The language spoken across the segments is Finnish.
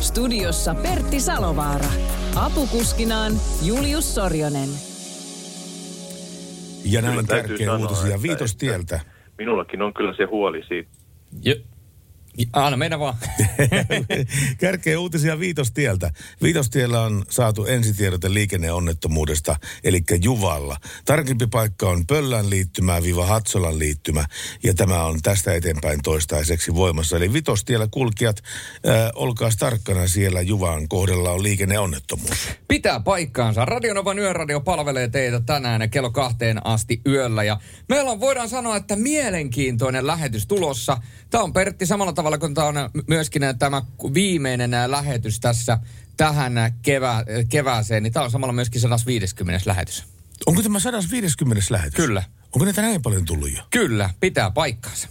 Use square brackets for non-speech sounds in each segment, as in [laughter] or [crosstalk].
Studiossa Pertti Salovaara. Apukuskinaan Julius Sorjonen. Ja näin tärkeä sanoa, uutisia Viitostieltä. Minullakin on kyllä se huoli siitä. Jo. Anna mennä vaan. [laughs] Kärkeä uutisia Viitostieltä. Viitostiellä on saatu ensitiedote liikenneonnettomuudesta, eli Juvalla. Tarkempi paikka on Pöllän liittymä viiva Hatsolan liittymä, ja tämä on tästä eteenpäin toistaiseksi voimassa. Eli Vitostiellä kulkijat, äh, olkaa tarkkana siellä Juvan kohdalla on liikenneonnettomuus. Pitää paikkaansa. Radionovan yöradio palvelee teitä tänään kello kahteen asti yöllä. Ja meillä on, voidaan sanoa, että mielenkiintoinen lähetys tulossa. Tämä on Pertti samalla tavalla tämä on myöskin tämä viimeinen lähetys tässä tähän kevä, kevääseen. Niin tämä on samalla myöskin 150. lähetys. Onko tämä 150. lähetys? Kyllä. Onko näitä näin paljon tullut jo? Kyllä, pitää paikkaansa.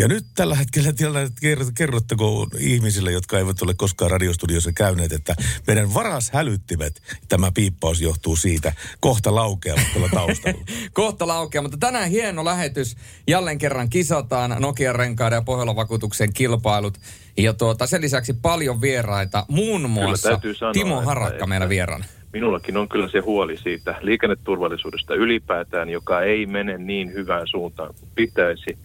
Ja nyt tällä hetkellä tiellä, ker- kerrottako ihmisille, jotka eivät ole koskaan radiostudiossa käyneet, että meidän varas hälyttimet, tämä piippaus johtuu siitä, kohta laukeavat tuolla taustalla. [laughs] Kohta laukea, mutta tänään hieno lähetys. Jälleen kerran kisataan Nokian renkaiden ja Pohjolan vakuutuksen kilpailut. Ja tuota, sen lisäksi paljon vieraita, muun muassa täytyy sanoa, Timo Harakka että- meillä vieraana. Minullakin on kyllä se huoli siitä liikenneturvallisuudesta ylipäätään, joka ei mene niin hyvään suuntaan kuin pitäisi.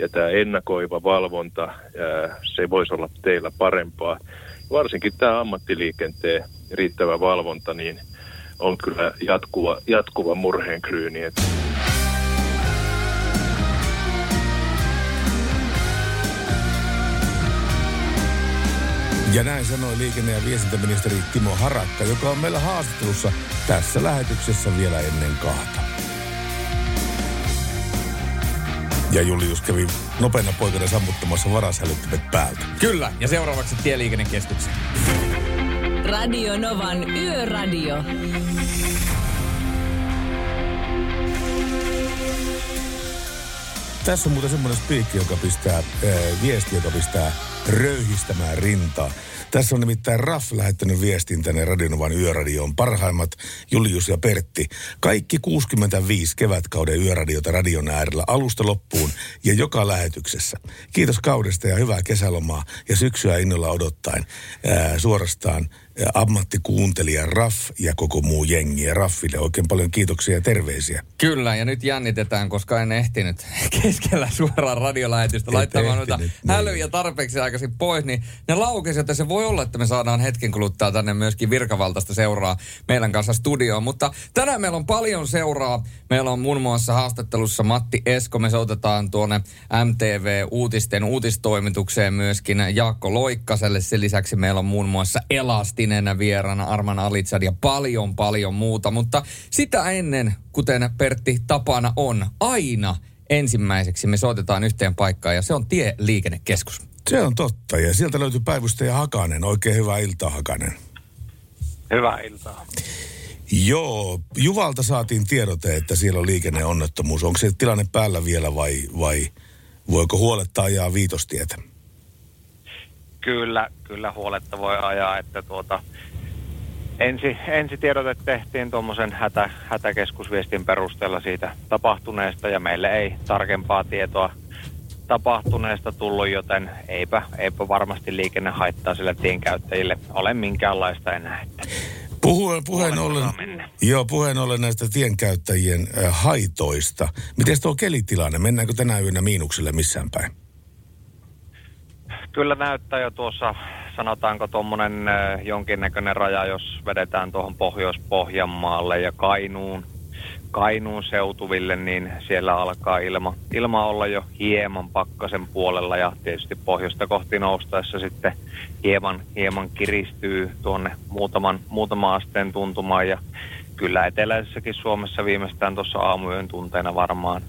Ja tämä ennakoiva valvonta, se voisi olla teillä parempaa. Varsinkin tämä ammattiliikenteen riittävä valvonta, niin on kyllä jatkuva, jatkuva murheenkryyni. Ja näin sanoi liikenne- ja viestintäministeri Timo Harakka, joka on meillä haastattelussa tässä lähetyksessä vielä ennen kahta. Ja Julius kävi nopeana poikana sammuttamassa varashälyttimet päältä. Kyllä, ja seuraavaksi Tieliikennekeskuksen. Radio Novan Yöradio. Tässä on muuten semmoinen spiikki, joka pistää, ää, viesti, joka pistää röyhistämään rintaa. Tässä on nimittäin Raff lähettänyt viestin tänne Radionovan yöradioon. Parhaimmat Julius ja Pertti. Kaikki 65 kevätkauden yöradiota radion äärellä alusta loppuun ja joka lähetyksessä. Kiitos kaudesta ja hyvää kesälomaa ja syksyä innolla odottaen. Ää, suorastaan ammattikuuntelija Raff ja koko muu jengi. Ja Raffille oikein paljon kiitoksia ja terveisiä. Kyllä, ja nyt jännitetään, koska en ehtinyt [laughs] keskellä suoraan radiolähetystä laittamaan noita niin. hälyjä tarpeeksi aikaisin pois, niin ne laukesi, että se voi olla, että me saadaan hetken kuluttaa tänne myöskin virkavaltaista seuraa meidän kanssa studioon. Mutta tänään meillä on paljon seuraa. Meillä on muun muassa haastattelussa Matti Esko. Me soitetaan tuonne MTV-uutisten uutistoimitukseen myöskin Jaakko Loikkaselle. Sen lisäksi meillä on muun muassa Elastinen vieraana Arman Alitsad ja paljon paljon muuta. Mutta sitä ennen, kuten Pertti tapana on, aina ensimmäiseksi me soitetaan yhteen paikkaan ja se on Tieliikennekeskus. Se on totta. Ja sieltä löytyy päivystäjä Hakanen. Oikein hyvää iltaa, Hakanen. Hyvää iltaa. Joo, Juvalta saatiin tiedote, että siellä on liikenneonnettomuus. Onko se tilanne päällä vielä vai, vai voiko huoletta ajaa viitostietä? Kyllä, kyllä huoletta voi ajaa, että tuota, ensi, ensitiedote tehtiin tuommoisen hätä, hätäkeskusviestin perusteella siitä tapahtuneesta ja meille ei tarkempaa tietoa tapahtuneesta tullut, joten eipä, eipä varmasti liikennehaittaa sille tienkäyttäjille ole minkäänlaista enää. Että Puhuen, puheen ollen, joo, puheen ollen näistä tienkäyttäjien äh, haitoista. Miten tuo kelitilanne? Mennäänkö tänä yönä miinukselle missään päin? Kyllä näyttää jo tuossa, sanotaanko tuommoinen äh, jonkinnäköinen raja, jos vedetään tuohon Pohjois-Pohjanmaalle ja Kainuun, Kainuun seutuville, niin siellä alkaa ilma, ilma olla jo hieman pakkasen puolella ja tietysti pohjoista kohti noustaessa sitten hieman, hieman kiristyy tuonne muutaman, muutaman asteen tuntumaan ja kyllä eteläisessäkin Suomessa viimeistään tuossa aamuyön tunteina varmaan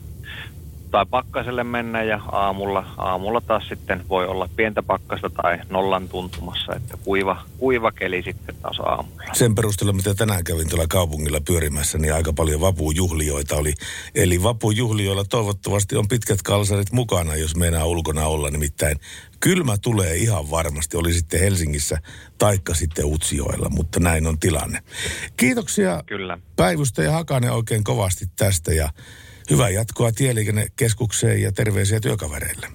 saattaa pakkaselle mennä ja aamulla, aamulla taas sitten voi olla pientä pakkasta tai nollan tuntumassa, että kuiva, kuiva keli sitten taas aamulla. Sen perusteella, mitä tänään kävin tuolla kaupungilla pyörimässä, niin aika paljon vapujuhlioita oli. Eli vapujuhlioilla toivottavasti on pitkät kalsarit mukana, jos meinaa ulkona olla. Nimittäin kylmä tulee ihan varmasti, oli sitten Helsingissä taikka sitten Utsjoella, mutta näin on tilanne. Kiitoksia Kyllä. Päivystä ja Hakanen oikein kovasti tästä ja hyvää jatkoa Tieliikennekeskukseen ja terveisiä työkavereille.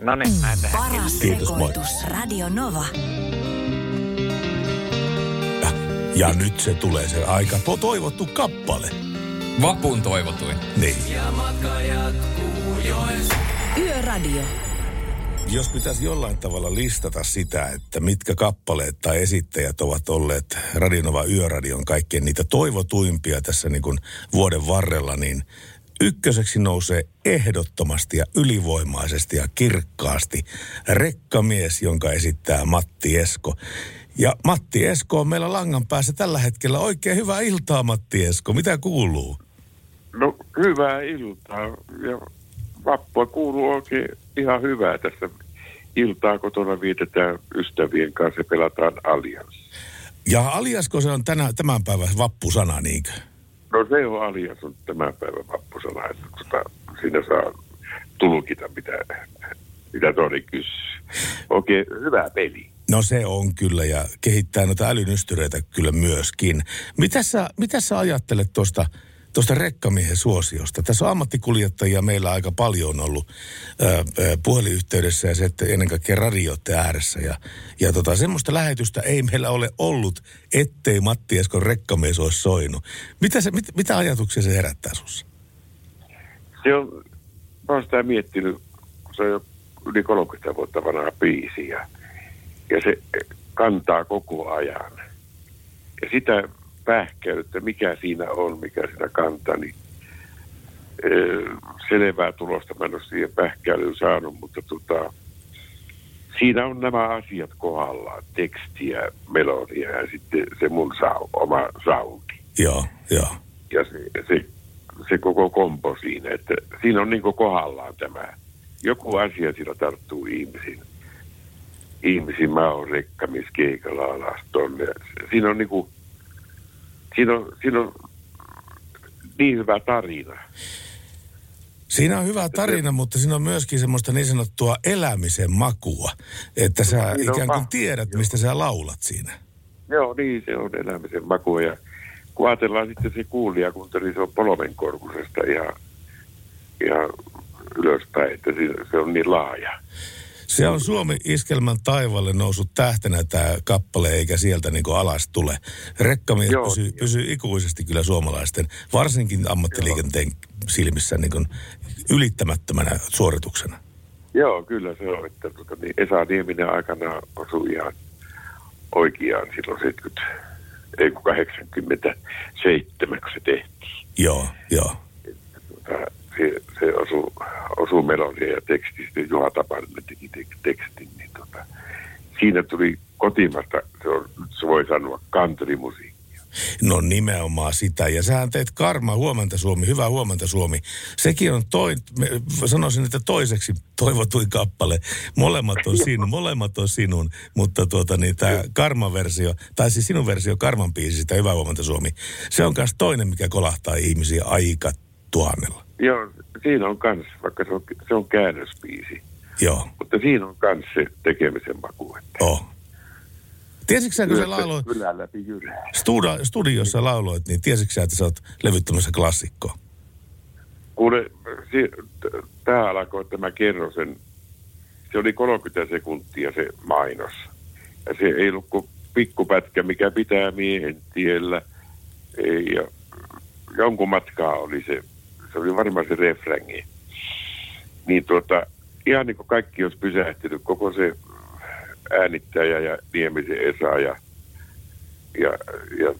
No niin, näin tehdään. Paras Kiitos, moi. sekoitus. Radio Nova. Ja, ja nyt se tulee se aika to- toivottu kappale. Vapun toivotuin. Niin. Yöradio. Jos pitäisi jollain tavalla listata sitä, että mitkä kappaleet tai esittäjät ovat olleet Radionova Yöradion kaikkien niitä toivotuimpia tässä niin kuin vuoden varrella, niin ykköseksi nousee ehdottomasti ja ylivoimaisesti ja kirkkaasti rekkamies, jonka esittää Matti Esko. Ja Matti Esko on meillä langan päässä tällä hetkellä. Oikein hyvää iltaa, Matti Esko. Mitä kuuluu? No hyvää iltaa ja vappua kuuluu oikein ihan hyvää tässä. Iltaa kotona vietetään ystävien kanssa ja pelataan alias. Ja aliasko se on tänä, tämän päivän vappusana, niinkö? No se on alias on tämän päivän vappusana, että tota, siinä saa tulkita mitä, mitä Tori kysyy. Oikein hyvä peli. No se on kyllä ja kehittää noita älynystyreitä kyllä myöskin. Mitä sä, mitä sä ajattelet tuosta tuosta rekkamiehen suosiosta? Tässä on ammattikuljettajia meillä aika paljon ollut ö, ö, puhelinyhteydessä ja se, että ennen kaikkea radioiden ääressä. Ja, ja tota, semmoista lähetystä ei meillä ole ollut, ettei Matti Eskon rekkamies olisi soinut. Mitä, se, mit, mitä ajatuksia se herättää sussa? Se on, mä oon sitä miettinyt, kun se on jo yli 30 vuotta vanha biisi ja, ja se kantaa koko ajan. Ja sitä pähkäyttä, mikä siinä on, mikä siinä kantaa, niin selvää tulosta mä en ole siihen pähkäilyyn saanut, mutta tota, siinä on nämä asiat kohdallaan, tekstiä, melodia ja sitten se mun sau, oma soundi. Joo, joo. Ja se, se, se koko kompo siinä, että siinä on niin kohdallaan tämä. Joku asia siinä tarttuu ihmisiin. Ihmisiin mä oon rekkamiskeikalla alas tonne. Siinä on niinku, siinä on, siinä on niin hyvä tarina. Siinä on hyvä tarina, mutta siinä on myöskin semmoista niin sanottua elämisen makua, että sä on ikään kuin tiedät, mistä sä laulat siinä. Joo, niin se on elämisen maku. Ja kun ajatellaan sitten se kuulijakunta, niin se on polvenkorkusesta ihan, ihan ylöspäin, että se on niin laaja. Se on Suomi iskelmän taivalle noussut tähtenä tämä kappale, eikä sieltä niin alas tule. Rekkamies Joo, pysyy, joo. pysyy ikuisesti kyllä suomalaisten, varsinkin ammattiliikenteen silmissä niin kuin ylittämättömänä suorituksena. Joo, kyllä se on. Että, tuota, niin Esa Nieminen aikana osui ihan oikeaan silloin 70, ei kun 87, kun se tehtiin. Joo, joo. Tuota, se, se osui, osui melodia ja teksti, sitten Juha Tapainen teki tek- tekstin, niin tuota, siinä tuli kotimasta, se, on, se voi sanoa countrymusiikkia. No nimenomaan sitä. Ja sähän teet Karma, huomenta Suomi, hyvää huomenta Suomi. Sekin on toi, sanoisin, että toiseksi toivotuin kappale. Molemmat on [laughs] sinun, molemmat on sinun. Mutta tuota niin, tämä Karma-versio, tai siis sinun versio Karman biisistä, hyvää huomenta Suomi. Se on myös toinen, mikä kolahtaa ihmisiä aika tuhannella. Joo, siinä on kans, vaikka se on, se on käännöspiisi, Joo, mutta siinä on kans se tekemisen maku. Että oh. Tiesitkö sä, kun sä lauloit Kylän läpi jyrää. studio, studiossa lauloit, niin tiesitkö sä, että sä oot levyttämässä klassikkoa? kun tämä alkoi tämä kerro sen, se oli 30 sekuntia se mainos. Ja se ei ollut kuin pikkupätkä, mikä pitää miehen tiellä. Ei, ja jonkun matkaa oli se, se oli varmaan se refrängi. Niin tuota, ihan niin kuin kaikki olisi pysähtynyt, koko se äänittäjä ja Niemisen Esa ja, ja, ja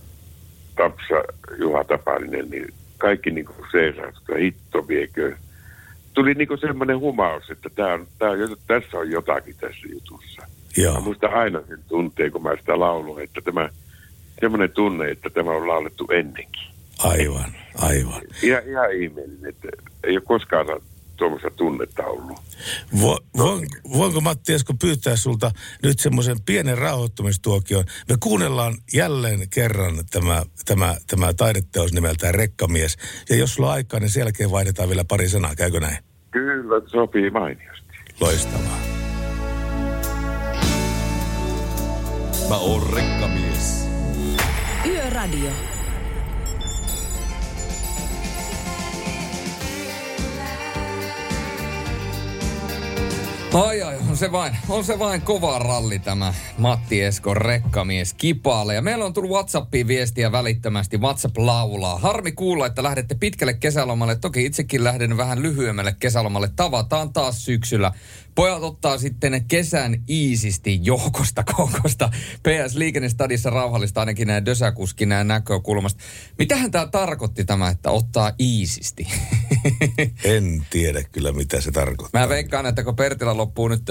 Tapsa Juha Tapainen, niin kaikki niin kuin seisasi, että hitto viekö. Tuli niin kuin semmoinen humaus, että tää on, tää on, tässä on jotakin tässä jutussa. Mä Joo, muistan aina sen tunteen, kun mä sitä laulun, että tämä semmoinen tunne, että tämä on laulettu ennenkin. Aivan, aivan. Ihan, ihan ihmeellinen, että ei ole koskaan tuommoista tunnetta ollut. Vo, voin, voinko Matti Esko pyytää sulta nyt semmoisen pienen rauhoittumistuokion? Me kuunnellaan jälleen kerran tämä, tämä, tämä taideteos nimeltään Rekkamies. Ja jos sulla on aikaa, niin sen jälkeen vaihdetaan vielä pari sanaa. Käykö näin? Kyllä, sopii mainiosti. Loistavaa. Mä oon rekkamies. Yöradio. Ai ai, on se vain, on se vain kova ralli tämä Matti Esko rekkamies kipaalle. Ja meillä on tullut Whatsappiin viestiä välittömästi. WhatsApp laulaa. Harmi kuulla, että lähdette pitkälle kesälomalle. Toki itsekin lähden vähän lyhyemmälle kesälomalle. Tavataan taas syksyllä. Pojat ottaa sitten kesän iisisti johkosta [laughs] kokosta. PS Liikennestadissa rauhallista ainakin näin Dösäkuskin näin näkökulmasta. Mitähän tämä tarkoitti tämä, että ottaa iisisti? [laughs] En tiedä kyllä, mitä se tarkoittaa. Mä veikkaan, että kun Pertillä loppuu nyt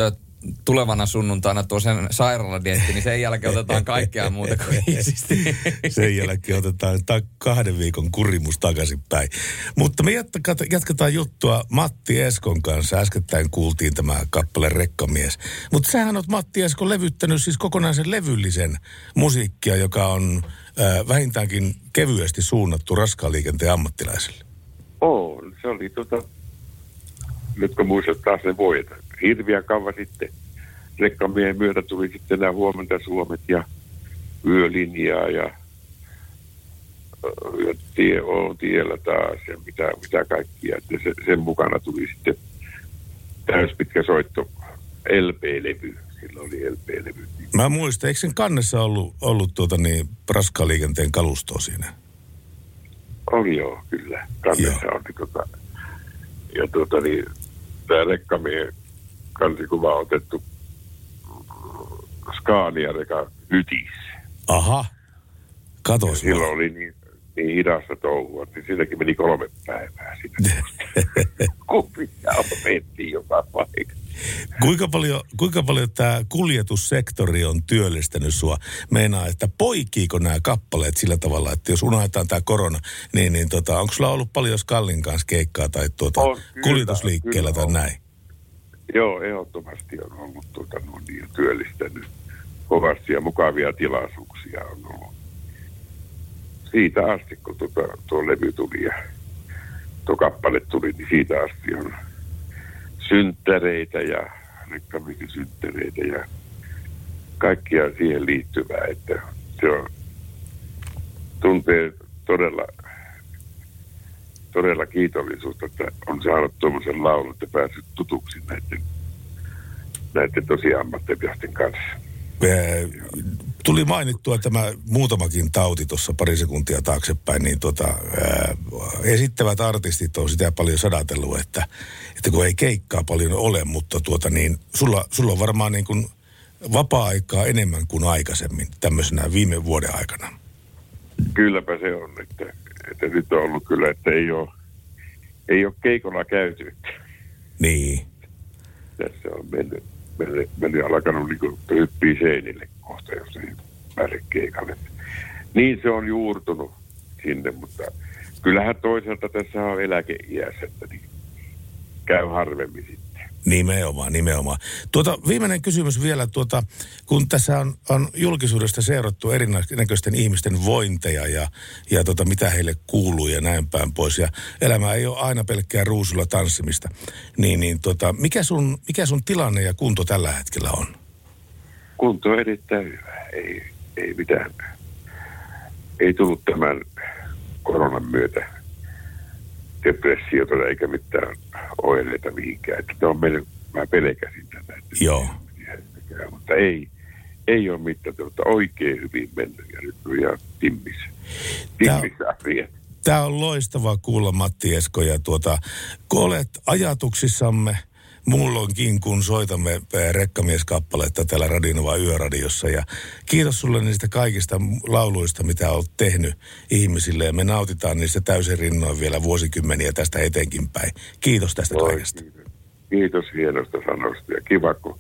tulevana sunnuntaina tuo sen sairaaladietti, niin sen jälkeen otetaan kaikkea muuta kuin iisisti. Sen jälkeen otetaan ta- kahden viikon kurimus takaisinpäin. Mutta me jatketaan, jatketaan juttua Matti Eskon kanssa. Äskettäin kuultiin tämä kappale Rekkamies. Mutta sähän oot Matti Esko levyttänyt siis kokonaisen levyllisen musiikkia, joka on äh, vähintäänkin kevyesti suunnattu raskaan liikenteen ammattilaisille. On, se oli tota, nyt kun muistat taas ne vuodet, hirviä kauan sitten rekkamiehen myötä tuli sitten nämä huomenta Suomet ja yölinjaa ja ja tie on tiellä taas ja mitä, mitä kaikkia. Että se, sen mukana tuli sitten täyspitkä soitto LP-levy. Silloin oli LP-levy. Mä muistan, eikö sen kannessa ollut, ollut tuota niin, raskaan liikenteen kalustoa siinä? Oli joo, kyllä. Kannessa on niin tota, ja tuota niin, tämä rekkamien kansikuva otettu Scania reka ytissä. Aha, katos Silloin vaan. oli niin, niin hidasta touhua, niin silläkin meni kolme päivää sinne. [laughs] Kuvia mentiin joka paikka. Kuinka paljon, kuinka paljon tämä kuljetussektori on työllistänyt sua? Meinaa, että poikiiko nämä kappaleet sillä tavalla, että jos unohdetaan tämä korona, niin, niin tota, onko sulla ollut paljon Skallin kanssa keikkaa tai tuota, On, kyllä, kuljetusliikkeellä kyllä tai näin? Joo, ehdottomasti on ollut tuota, no, niin, työllistänyt kovasti ja mukavia tilaisuuksia on ollut. Siitä asti, kun tuota, tuo levy tuli ja tuo kappale tuli, niin siitä asti on synttäreitä ja rekkamisen synttäreitä ja kaikkia siihen liittyvää, että se on, tuntee todella, todella kiitollisuutta, että on saanut tuommoisen laulun, että päässyt tutuksi näiden, näiden tosi ammattilaisten kanssa. Tuli mainittua tämä muutamakin tauti tuossa pari sekuntia taaksepäin, niin tota, ää, esittävät artistit on sitä paljon sadatellut, että, että kun ei keikkaa paljon ole, mutta tuota niin, sulla, sulla on varmaan niin kuin vapaa-aikaa enemmän kuin aikaisemmin tämmöisenä viime vuoden aikana. Kylläpä se on, että, että nyt on ollut kyllä, että ei ole, ei ole keikolla käyty. Niin. Tässä on mennyt, mennyt, mennyt alkanut niin hyppii seinille kohta, jos ei pääse keikalle. Niin se on juurtunut sinne, mutta kyllähän toisaalta tässä on eläkeiässä, että niin käy harvemmin sitten. Nimenomaan, nimenomaan. Tuota, viimeinen kysymys vielä, tuota, kun tässä on, on julkisuudesta seurattu erinäköisten ihmisten vointeja ja, ja tota, mitä heille kuuluu ja näin päin pois. Ja elämä ei ole aina pelkkää ruusulla tanssimista. Niin, niin tota, mikä, sun, mikä sun tilanne ja kunto tällä hetkellä on? Kunto on erittäin hyvä. Ei, ei mitään. Ei tullut tämän koronan myötä depressiota eikä mitään oireita mihinkään. Että tämä on mennyt, mä pelkäsin tätä. Että Joo. Käy, mutta ei, ei ole mitään, mutta oikein hyvin mennyt ja nyt on ihan timmissä. Asiat. Tämä on loistavaa kuulla Matti Esko ja tuota, kun olet ajatuksissamme muulloinkin, kun soitamme eh, rekkamieskappaletta täällä Radinova Yöradiossa. Ja kiitos sulle niistä kaikista lauluista, mitä olet tehnyt ihmisille. Ja me nautitaan niistä täysin rinnoin vielä vuosikymmeniä tästä etenkin päin. Kiitos tästä Oi, kaikesta. kiitos. Kiitos hienosta sanosta ja kiva, kun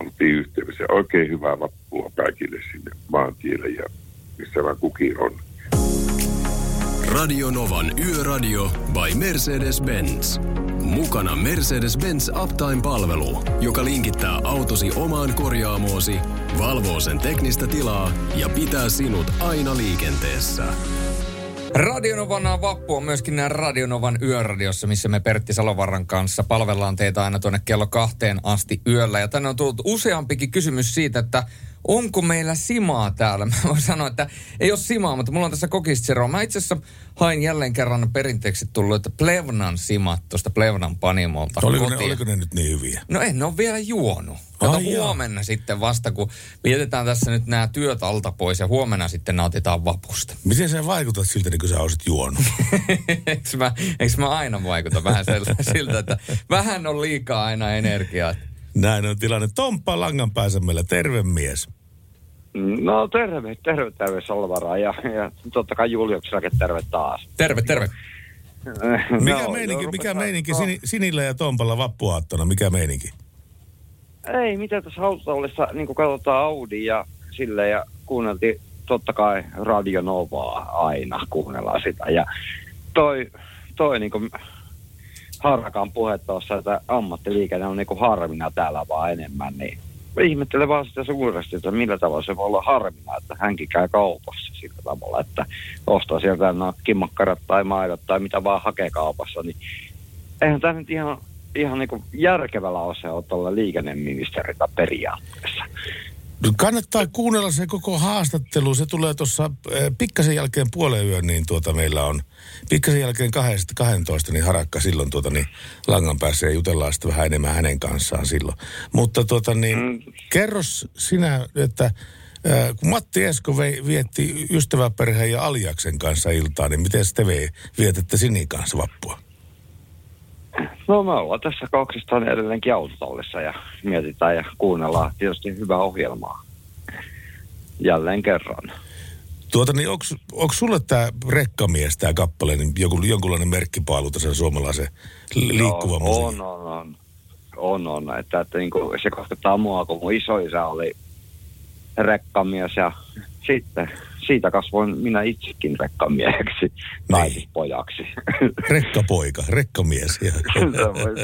oltiin yhteydessä. Oikein hyvää vappua kaikille sinne maantielle ja missä vaan kukin on. Radionovan Yöradio by Mercedes-Benz. Mukana Mercedes-Benz Uptime-palvelu, joka linkittää autosi omaan korjaamoosi, valvoo sen teknistä tilaa ja pitää sinut aina liikenteessä. Radionovan vappu on myöskin nämä Radionovan yöradiossa, missä me Pertti Salovaran kanssa palvellaan teitä aina tuonne kello kahteen asti yöllä. Ja tänne on tullut useampikin kysymys siitä, että onko meillä simaa täällä? [laughs] Mä voin sanoa, että ei ole simaa, mutta mulla on tässä kokistseroa. Mä itse asiassa hain jälleen kerran perinteeksi tullut, että Plevnan simat tuosta Plevnan panimolta Oliko ne, oliko ne nyt niin hyviä? No en ole vielä juonut. Kato Ai jaa. huomenna sitten vasta, kun vietetään tässä nyt nämä työt alta pois ja huomenna sitten nautitaan vapusta. Miten sä vaikutat siltä, niin kuin sä olisit juonut? [laughs] eikö, mä, eikö mä aina vaikuta vähän [laughs] siltä, että vähän on liikaa aina energiaa. Näin on tilanne. Tomppa langan päässä meillä, terve mies. No terve, terve, terve Salvara ja, ja totta kai Juliuksellakin terve taas. Terve, terve. [laughs] Mikä No, meininki, joo, mikä meininki no. Sini, Sinillä ja Tompalla vappuaattona, mikä meininki? Ei, mitä tässä autotallissa, niin kuin katsotaan Audi ja sille ja kuunneltiin totta kai Radio Novaa aina, kuunnellaan sitä. Ja toi, toi niin kuin Harakan puhe tuossa, että ammattiliikenne on niin kuin harvina täällä vaan enemmän, niin ihmettelen vaan sitä suuresti, että millä tavalla se voi olla harvina, että hänkin käy kaupassa sillä tavalla, että ostaa sieltä nakkimakkarat tai maidot tai mitä vaan hakee kaupassa, niin eihän tämä nyt ihan, ihan niin järkevällä ole se olla liikenneministerillä periaatteessa. Kannattaa kuunnella se koko haastattelu. Se tulee tuossa eh, pikkasen jälkeen puolen yön, niin tuota meillä on pikkasen jälkeen 12, niin harakka silloin tuota niin langan päässä ja jutellaan sitten vähän enemmän hänen kanssaan silloin. Mutta tuota niin, Mm. kerros sinä, että eh, kun Matti Esko vei, vietti ystäväperheen ja Aljaksen kanssa iltaa, niin miten te vei, vietätte Sinin kanssa vappua? No me ollaan tässä kaksistaan edelleenkin autotallissa ja mietitään ja kuunnellaan tietysti hyvää ohjelmaa. Jälleen kerran. Tuota niin, onko sulle tämä rekkamies, tämä kappale, niin joku, jonkunlainen merkkipaalu tässä suomalaisen li- liikkuvan no, on, on, on, on, on, että, että niin kuin se koskettaa mua, kun mun isoisä oli rekkamies ja sitten siitä kasvoin minä itsekin rekkamieheksi, naispojaksi. [laughs] Rekkapoika, rekkamies. Ja, [laughs]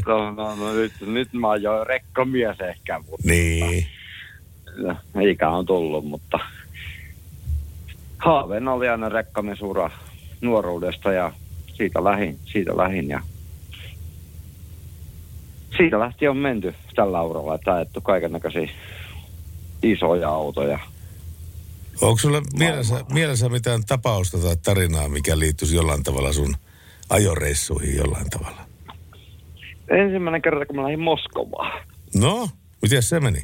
no, no, no, nyt, nyt mä oon jo rekkamies ehkä, mutta niin. ikä on tullut, mutta haaveena oli aina rekkamesura nuoruudesta ja siitä lähin, siitä lähin ja siitä lähtien on menty tällä uralla, että ajettu kaiken näköisiä isoja autoja. Onko sulla mielessä, mielessä mitään tapausta tai tarinaa, mikä liittyisi jollain tavalla sun ajoreissuihin jollain tavalla? Ensimmäinen kerta, kun mä lähdin Moskovaan. No, miten se meni?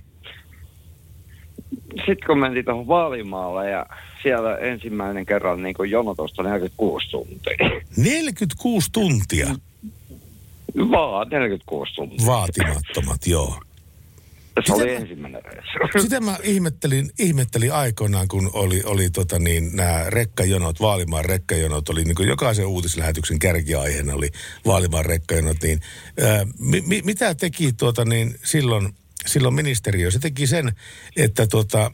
Sitten kun mentiin tuohon Vaalimaalle ja siellä ensimmäinen kerran niin kuin jonotusta 46 tuntia. 46 tuntia. Vaan 46 tuntia. Vaatimattomat, joo. Se oli Sitä- ensimmäinen reissu. [laughs] Sitä mä ihmettelin, ihmettelin aikoinaan, kun oli, oli tota niin, nämä rekkajonot, Vaalimaan rekkajonot, oli niin jokaisen uutislähetyksen kärkiaiheena oli Vaalimaan rekkajonot, niin ää, mi, mi, mitä teki tuota niin silloin, silloin ministeriö? Se teki sen, että tuota,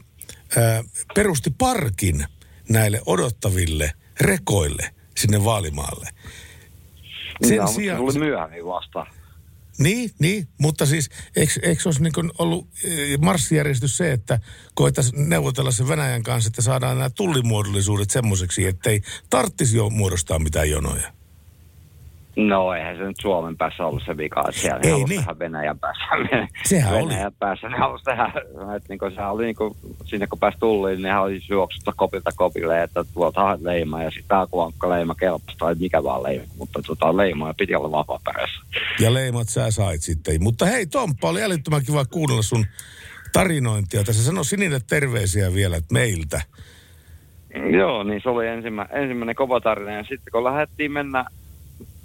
ää, perusti parkin näille odottaville rekoille sinne Vaalimaalle. Sen Sen no, sijaan- se tuli myöhemmin vasta. Niin, niin, mutta siis eikö, eikö olisi niin ollut eh, marssijärjestys se, että koettaisiin neuvotella sen Venäjän kanssa, että saadaan nämä tullimuodollisuudet semmoiseksi, ettei tarttisi jo muodostaa mitään jonoja. No eihän se nyt Suomen päässä ollut se vika, että siellä Ei niin. tehdä Venäjän päässä. Sehän oli. Venäjän päässä ne halusi tehdä, että niin sehän oli niin kuin, sinne kun pääsi tulliin, niin oli juoksutta kopilta kopille, että tuolta haet leima ja sitten alkuankka leima kelpasi tai mikä vaan leima, mutta tota leima ja piti olla vapaa Ja leimat sä sait sitten. Mutta hei Tomppa, oli älyttömän kiva kuunnella sun tarinointia. Tässä sano Sinille terveisiä vielä että meiltä. Joo, niin se oli ensimmä, ensimmäinen kova tarina. Ja sitten kun lähdettiin mennä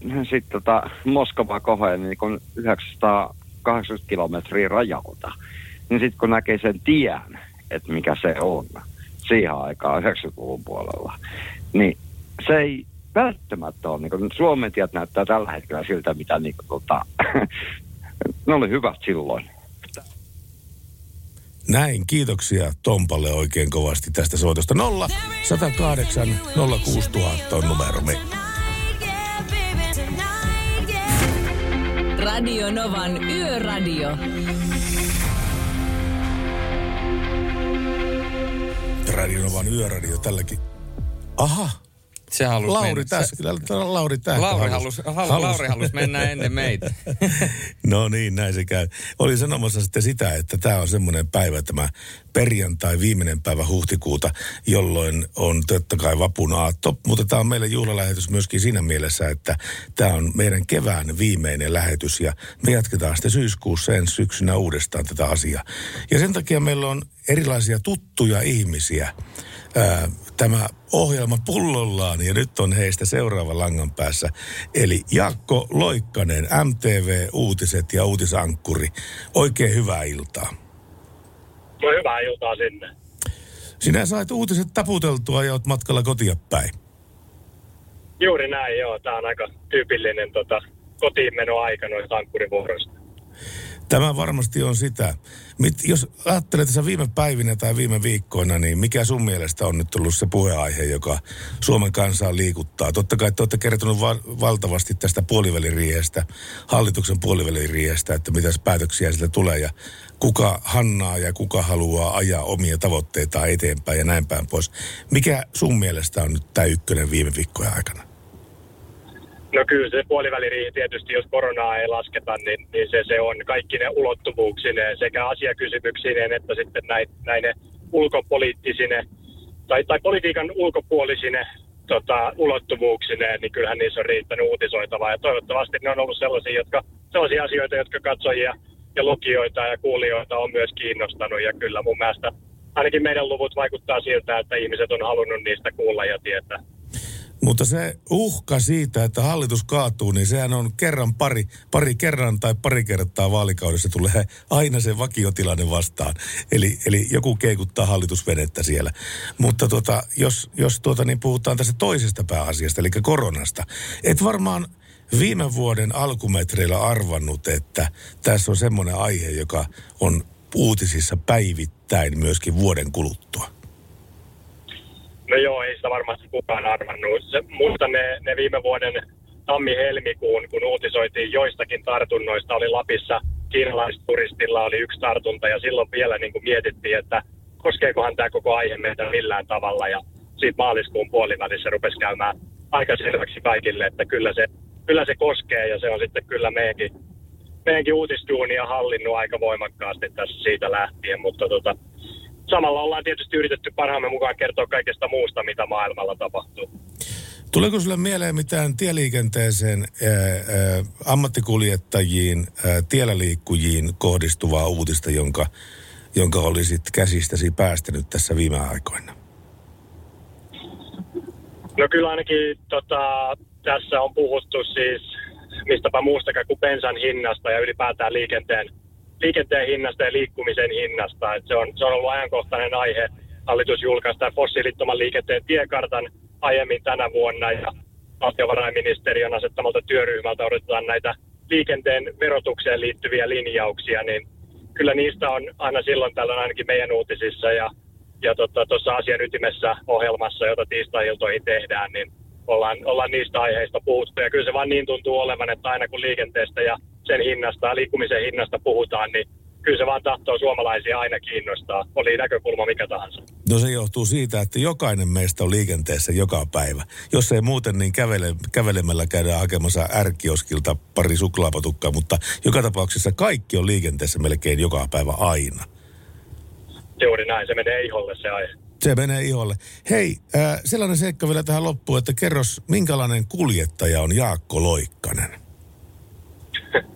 sitten tota Moskovaa kohden, niin kun 980 kilometriä rajalta, niin sitten kun näkee sen tien, että mikä se on, siihen aikaan 90-luvun puolella, niin se ei välttämättä ole, niin Suomen tiet näyttää tällä hetkellä siltä, mitä niin kuin, tota, [clears throat] ne oli hyvät silloin. Näin, kiitoksia Tompalle oikein kovasti tästä soitosta. 0 108 06000 on numeromme. Radio Novan Yöradio. Radionovan yöradio tälläkin. Aha, Se halusi Lauri mennä. tämä Lauri Tähkä Lauri halus- halusi halus, Lauri halusi mennä ennen meitä. [laughs] No niin, näin se käy. Oli sanomassa sitten sitä, että tämä on semmoinen päivä, tämä perjantai, viimeinen päivä huhtikuuta, jolloin on totta kai vapun aatto. Mutta tämä on meille juhlalähetys myöskin siinä mielessä, että tämä on meidän kevään viimeinen lähetys ja me jatketaan sitten syyskuussa ensi syksynä uudestaan tätä asiaa. Ja sen takia meillä on erilaisia tuttuja ihmisiä ää, tämä ohjelma pullollaan ja nyt on heistä seuraava langan päässä. Eli Jaakko Loikkanen, MTV Uutiset ja uutisankkuri. Oikein hyvää iltaa. No hyvää iltaa sinne. Sinä sait uutiset taputeltua ja oot matkalla kotia päin. Juuri näin, joo. Tämä on aika tyypillinen tota, kotiinmenoaika noista ankkurivuoroista. Tämä varmasti on sitä. Mit, jos ajattelet tässä viime päivinä tai viime viikkoina, niin mikä sun mielestä on nyt ollut se puheaihe, joka Suomen kansaa liikuttaa? Totta kai te olette kertonut va- valtavasti tästä puoliväliriihestä, hallituksen puoliväliriihestä, että mitäs päätöksiä sieltä tulee ja kuka hannaa ja kuka haluaa ajaa omia tavoitteitaan eteenpäin ja näin päin pois. Mikä sun mielestä on nyt tämä ykkönen viime viikkojen aikana? No kyllä se puoliväliriihi tietysti, jos koronaa ei lasketa, niin, niin se, se on kaikki ne ulottuvuuksineen sekä asiakysymyksineen että sitten näin, näin ne ulkopoliittisine tai, tai politiikan ulkopuolisine tota, ulottuvuuksineen, niin kyllähän niissä on riittänyt uutisoitavaa. Ja toivottavasti ne on ollut sellaisia, jotka, sellaisia asioita, jotka katsojia ja lukijoita ja kuulijoita on myös kiinnostanut. Ja kyllä mun mielestä ainakin meidän luvut vaikuttaa siltä, että ihmiset on halunnut niistä kuulla ja tietää. Mutta se uhka siitä, että hallitus kaatuu, niin sehän on kerran pari, pari kerran tai pari kertaa vaalikaudessa tulee aina se vakiotilanne vastaan. Eli, eli joku keikuttaa hallitusvenettä siellä. Mutta tota, jos, jos tuota, niin puhutaan tästä toisesta pääasiasta, eli koronasta. Et varmaan viime vuoden alkumetreillä arvannut, että tässä on semmoinen aihe, joka on uutisissa päivittäin myöskin vuoden kuluttua. No joo, ei sitä varmasti kukaan arvannut. Se, muistan ne, ne viime vuoden tammi-helmikuun, kun uutisoitiin joistakin tartunnoista, oli Lapissa kiinalaisturistilla oli yksi tartunta ja silloin vielä niin kuin mietittiin, että koskeekohan tämä koko aihe meitä millään tavalla ja siitä maaliskuun puolivälissä rupesi käymään aika selväksi kaikille, että kyllä se, kyllä se koskee ja se on sitten kyllä meidänkin, meidänkin uutistuunia hallinnut aika voimakkaasti tässä siitä lähtien, mutta tota, samalla ollaan tietysti yritetty parhaamme mukaan kertoa kaikesta muusta, mitä maailmalla tapahtuu. Tuleeko sinulle mieleen mitään tieliikenteeseen, ää, ää, ammattikuljettajiin, ää, tiellä liikkujiin kohdistuvaa uutista, jonka, jonka olisit käsistäsi päästänyt tässä viime aikoina? No kyllä ainakin tota, tässä on puhuttu siis mistäpä muustakaan kuin bensan hinnasta ja ylipäätään liikenteen, liikenteen hinnasta ja liikkumisen hinnasta. Et se, on, se on ollut ajankohtainen aihe. Hallitus julkaisi tämän fossiilittoman liikenteen tiekartan aiemmin tänä vuonna ja valtiovarainministeriön asettamalta työryhmältä odotetaan näitä liikenteen verotukseen liittyviä linjauksia, niin kyllä niistä on aina silloin tällöin ainakin meidän uutisissa ja ja tuossa tota, asian ytimessä ohjelmassa, jota tiistai-iltoihin tehdään, niin ollaan, ollaan niistä aiheista puhuttu. Ja kyllä se vaan niin tuntuu olevan, että aina kun liikenteestä ja sen hinnasta ja liikkumisen hinnasta puhutaan, niin kyllä se vaan tahtoo suomalaisia aina kiinnostaa, oli näkökulma mikä tahansa. No se johtuu siitä, että jokainen meistä on liikenteessä joka päivä. Jos ei muuten, niin kävele, kävelemällä käydään hakemassa ärkioskilta pari suklaapatukkaa, mutta joka tapauksessa kaikki on liikenteessä melkein joka päivä aina. Juuri näin, se menee iholle se aihe. Se menee iholle. Hei, äh, sellainen seikka vielä tähän loppuun, että kerros, minkälainen kuljettaja on Jaakko Loikkanen? [laughs]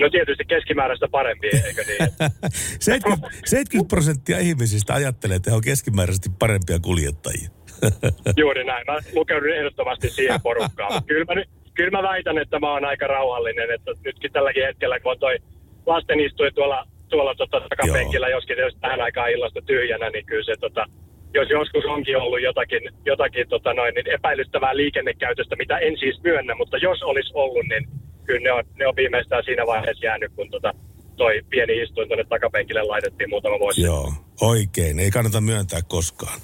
No tietysti keskimääräistä parempi, eikö niin? [laughs] 70, 70 prosenttia ihmisistä ajattelee, että he on keskimääräisesti parempia kuljettajia. [laughs] Juuri näin. Mä lukeudun ehdottomasti siihen porukkaan. Kyllä mä, kyllä mä väitän, että mä oon aika rauhallinen. Että nytkin tälläkin hetkellä, kun on toi lasten istui tuolla, tuolla tota, takapenkillä, joskin jos tähän aikaan illasta tyhjänä, niin kyllä se tota, jos joskus onkin ollut jotakin, jotakin tota noin, niin epäilyttävää liikennekäytöstä, mitä en siis myönnä, mutta jos olisi ollut, niin kyllä ne on, ne on viimeistään siinä vaiheessa jäänyt, kun tota, toi pieni istuin tuonne takapenkille laitettiin muutama vuosi. Joo, oikein. Ei kannata myöntää koskaan.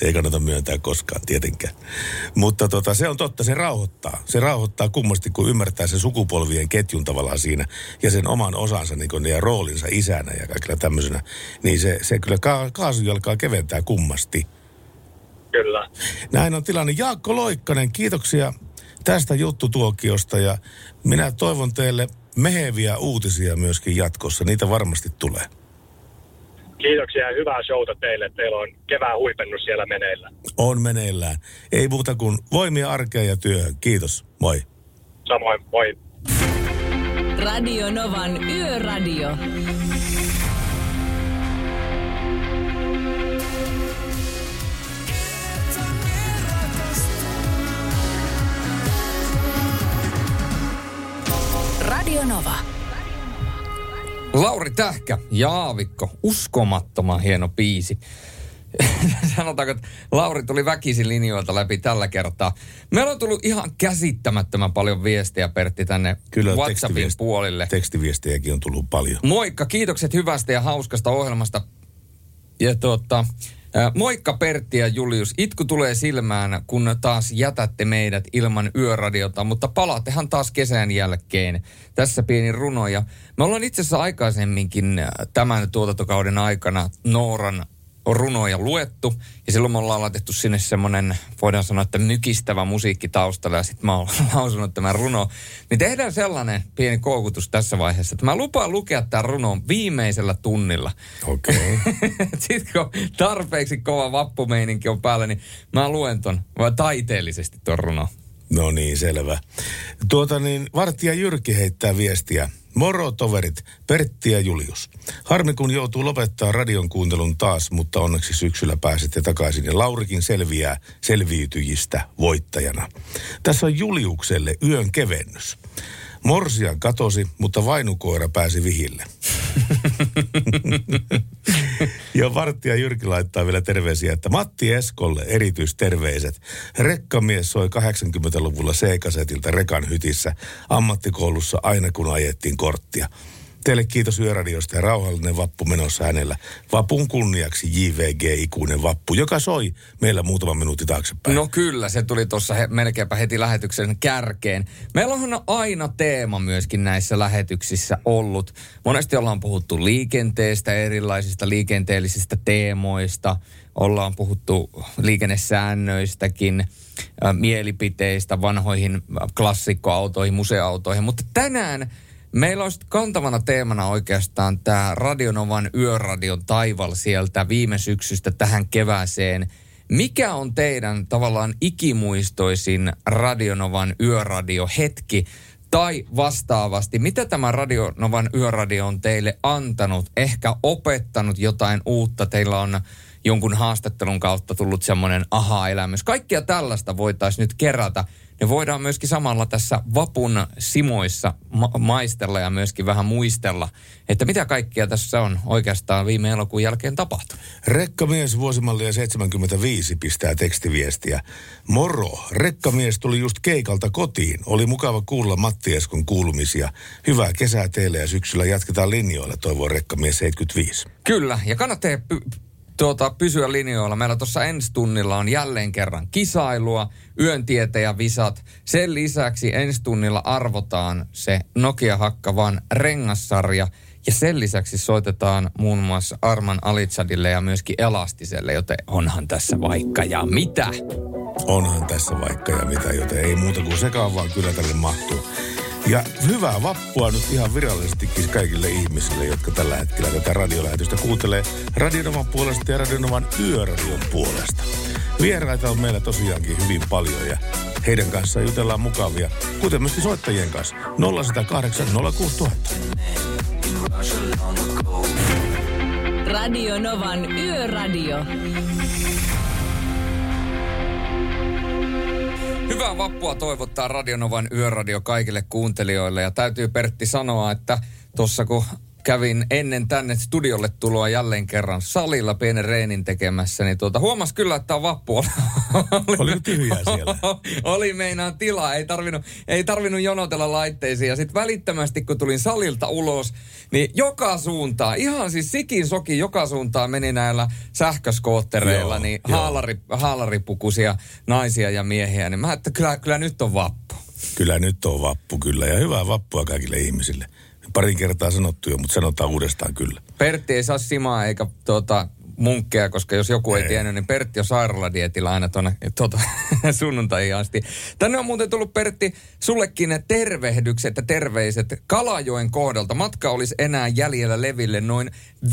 Ei kannata myöntää koskaan, tietenkään. Mutta tota, se on totta, se rauhoittaa. Se rauhoittaa kummasti, kun ymmärtää sen sukupolvien ketjun tavallaan siinä ja sen oman osansa niin kun, ja roolinsa isänä ja kaikilla tämmöisenä. Niin se, se kyllä ka- kaasujalkaa keventää kummasti. Kyllä. Näin on tilanne. Jaakko Loikkanen, kiitoksia tästä juttutuokiosta ja minä toivon teille meheviä uutisia myöskin jatkossa. Niitä varmasti tulee. Kiitoksia ja hyvää showta teille. Teillä on kevään huipennus siellä meneillä. On meneillään. Ei muuta kuin voimia arkeen ja työhön. Kiitos. Moi. Samoin, moi. Radio Novan Yöradio. Radio Nova. Lauri Tähkä ja Aavikko, uskomattoman hieno biisi. [laughs] Sanotaanko, että Lauri tuli väkisin linjoilta läpi tällä kertaa. Meillä on tullut ihan käsittämättömän paljon viestiä, Pertti, tänne Kyllä WhatsAppin tekstiviest- puolille. Tekstiviestejäkin on tullut paljon. Moikka, kiitokset hyvästä ja hauskasta ohjelmasta. Ja tuota, moikka Pertti ja Julius. Itku tulee silmään, kun taas jätätte meidät ilman yöradiota, mutta palaattehan taas kesän jälkeen. Tässä pieni runo. Ja me ollaan itse asiassa aikaisemminkin tämän tuotantokauden aikana Nooran runoja luettu. Ja silloin me ollaan laitettu sinne semmoinen, voidaan sanoa, että mykistävä musiikki taustalla. Ja sitten mä oon [laughs] lausunut tämän runo. Niin tehdään sellainen pieni koukutus tässä vaiheessa, että mä lupaan lukea tämän runon viimeisellä tunnilla. Okei. [laughs] Okay. Sitten kun tarpeeksi kova vappumeininki on päällä, niin mä luen ton vai taiteellisesti ton runon. No niin, selvä. Tuota niin, Vartija Jyrki heittää viestiä. Moro toverit, Pertti ja Julius. Harmi kun joutuu lopettaa radion kuuntelun taas, mutta onneksi syksyllä pääsette takaisin ja Laurikin selviää selviytyjistä voittajana. Tässä on Juliukselle yön kevennys. Morsian katosi, mutta vainukoira pääsi vihille. [laughs] [laughs] ja Vartija Jyrki laittaa vielä terveisiä, että Matti Eskolle erityisterveiset. Rekkamies soi 80-luvulla C-kasetilta rekan hytissä ammattikoulussa aina kun ajettiin korttia. Teille kiitos Yöradiosta ja rauhallinen vappu menossa hänellä. Vapun kunniaksi JVG ikuinen vappu, joka soi meillä muutama minuutti taaksepäin. No kyllä, se tuli tuossa he, melkeinpä heti lähetyksen kärkeen. Meillä on aina teema myöskin näissä lähetyksissä ollut. Monesti ollaan puhuttu liikenteestä, erilaisista liikenteellisistä teemoista. Ollaan puhuttu liikennesäännöistäkin, äh, mielipiteistä, vanhoihin äh, klassikkoautoihin, museoautoihin. Mutta tänään Meillä olisi kantavana teemana oikeastaan tämä Radionovan yöradion taival sieltä viime syksystä tähän kevääseen. Mikä on teidän tavallaan ikimuistoisin Radionovan yöradiohetki? Tai vastaavasti, mitä tämä Radionovan yöradio on teille antanut? Ehkä opettanut jotain uutta? Teillä on jonkun haastattelun kautta tullut semmoinen aha-elämys. Kaikkia tällaista voitaisiin nyt kerätä. Ne voidaan myöskin samalla tässä vapun simoissa ma- maistella ja myöskin vähän muistella, että mitä kaikkia tässä on oikeastaan viime elokuun jälkeen tapahtunut. Rekkamies vuosimallia 75 pistää tekstiviestiä. Moro, rekkamies tuli just keikalta kotiin. Oli mukava kuulla Matti Eskon kuulumisia. Hyvää kesää teille ja syksyllä jatketaan linjoilla, toivoo rekkamies 75. Kyllä, ja kannattaa py- tuota, pysyä linjoilla. Meillä tuossa ensi tunnilla on jälleen kerran kisailua, yöntieteen visat. Sen lisäksi ensi tunnilla arvotaan se Nokia Hakkavan rengassarja. Ja sen lisäksi soitetaan muun muassa Arman Alitsadille ja myöskin Elastiselle, joten onhan tässä vaikka ja mitä. Onhan tässä vaikka ja mitä, joten ei muuta kuin sekaan vaan kyllä tälle mahtuu. Ja hyvää vappua nyt ihan virallisestikin kaikille ihmisille, jotka tällä hetkellä tätä radiolähetystä kuuntelee Radionovan puolesta ja Radionovan yöradion puolesta. Vieraita on meillä tosiaankin hyvin paljon ja heidän kanssaan jutellaan mukavia, kuten myöskin soittajien kanssa. 0108 06000. Radio Novan Yöradio. Hyvää vappua toivottaa Radionovan yöradio kaikille kuuntelijoille. Ja täytyy Pertti sanoa, että tuossa kun kävin ennen tänne studiolle tuloa jälleen kerran salilla pienen reenin tekemässä, niin tuota, huomas kyllä, että on vappu. [laughs] Oli tyhjää siellä. [laughs] oli meinaan tilaa, ei tarvinnut, ei tarvinnut jonotella laitteisiin. Ja sitten välittömästi, kun tulin salilta ulos, niin joka suuntaan, ihan siis sikin soki joka suuntaan meni näillä sähköskoottereilla, Joo, niin joo. haalari, haalaripukuisia naisia ja miehiä. Niin mä että kyllä, kyllä nyt on vappu. Kyllä nyt on vappu kyllä ja hyvää vappua kaikille ihmisille. Parin kertaa sanottu jo, mutta sanotaan uudestaan kyllä. Pertti ei saa simaa eikä tuota, munkkeja, koska jos joku ei, Ei. tiennyt, niin Pertti on sairaaladietillä aina tuonne tuota, [laughs] sunnuntaihin asti. Tänne on muuten tullut Pertti sullekin tervehdykset ja terveiset Kalajoen kohdalta. Matka olisi enää jäljellä leville noin 5,5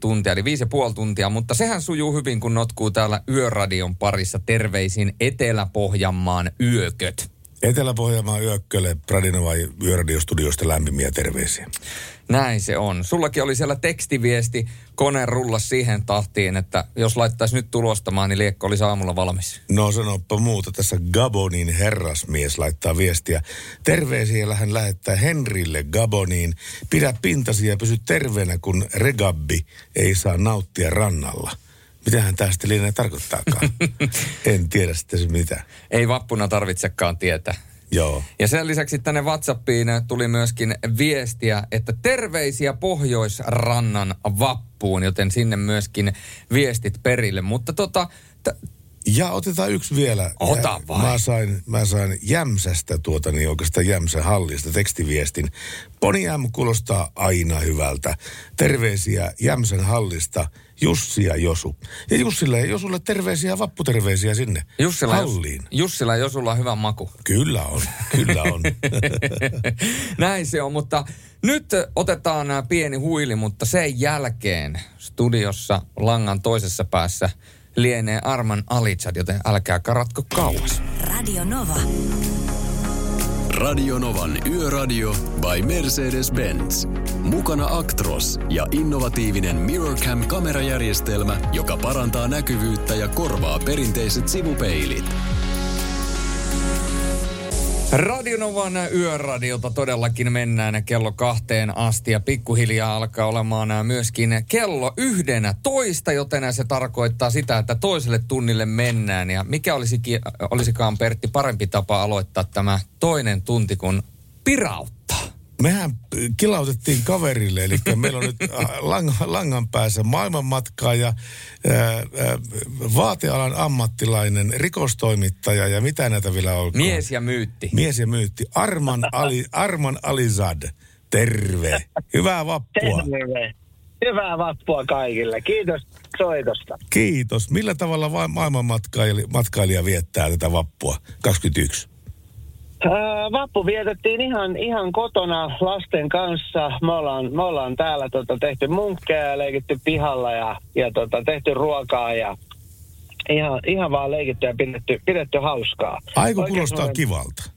tuntia, eli 5,5 tuntia, mutta sehän sujuu hyvin, kun notkuu täällä Yöradion parissa terveisin Etelä-Pohjanmaan yököt. Etelä-Pohjanmaan yökkölle Radinova Yöradiostudiosta lämpimiä terveisiä. Näin se on. Sullakin oli siellä tekstiviesti, kone rullas siihen tahtiin, että jos laittaisi nyt tulostamaan, niin liekko olisi aamulla valmis. No sanoppa muuta. Tässä Gabonin herrasmies laittaa viestiä. Terveisiä hän lähettää Henrille Gaboniin. Pidä pintasi ja pysy terveenä, kun regabbi ei saa nauttia rannalla. Mitähän tämä sitten lienee tarkoittaakaan? [laughs] en tiedä sitten se mitä. Ei vappuna tarvitsekaan tietää. Joo. Ja sen lisäksi tänne WhatsAppiin tuli myöskin viestiä, että terveisiä Pohjoisrannan vappuun, joten sinne myöskin viestit perille. Mutta tota, t- Ja otetaan yksi vielä. Ota Ja vai. Mä sain, mä sain Jämsästä tuota, niin oikeastaan Jämsän hallista tekstiviestin. Poni M kuulostaa aina hyvältä. Terveisiä Jämsän hallista Jussi ja Josu. Ja Jussille ja Josulle terveisiä, vapputerveisiä sinne Jussilla, halliin. Jussilla jos sulla on hyvä maku. Kyllä on, kyllä on. [laughs] Näin se on, mutta nyt otetaan ää, pieni huili, mutta sen jälkeen studiossa langan toisessa päässä lienee Arman Alitsat, joten älkää karatko kauas. Radio Nova. Radio Novan Yöradio by Mercedes-Benz. Mukana Actros ja innovatiivinen Mirrorcam-kamerajärjestelmä, joka parantaa näkyvyyttä ja korvaa perinteiset sivupeilit. Radionovan yöradiota todellakin mennään kello kahteen asti ja pikkuhiljaa alkaa olemaan myöskin kello yhdenä toista, joten se tarkoittaa sitä, että toiselle tunnille mennään. Ja mikä olisikin, olisikaan Pertti parempi tapa aloittaa tämä toinen tunti kuin pirauttaa? Mehän kilautettiin kaverille, eli meillä on nyt äh, lang, langan päässä maailmanmatkaa ja ää, ää, vaatealan ammattilainen, rikostoimittaja ja mitä näitä vielä on? Mies ja myytti. Mies ja myytti. Arman, Ali, Arman Alizad. Terve. Hyvää vappua. Terve. Hyvää vappua kaikille. Kiitos soitosta. Kiitos. Millä tavalla va- maailmanmatkailija matkailija viettää tätä vappua 21? Vappu vietettiin ihan, ihan kotona lasten kanssa. Me ollaan, me ollaan täällä tota, tehty munkkeja ja leikitty pihalla ja, ja tota, tehty ruokaa ja ihan, ihan vaan leikitty ja pidetty, pidetty hauskaa. Aiku Oikein kuulostaa kivalta.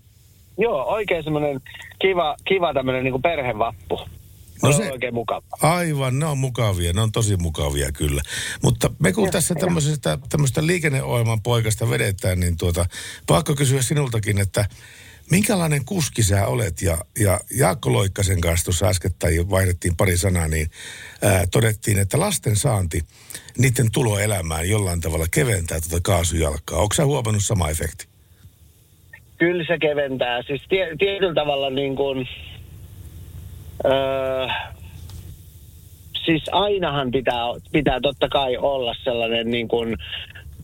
Joo, oikein semmoinen kiva, kiva tämmöinen niin perhevappu. No No se- oikein mukava. Aivan, ne on mukavia, ne on tosi mukavia kyllä. Mutta me kun tässä tämmöisestä, tämmöistä liikenneohjelman poikasta vedetään, niin tuota, pakko kysyä sinultakin, että minkälainen kuski sä olet? Ja, ja Jaakko Loikkasen kanssa tuossa äskettäin vaihdettiin pari sanaa, niin ää, todettiin, että lasten saanti, niiden tulo elämään jollain tavalla keventää tuota kaasujalkaa. Onko sä huomannut sama efekti? Kyllä se keventää. Siis tie, tietyllä tavalla niin kuin, öö, siis ainahan pitää, pitää totta kai olla sellainen niin kuin,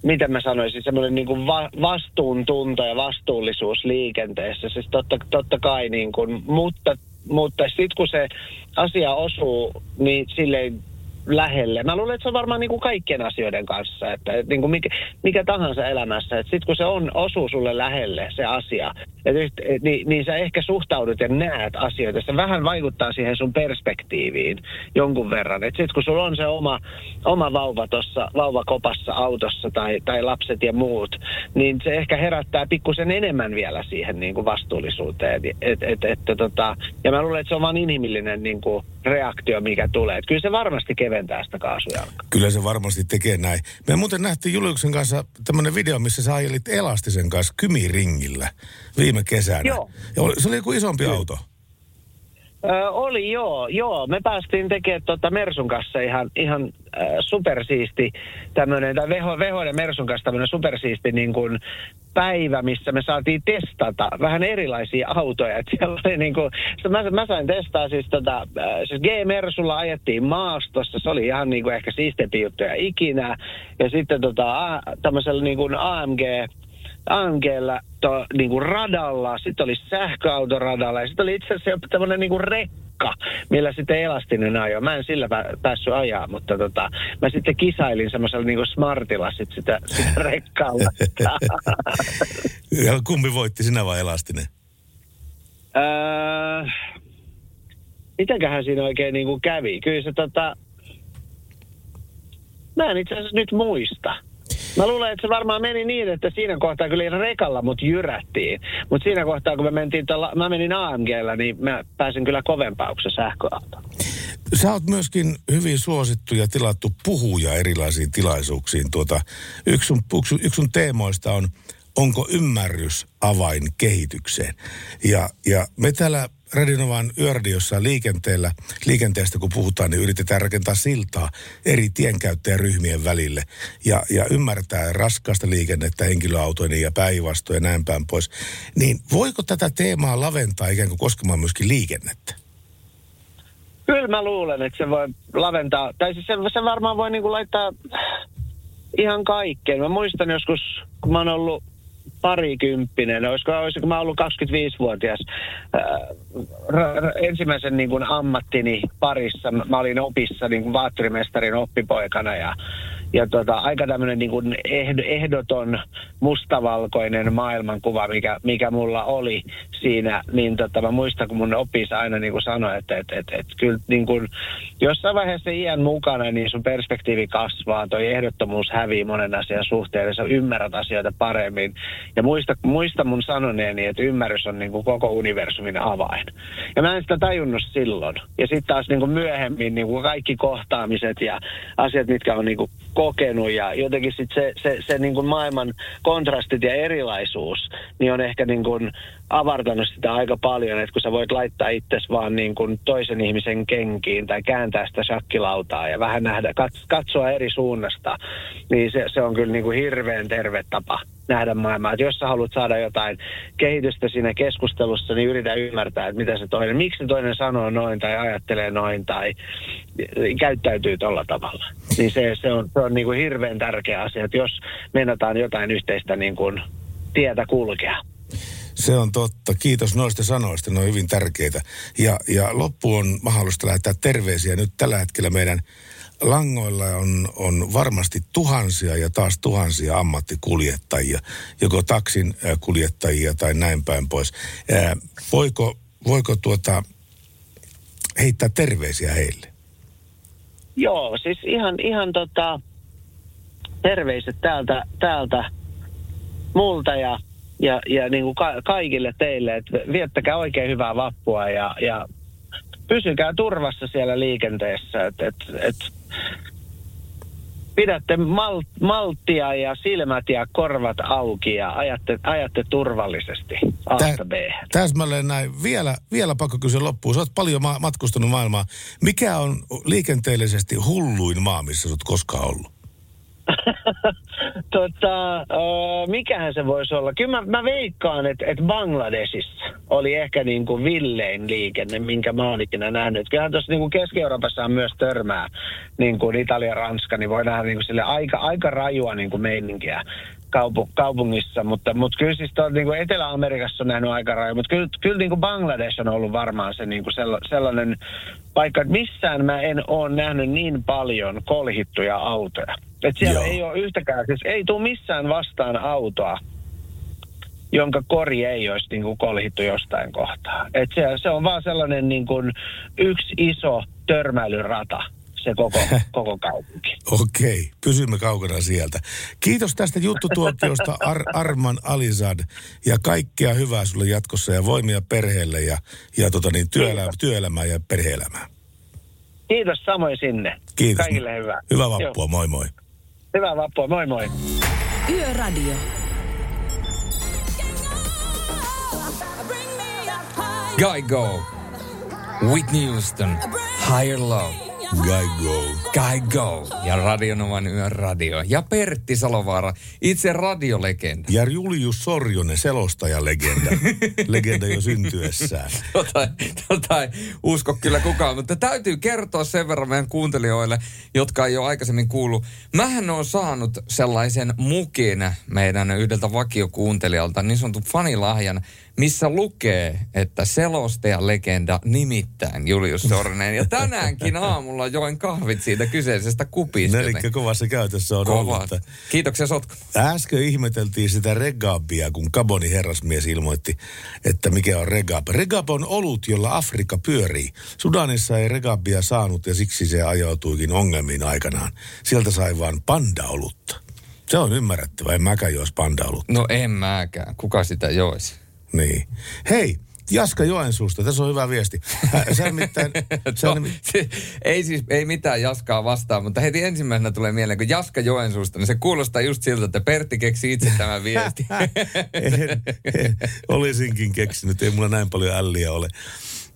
miten mä sanoisin, semmoinen niin va, vastuuntunto ja vastuullisuus liikenteessä. Siis totta, totta kai niin kuin, mutta, mutta sitten kun se asia osuu, niin silleen lähelle. Mä luulen, että se on varmaan niin kuin kaikkien asioiden kanssa, että että niin kuin mikä, mikä tahansa elämässä, että kun se on, osuu sulle lähelle se asia, yht, et, niin, niin sä ehkä suhtaudut ja näet asioita. Se vähän vaikuttaa siihen sun perspektiiviin jonkun verran. Sitten kun sulla on se oma, oma vauva tuossa vauvakopassa autossa tai, tai lapset ja muut, niin se ehkä herättää pikkusen enemmän vielä siihen niin kuin vastuullisuuteen. Et, et, et, tota, ja mä luulen, että se on vaan inhimillinen niin kuin reaktio, mikä tulee. Et kyllä se varmasti keventää sitä kaasujalkaa. Kyllä se varmasti tekee näin. Me muuten nähtiin Juliuksen kanssa tämmöinen video, missä sä ajelit Elastisen kanssa Kymiringillä viime kesänä. Joo. Ja oli, se oli joku isompi auto. Ö, oli joo, joo. Me päästiin tekemään tota Mersun kanssa ihan, ihan äh, supersiisti tämmöinen, tai Veho, Veho ja Mersun kanssa tämmöinen supersiisti niin kuin päivä, missä me saatiin testata vähän erilaisia autoja. Et siellä oli niin kuin, mä, mä, sain testaa siis tota, äh, siis G-Mersulla ajettiin maastossa, se oli ihan niin kuin ehkä siistempi juttuja ikinä. Ja sitten tota, a, tämmöisellä niin kuin AMG AMGllä to, niin kuin radalla, sitten oli sähköautoradalla ja sitten oli itse asiassa jopa tämmöinen niin kuin rekka, millä sitten elastinen ajo. Mä en sillä pä- päässyt ajaa, mutta tota, mä sitten kisailin semmoisella niin kuin smartilla sit sitä, sitä rekkalla. Ja kumpi voitti, sinä vai Elastinen? öö, mitäköhän siinä oikein niin kuin kävi? Kyllä se tota... Mä en itse asiassa nyt muista. Mä luulen, että se varmaan meni niin, että siinä kohtaa kyllä rekalla mut jyrättiin. Mutta siinä kohtaa, kun me mentiin tuolla, mä menin AMGllä, niin mä pääsin kyllä kovempaa kuin se sähköauto. Sä oot myöskin hyvin suosittu ja tilattu puhuja erilaisiin tilaisuuksiin. Tuota, yksi, sun, yksi, yksi sun teemoista on, onko ymmärrys avain kehitykseen. Ja, ja me täällä Radinovan yöradiossa liikenteellä, liikenteestä kun puhutaan, niin yritetään rakentaa siltaa eri tienkäyttäjäryhmien välille ja, ja ymmärtää raskasta liikennettä, henkilöautoinen ja päinvastoin ja näin päin pois. Niin voiko tätä teemaa laventaa ikään kuin koskemaan myöskin liikennettä? Kyllä mä luulen, että se voi laventaa, tai siis se, se varmaan voi niinku laittaa ihan kaikkeen. Mä muistan joskus, kun mä oon ollut parikymppinen, olisiko, olisiko mä ollut 25-vuotias ää, ra, ra, ensimmäisen niin kuin ammattini parissa. Mä olin opissa niin kuin oppipoikana ja, ja tota, aika tämmöinen niin kuin ehd- ehdoton mustavalkoinen maailmankuva, mikä, mikä mulla oli siinä, niin tota, mä muistan, kun mun opis aina niin kuin sanoi, että et, et, et, kyllä niin kuin, jossain vaiheessa iän mukana, niin sun perspektiivi kasvaa, toi ehdottomuus hävii monen asian suhteen, ja sä ymmärrät asioita paremmin. Ja muista, muista mun sanoneeni, että ymmärrys on niin kuin koko universumin avain. Ja mä en sitä tajunnut silloin. Ja sitten taas niin kuin myöhemmin niin kuin kaikki kohtaamiset ja asiat, mitkä on niin kuin kokenut ja jotenkin sit se, se, se niin kuin maailman kontrastit ja erilaisuus, niin on ehkä niin kuin avartanut sitä aika paljon, että kun sä voit laittaa itsesi vaan niin kuin toisen ihmisen kenkiin tai kääntää sitä shakkilautaa ja vähän nähdä, kat- katsoa eri suunnasta, niin se, se on kyllä niin kuin hirveän terve tapa nähdä maailmaa. Että jos sä haluat saada jotain kehitystä siinä keskustelussa, niin yritä ymmärtää, että mitä se toinen, miksi se toinen sanoo noin tai ajattelee noin tai käyttäytyy tuolla tavalla. Niin se, se on, se on niin kuin hirveän tärkeä asia, että jos meinataan jotain yhteistä niin kuin tietä kulkea. Se on totta. Kiitos noista sanoista, ne on hyvin tärkeitä. Ja, ja loppu on mahdollista lähettää terveisiä. Nyt tällä hetkellä meidän langoilla on, on varmasti tuhansia ja taas tuhansia ammattikuljettajia, joko taksin kuljettajia tai näin päin pois. Ää, voiko, voiko tuota, heittää terveisiä heille? Joo, siis ihan, ihan tota, terveiset täältä, täältä multa ja, ja, ja niin kuin ka- kaikille teille, että viettäkää oikein hyvää vappua ja, ja pysykää turvassa siellä liikenteessä, että et, et, pidätte mal, malttia ja silmät ja korvat auki ja ajatte, ajatte turvallisesti A-sta B. Täsmälleen näin. Vielä, vielä pakko kysyä loppuun. Sä oot paljon ma- matkustanut maailmaa. Mikä on liikenteellisesti hulluin maa, missä sä oot koskaan ollut? [laughs] tota, ö, mikähän se voisi olla? Kyllä mä, mä veikkaan, että, että Bangladesissa oli ehkä niin kuin villein liikenne, minkä mä oon ikinä nähnyt. Kyllähän tuossa niin kuin Keski-Euroopassa on myös törmää, niin kuin Italia ja Ranska, niin voi nähdä niin kuin sille aika, aika rajua niin kuin meininkiä kaupu, kaupungissa, mutta, mutta kyllä siis tuo, niin kuin Etelä-Amerikassa on nähnyt aika rajua, mutta kyllä, kyllä niin kuin Bangladesh on ollut varmaan se niin kuin sellainen paikka, että missään mä en ole nähnyt niin paljon kolhittuja autoja. Että siellä Joo. ei ole yhtäkään, siis ei tule missään vastaan autoa, jonka kori ei olisi niin kuin kolhittu jostain kohtaa. Et se, se on vaan sellainen niin kuin yksi iso törmäilyrata, se koko, [laughs] koko kaupunki. Okei, pysymme kaukana sieltä. Kiitos tästä juttutuokiosta Ar- Arman Alizad ja kaikkea hyvää sulle jatkossa ja voimia perheelle ja, ja tota niin, työelä- työelämää ja perheelämää. Kiitos samoin sinne. Kiitos. Kaikille hyvää. Hyvää vappua, Joo. moi moi. Hyvää vappua, moi moi. Yöradio. Guy Go. Whitney Houston, Higher Love. Guy Go. Guy Go. Ja Radionovan yön radio. Ja Pertti Salovaara, itse radiolegenda. Ja Julius Sorjonen, selostaja-legenda. [laughs] legenda jo syntyessään. Tota, tota ei usko kyllä kukaan, mutta täytyy kertoa sen verran meidän kuuntelijoille, jotka ei ole aikaisemmin kuullut. Mähän on saanut sellaisen mukin meidän yhdeltä vakiokuuntelijalta, niin sanotun fanilahjan, missä lukee, että selostaja legenda nimittäin Julius Sornen. Ja tänäänkin aamulla join kahvit siitä kyseisestä kupista. Eli kovassa käytössä on ollut. Kovat. Kiitoksia Sotku. Äsken ihmeteltiin sitä regabia, kun Gaboni herrasmies ilmoitti, että mikä on regab. Regab on olut, jolla Afrikka pyörii. Sudanissa ei regabia saanut ja siksi se ajautuikin ongelmiin aikanaan. Sieltä sai vain panda-olutta. Se on ymmärrettävä, en mäkään joisi panda-olutta. No en mäkään. Kuka sitä joisi? Niin. Hei, Jaska Joensuusta, tässä on hyvä viesti. Hä, Sä nimittäin, [laughs] sä No, nimi, se, ei siis, ei mitään Jaskaa vastaan, mutta heti ensimmäisenä tulee mieleen, kun Jaska Joensuusta, niin se kuulostaa just siltä, että Pertti keksi itse tämän viesti. [laughs] en, en, olisinkin keksinyt, ei mulla näin paljon älliä ole.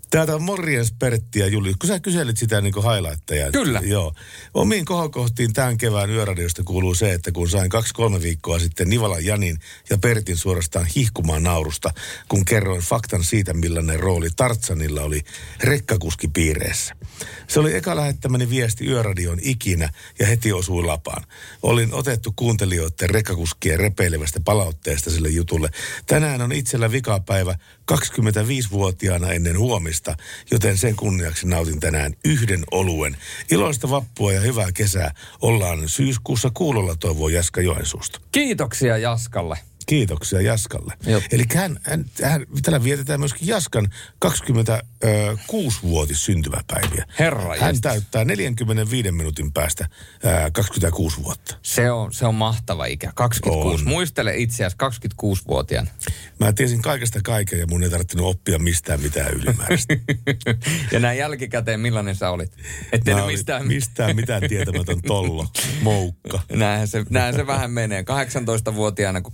Täältä on morjens Pertti ja Julius. Kun sä kyselit sitä niin highlightteja. Kyllä. Joo. Omiin kohokohtiin tämän kevään yöradiosta kuuluu se, että kun sain kaksi-kolme viikkoa sitten Nivalan Janin ja Pertin suorastaan hihkumaan naurusta, kun kerroin faktan siitä, millainen rooli Tartsanilla oli rekkakuskipiireissä. Se oli eka lähettämäni viesti yöradion ikinä ja heti osui lapaan. Olin otettu kuuntelijoiden rekkakuskien repeilevästä palautteesta sille jutulle. Tänään on itsellä vikapäivä 25-vuotiaana ennen huomista, joten sen kunniaksi nautin tänään yhden oluen. Iloista vappua ja hyvää kesää. Ollaan syyskuussa kuulolla toivoo Jaska Joensuusta. Kiitoksia Jaskalle. Kiitoksia Jaskalle. Joo. Eli hän, hän, hän, täällä vietetään myöskin Jaskan 26-vuotis syntymäpäiviä. Herra Hän jestas. täyttää 45 minuutin päästä ää, 26 vuotta. Se on, se on mahtava ikä. 26. On. Muistele itseäsi 26-vuotiaana. Mä tiesin kaikesta kaiken ja mun ei tarvinnut oppia mistään mitään ylimääräistä. [laughs] ja näin jälkikäteen, millainen sä olit? Et Mä mistään, mistään mitään [laughs] tietämätön tollo, moukka. Näinhän se, näinhän se vähän menee. 18-vuotiaana, kun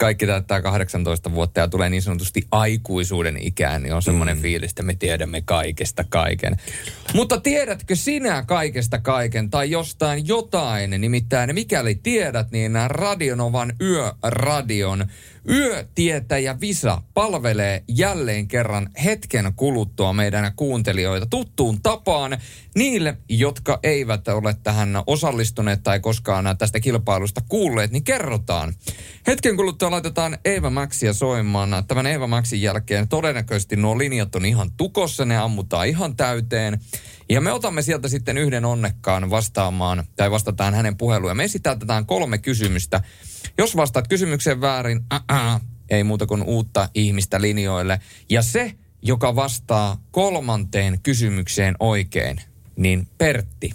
kaikki täyttää 18 vuotta ja tulee niin sanotusti aikuisuuden ikään, niin on semmoinen mm. fiilis, että me tiedämme kaikesta kaiken. Mutta tiedätkö sinä kaikesta kaiken tai jostain jotain? Nimittäin mikäli tiedät, niin Radionovan Yöradion Yötietäjä Visa palvelee jälleen kerran hetken kuluttua meidän kuuntelijoita tuttuun tapaan niille, jotka eivät ole tähän osallistuneet tai koskaan tästä kilpailusta kuulleet, niin kerrotaan. Hetken kuluttua laitetaan Eeva Maxia soimaan. Tämän Eeva Maxin jälkeen todennäköisesti nuo linjat on ihan tukossa, ne ammutaan ihan täyteen. Ja me otamme sieltä sitten yhden onnekkaan vastaamaan, tai vastataan hänen puheluun. Me esitetään kolme kysymystä. Jos vastaat kysymykseen väärin, äh, ei muuta kuin uutta ihmistä linjoille. Ja se, joka vastaa kolmanteen kysymykseen oikein, niin Pertti.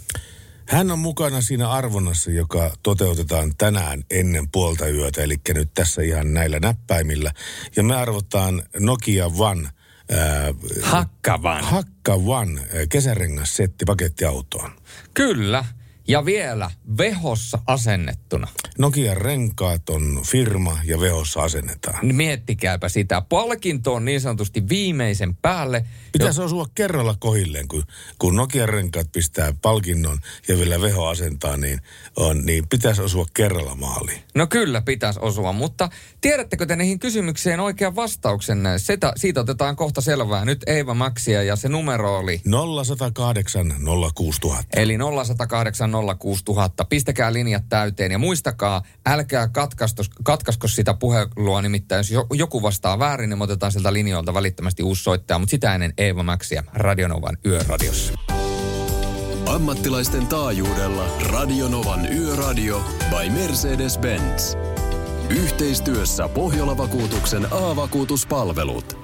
Hän on mukana siinä arvonnassa, joka toteutetaan tänään ennen puolta yötä, eli nyt tässä ihan näillä näppäimillä. Ja me arvotaan Nokia One, ää, Hakkavan. Hakka One ää, kesärengassetti pakettiautoon. Kyllä. Ja vielä vehossa asennettuna. Nokian renkaat on firma ja vehossa asennetaan. Miettikääpä sitä. Palkinto on niin sanotusti viimeisen päälle. Pitäisi osua kerralla kohilleen, kun, kun Nokian renkaat pistää palkinnon ja vielä veho asentaa, niin, on, niin pitäisi osua kerralla maaliin. No kyllä pitäisi osua, mutta tiedättekö te niihin kysymykseen oikean vastauksen? Sitä, siitä otetaan kohta selvää. Nyt Eeva Maxia ja se numero oli 0108 06000. Eli 0108 06000. Pistäkää linjat täyteen ja muistakaa, älkää katkaisko, katkaisko sitä puhelua. Nimittäin jos jo- joku vastaa väärin, niin me otetaan sieltä linjoilta välittömästi uusi soittaja. Mutta sitä ennen Eeva Maxia Radionovan yöradiossa. Ammattilaisten taajuudella Radionovan Yöradio by Mercedes-Benz. Yhteistyössä Pohjola-vakuutuksen A-vakuutuspalvelut.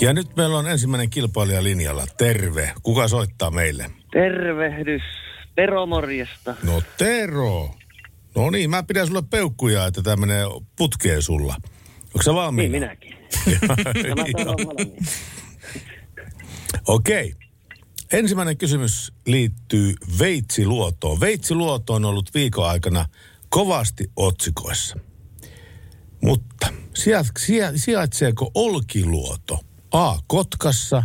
Ja nyt meillä on ensimmäinen kilpailija linjalla. Terve. Kuka soittaa meille? Tervehdys. Tero morjesta. No Tero. No niin, mä pidän sulle peukkuja, että tämä menee putkeen sulla. Onko se valmiina? Niin minäkin. [laughs] Okei. Ensimmäinen kysymys liittyy veitsiluotoon. Veitsiluoto on ollut viikon aikana kovasti otsikoissa. Mutta sija- sija- sijaitseeko Olkiluoto A. Kotkassa,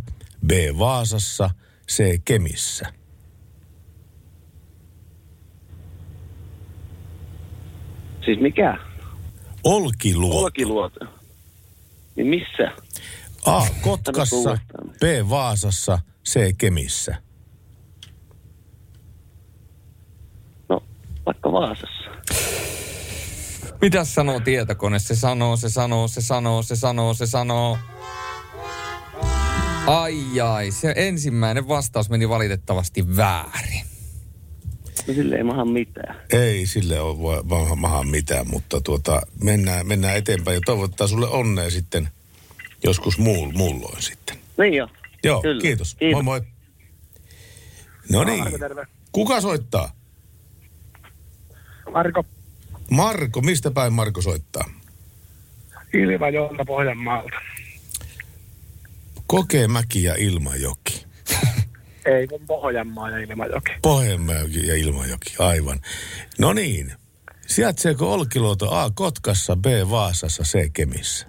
B. Vaasassa, C. Kemissä. Siis mikä? Olkiluoto. Olkiluoto. Niin missä? A. Kotkassa? B. Vaasassa, C. Kemissä. No, vaikka Vaasassa. Mitäs sanoo tietokone? Se sanoo, se sanoo, se sanoo, se sanoo, se sanoo. Ai ai, se ensimmäinen vastaus meni valitettavasti väärin. No sille ei maha mitään. Ei sille ole maha, maha mitään, mutta tuota, mennään, mennään eteenpäin ja toivottaa sulle onnea sitten joskus muul, muulloin sitten. Niin jo. Joo, Kyllä. kiitos. Kiitos. Moi moi. No niin, kuka soittaa? Marko Marko, mistä päin Marko soittaa? Ilmajoelta Pohjanmaalta. Kokemäki ja Ilmajoki. Ei kun Pohjanmaa ja Ilmajoki. Pohjanmäki ja Ilmajoki, aivan. No niin, sijaitseeko Olkiluoto A Kotkassa, B Vaasassa, C Kemissä?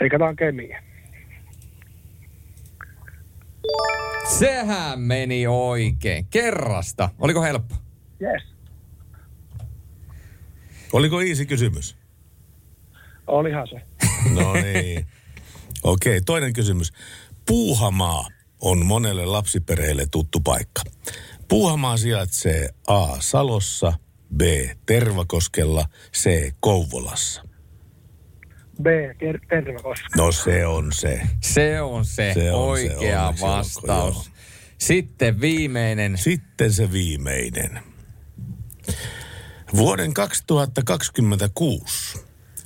Veikataan Kemiä. Sehän meni oikein. Kerrasta. Oliko helppo? Yes. Oliko easy kysymys? Olihan se. No niin. Okei, toinen kysymys. Puuhamaa on monelle lapsiperheelle tuttu paikka. Puuhamaa sijaitsee A. Salossa, B. Tervakoskella, C. Kouvolassa. B. Ker- Tervakoski. No se on se. Se on se, Se on oikea se, vastaus. joo. Sitten viimeinen. Sitten se viimeinen. Vuoden 2026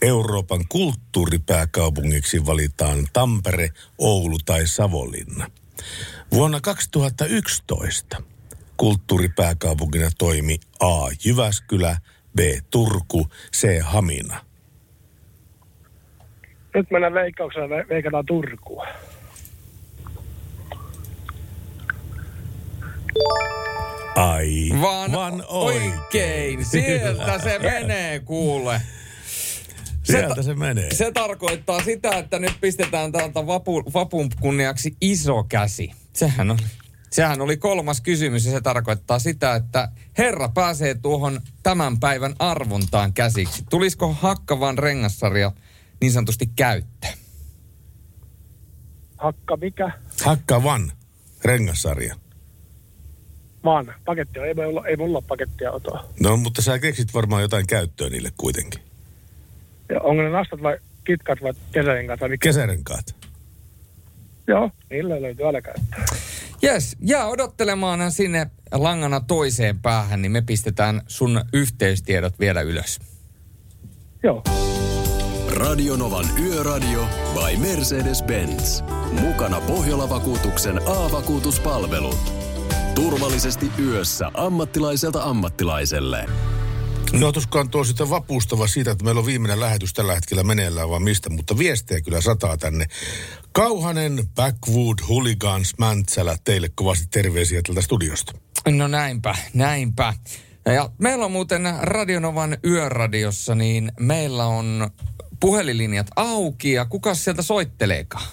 Euroopan kulttuuripääkaupungiksi valitaan Tampere, Oulu tai Savonlinna. Vuonna 2011 kulttuuripääkaupunkina toimi A. Jyväskylä, B. Turku, C. Hamina. Nyt mennään veikkauksella, ve- veikataan Turkua. Aivan Vaan oikein. oikein. Sieltä se [laughs] menee, kuule. Sieltä se menee. Se tarkoittaa sitä, että nyt pistetään täältä vapu, vapun kunniaksi iso käsi. Sehän oli, sehän oli kolmas kysymys ja se tarkoittaa sitä, että herra pääsee tuohon tämän päivän arvontaan käsiksi. Tulisiko Hakkavan rengassarja niin sanotusti käyttää? Hakka mikä? Hakkavan rengassarja. Vaan. Paketti on. Ei, voi olla, ei mulla ole pakettia otoa. No, mutta sä keksit varmaan jotain käyttöä niille kuitenkin. Ja onko ne nastat vai kitkat vai kesärenkaat vai mikä? Kesärenkaat. Joo, niillä löytyy aina käyttöä. Yes, ja odottelemaan sinne langana toiseen päähän, niin me pistetään sun yhteystiedot vielä ylös. Joo. Radionovan Yöradio by Mercedes-Benz. Mukana Pohjola-vakuutuksen A-vakuutuspalvelut. Turvallisesti yössä ammattilaiselta ammattilaiselle. No tuskaan tuo sitä vapustava siitä, että meillä on viimeinen lähetys tällä hetkellä meneillään vaan mistä, mutta viestejä kyllä sataa tänne. Kauhanen, Backwood, Hooligans, Mäntsälä, teille kovasti terveisiä tältä studiosta. No näinpä, näinpä. Ja meillä on muuten Radionovan yöradiossa, niin meillä on puhelinlinjat auki ja kuka sieltä soitteleekaan?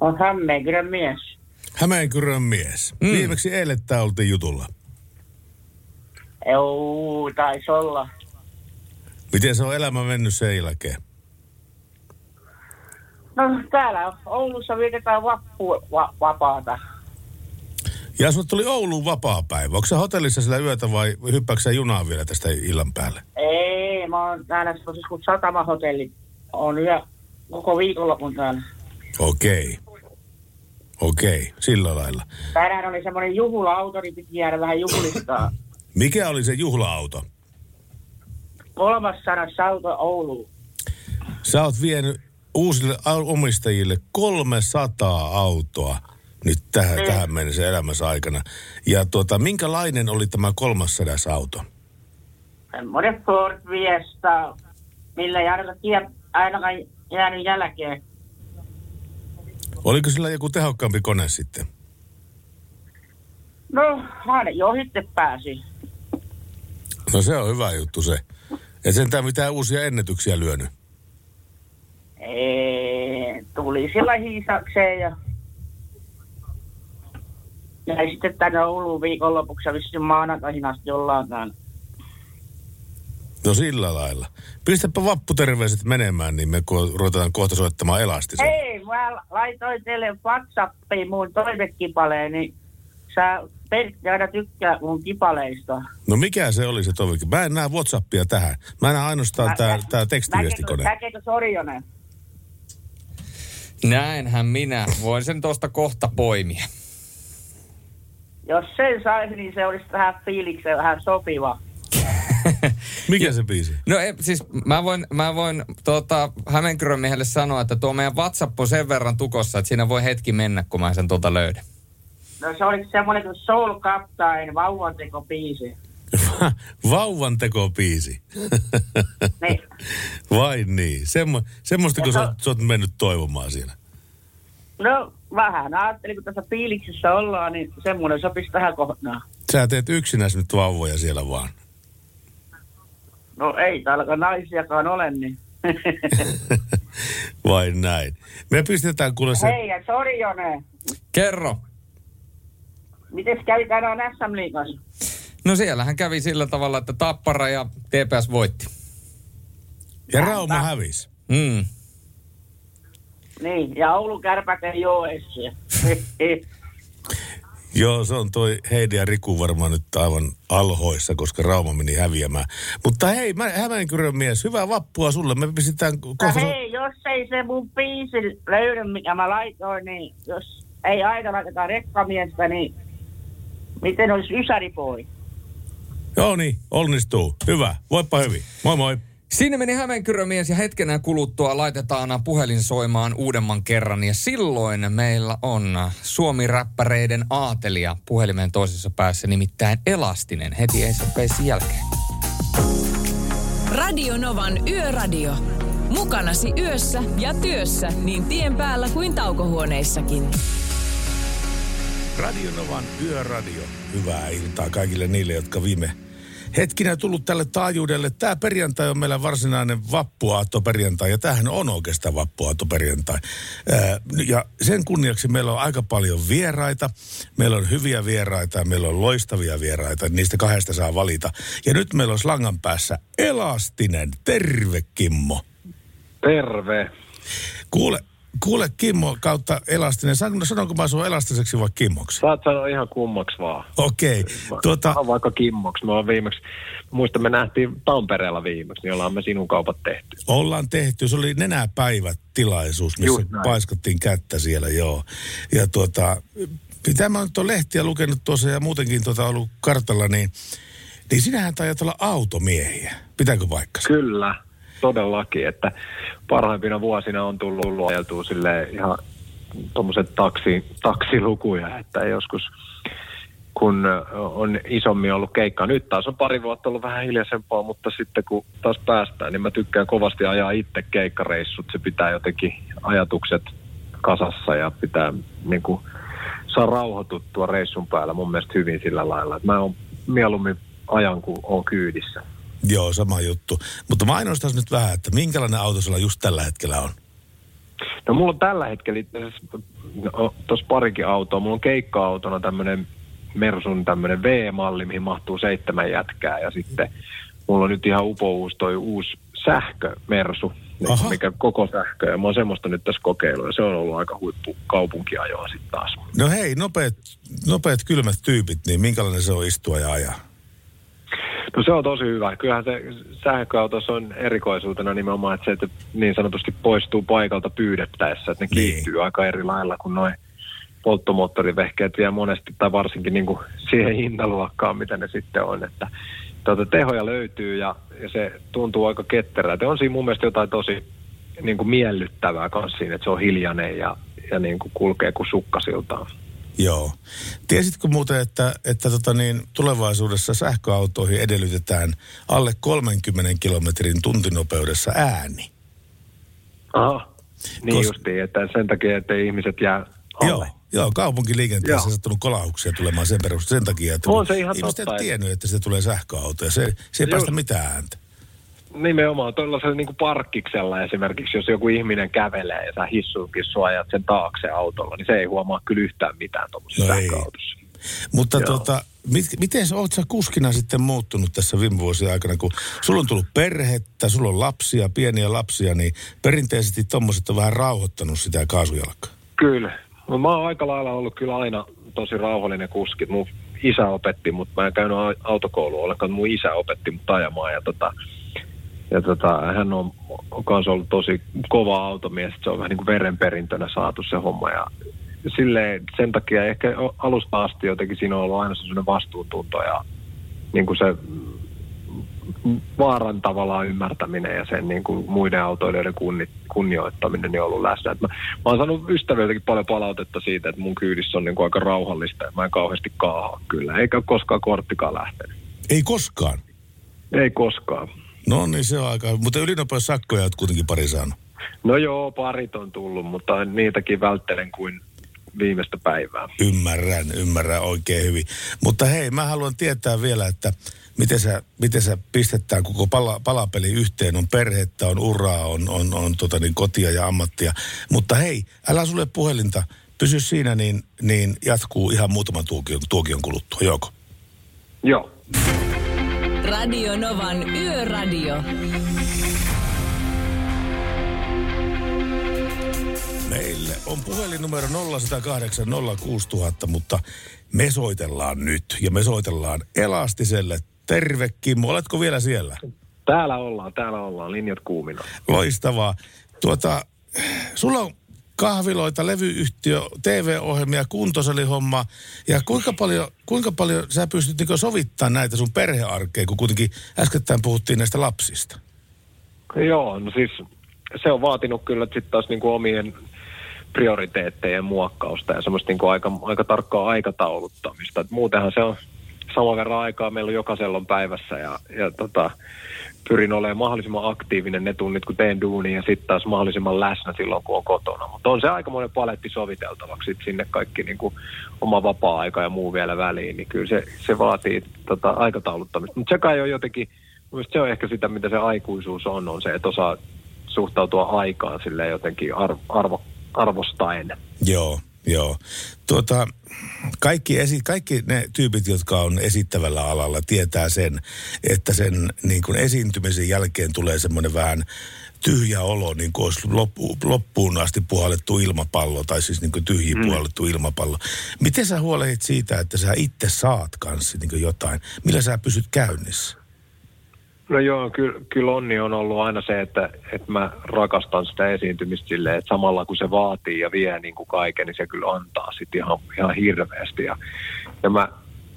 On Hämeenkyrön mies. Hämeenkyrön mies. Mm. Viimeksi eilettä oltiin jutulla. Joo, taisi olla. Miten se on elämä mennyt sen jälkeen? No täällä Oulussa vietetään vappu, va, vapaata. Ja sinulle tuli Ouluun vapaa-päivä. Onko sä hotellissa sillä yötä vai hyppääksä sä junaan vielä tästä illan päälle? Ei, mä oon täällä semmoisessa kuin satamahotelli. On yö koko viikonlopun täällä. Okei. Okei, sillä lailla. Tänään oli semmoinen juhla-auto, niin piti jäädä vähän juhlistaa. [laughs] Mikä oli se juhla-auto? Kolmas sadas auto Ouluun. Sä oot vienyt uusille omistajille 300 autoa nyt tähän, Mm. tähän mennessä elämässä aikana. Ja tuota, minkälainen oli tämä 300 auto? Semmoinen Ford Fiesta, millä ei ainakaan, tie- ainakaan jäänyt jälkeen. Oliko sillä joku tehokkaampi kone sitten? No, aina johitte pääsi. No se on hyvä juttu se. Et sentään mitään uusia ennätyksiä lyönyt. Ei, tuli sillä hiisakseen ja ja sitten tänne Ouluun viikonlopuksi ja vissiin maanantaihin asti ollaan täällä. No sillä lailla. Pistäpä vapputerveiset menemään, niin me ko- ruvetaan kohta soittamaan elastisen. Hei, mä laitoin teille Whatsappiin mun toivekipaleen, niin sä Pertti aina tykkää mun kipaleista. No mikä se oli se toivekin? Mä en näe Whatsappia tähän. Mä näen ainoastaan tää, tää tekstiviestikone. Näkeekö Sorjonen? Näinhän minä. Voin sen tuosta kohta poimia. Jos sen saisi, niin se olisi tähän fiilikseen vähän sopiva. [laughs] Mikä se biisi? No ei, siis mä voin, mä voin tuota, Hämeenkyrön miehelle sanoa, että tuo meidän WhatsApp on sen verran tukossa, että siinä voi hetki mennä, kun mä sen tuota löydän. No se olisi semmoinen kuin Soul Captain, vauvanteko biisi. [laughs] Vauvan tekopiisi. [laughs] Niin. Vai niin? Semmo, semmoista, kun Ja sä, to- oot- sä oot mennyt toivomaan siinä. No vähän. Ajattelin, kun tässä fiiliksissä ollaan, niin semmoinen sopisi tähän kohtaan. Sä teet yksinäs nyt vauvoja siellä vaan. No ei täällä naisiakaan ole, niin. [laughs] Vai näin? Me pistetään kuule se... Hei, ja Sorjonen. Kerro. Miten kävi tänään SM Liigassa? No siellähän kävi sillä tavalla, että Tappara ja TPS voitti. Ja Rauma hävisi. Mm. Niin, ja Oulun kärpät ei ole. [laughs] Joo, se on toi Heidi ja Riku varmaan nyt aivan alhoissa, koska Rauma meni häviämään. Mutta hei, mä, Hämeenkyrön mies, hyvää vappua sulle. Me pistetään kohta... hei, jos ei se mun biisi löydy, mikä mä laitoin, niin jos ei aina laiteta rekkamiestä, niin miten olisi Ysäripoi? Joo niin, onnistuu. Hyvä. Voipa hyvin. Moi moi. Sinne meni Hämeenkyrön mies ja hetkenä kuluttua laitetaan puhelin soimaan uudemman kerran. Ja silloin meillä on Suomi-räppäreiden aatelia puhelimen toisessa päässä, nimittäin Elastinen heti ensimmäisen jälkeen. Radio Novan Yöradio. Mukanasi yössä ja työssä niin tien päällä kuin taukohuoneissakin. Radio Novan Yöradio. Hyvää iltaa kaikille niille, jotka viime hetkinä tullut tälle taajuudelle. Tämä perjantai on meillä varsinainen vappuaattoperjantai ja tämähän on oikeastaan vappuaattoperjantai. Ja sen kunniaksi meillä on aika paljon vieraita. Meillä on hyviä vieraita ja meillä on loistavia vieraita. Niistä kahdesta saa valita. Ja nyt meillä on slangan päässä Elastinen. Terve Kimmo. Terve. Kuule, kuule Kimmo kautta Elastinen. San- Sanonko mä sun elastiseksi vai Kimmoksi? Saat sanoa ihan kummaksi vaan. Okei. Tuota, Ihan vaikka kimmoksi. Me on viimeksi, muistan me nähtiin Tampereella viimeksi, niin ollaan me sinun kaupat tehty. Ollaan tehty, se oli nenäpäivät tilaisuus, missä näin. paiskattiin kättä siellä, joo. Ja tuota, mitä mä nyt on lehtiä lukenut tuossa ja muutenkin tuota ollut kartalla, niin, niin sinähän taidat olla automiehiä. Pitääkö paikkansa? Kyllä, todellakin, että parhaimpina vuosina on tullut, ajeltua sille ihan tuommoiset taksi, taksilukuja, että joskus kun on isommin ollut keikkaa. Nyt taas on pari vuotta ollut vähän hiljaisempaa, mutta sitten kun taas päästään, niin mä tykkään kovasti ajaa itse keikkareissut. Se pitää jotenkin ajatukset kasassa ja pitää niin kuin, saa rauhoituttua reissun päällä mun mielestä hyvin sillä lailla. Mä oon mieluummin ajan, kun on kyydissä. Joo, sama juttu. Mutta mainostas nyt vähän, että minkälainen auto sulla just tällä hetkellä on? No mulla on tällä hetkellä no, tuossa parikin autoa. Mulla on keikka-autona tämmöinen Mersun tämmöinen V-malli, mihin mahtuu seitsemän jätkää. Ja sitten mulla on nyt ihan upouus toi uusi sähkömersu, Aha. mikä koko sähkö. Ja mä oon semmoista nyt tässä kokeillut ja se on ollut aika huippu kaupunkiajoa sitten taas. No hei, nopeat, nopeat kylmät tyypit, niin minkälainen se on istua ja ajaa? No se on tosi hyvä. Kyllähän se sähköautossa on erikoisuutena nimenomaan, että se että niin sanotusti poistuu paikalta pyydettäessä, että ne kiihtyy aika eri lailla kuin noin polttomoottorivehkeet vielä monesti, tai varsinkin niin kuin siihen hintaluokkaan, mitä ne sitten on. Että tuota, tehoja löytyy ja, ja se tuntuu aika ketterältä. On siinä mun mielestä jotain tosi niin kuin miellyttävää kanssa siinä, että se on hiljainen ja, ja niin kuin kulkee kuin sukkasiltaan. Joo. Tiesitkö muuten, että, että tota niin, tulevaisuudessa sähköautoihin edellytetään alle 30 kilometrin tuntinopeudessa ääni? Aha. Niin Kos- justiin, että sen takia, että ihmiset jää alle. Joo, joo kaupunkiliikenteessä on sattunut kolauksia tulemaan sen perusteella sen takia, että On se ihan ihmiset totta, ei että- tiennyt, että se tulee sähköauto ja se, se ei Just. päästä mitään ääntä. Nimenomaan tuollaisella niin kuin parkkiksella esimerkiksi, jos joku ihminen kävelee ja sä hissuukin suojat sen taakse autolla, niin se ei huomaa kyllä yhtään mitään tuommoisessa No sähköautossa. Mutta Joo. tota, mit, miten sä, oot sä kuskina sitten muuttunut tässä viime vuosien aikana, kun sulla on tullut perhettä, sulla on lapsia, pieniä lapsia, niin perinteisesti tommoset on vähän rauhoittanut sitä kaasujalkaa. Kyllä. No, mä oon aika lailla ollut kyllä aina tosi rauhallinen kuski. Mun isä opetti, mutta mä en käynyt autokoulua ollenkaan. Mun isä opetti mut ajamaan ja, tota, ja tota, hän on, kanssa ollut tosi kova automies. Se on vähän niin kuin verenperintönä saatu se homma ja silleen, sen takia ehkä alusta asti jotenkin siinä on ollut aina sellainen vastuuntunto ja niin kuin se vaaran tavallaan ymmärtäminen ja sen niin kuin muiden autoilijoiden kunni, kunnioittaminen niin on ollut läsnä. Et mä, mä oon saanut ystäviltäkin paljon palautetta siitä, että mun kyydissä on niin kuin aika rauhallista ja mä en kauheasti kaahaa kyllä. Eikä koskaan korttikaan lähtenyt. Ei koskaan? Ei koskaan. No niin, se on aika... Mutta ylinopeussakkoja oot kuitenkin pari saanut. No joo, parit on tullut, mutta niitäkin välttelen kuin viimeistä päivää. Ymmärrän, ymmärrän oikein hyvin. Mutta hei, mä haluan tietää vielä, että miten sä, miten sä pistetään koko pala, palapeli yhteen. On perhettä, on uraa, on, on, on tota niin, kotia ja ammattia. Mutta hei, älä sulle puhelinta. Pysy siinä, niin, niin jatkuu ihan muutaman tuokion, tuokion kuluttua. Joko? Joo. Radio Novan Yöradio. Meille on puhelinnumero 0108 06000, mutta me soitellaan nyt. Ja me soitellaan Elastiselle. Terve Kimmo, oletko vielä siellä? Täällä ollaan, täällä ollaan, linjat kuumina. Loistavaa. Tuota, sulla on kahviloita, levyyhtiö, TV-ohjelmia, kuntosalihomma. Ja kuinka paljon, kuinka paljon sä pystyt niin sovittamaan näitä sun perhearkeen, kun kuitenkin äskettäin puhuttiin näistä lapsista? Joo, no siis se on vaatinut kyllä sitten taas niinku omien prioriteettejen muokkausta ja semmoista niinku aika, aika tarkkaa aikatauluttamista. Et muutenhan se on saman verran aikaa meillä on jokaisella on päivässä ja, ja tota, pyrin olemaan mahdollisimman aktiivinen ne tunnit, kun teen duunia ja sitten taas mahdollisimman läsnä silloin, kun on kotona. Mutta on se aikamoinen paletti soviteltavaksi sit sinne kaikki niinku oma vapaa-aika ja muu vielä väliin, niin kyllä se, se vaatii tota, aikatauluttamista. Mutta se kai on jotenkin, se on ehkä sitä, mitä se aikuisuus on, on se, että osaa suhtautua aikaan sille jotenkin arvo, arvo, arvostaen. Joo, joo. Tuota, kaikki, esi- kaikki ne tyypit, jotka on esittävällä alalla, tietää sen, että sen niin kuin esiintymisen jälkeen tulee semmoinen vähän tyhjä olo, niin kuin olisi loppu, loppuun asti puhallettu ilmapallo, tai siis niin kuin tyhjiä mm. puhallettu ilmapallo. Miten sä huolehdit siitä, että sä itse saat kanssa niin kuin jotain? Millä sä pysyt käynnissä? No joo, kyllä, kyllä onni on ollut aina se, että, että mä rakastan sitä esiintymistä silleen, että samalla kun se vaatii ja vie niin kuin kaiken, niin se kyllä antaa sitten ihan, ihan hirveästi. Ja, ja mä,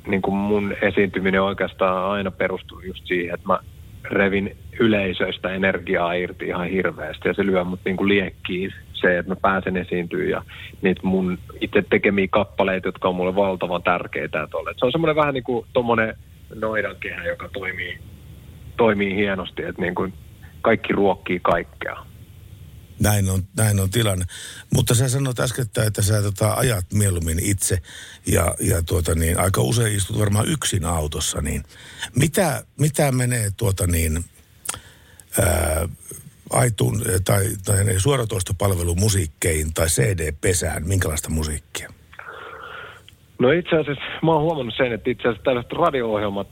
niin kuin mun esiintyminen oikeastaan aina perustuu just siihen, että mä revin yleisöistä energiaa irti ihan hirveästi ja se lyö mut niin kuin liekkiin se, että mä pääsen esiintyä ja niitä mun itse tekemiä kappaleita, jotka on mulle valtavan tärkeitä. tolle. Se on semmoinen vähän niin kuin tommonen noidankehä, joka toimii toimii hienosti, että niin kuin kaikki ruokkii kaikkea. Näin on, näin on tilanne. Mutta sä sanoit äskettäin, että sä tota, ajat mieluummin itse ja, ja tuota niin, aika usein istut varmaan yksin autossa. Niin mitä, mitä menee tuota niin, ää, aitun, tai, tai suoratoistopalvelumusiikkeihin tai CD-pesään? Minkälaista musiikkia? No itse asiassa mä oon huomannut sen, että itse asiassa tällaiset radio-ohjelmat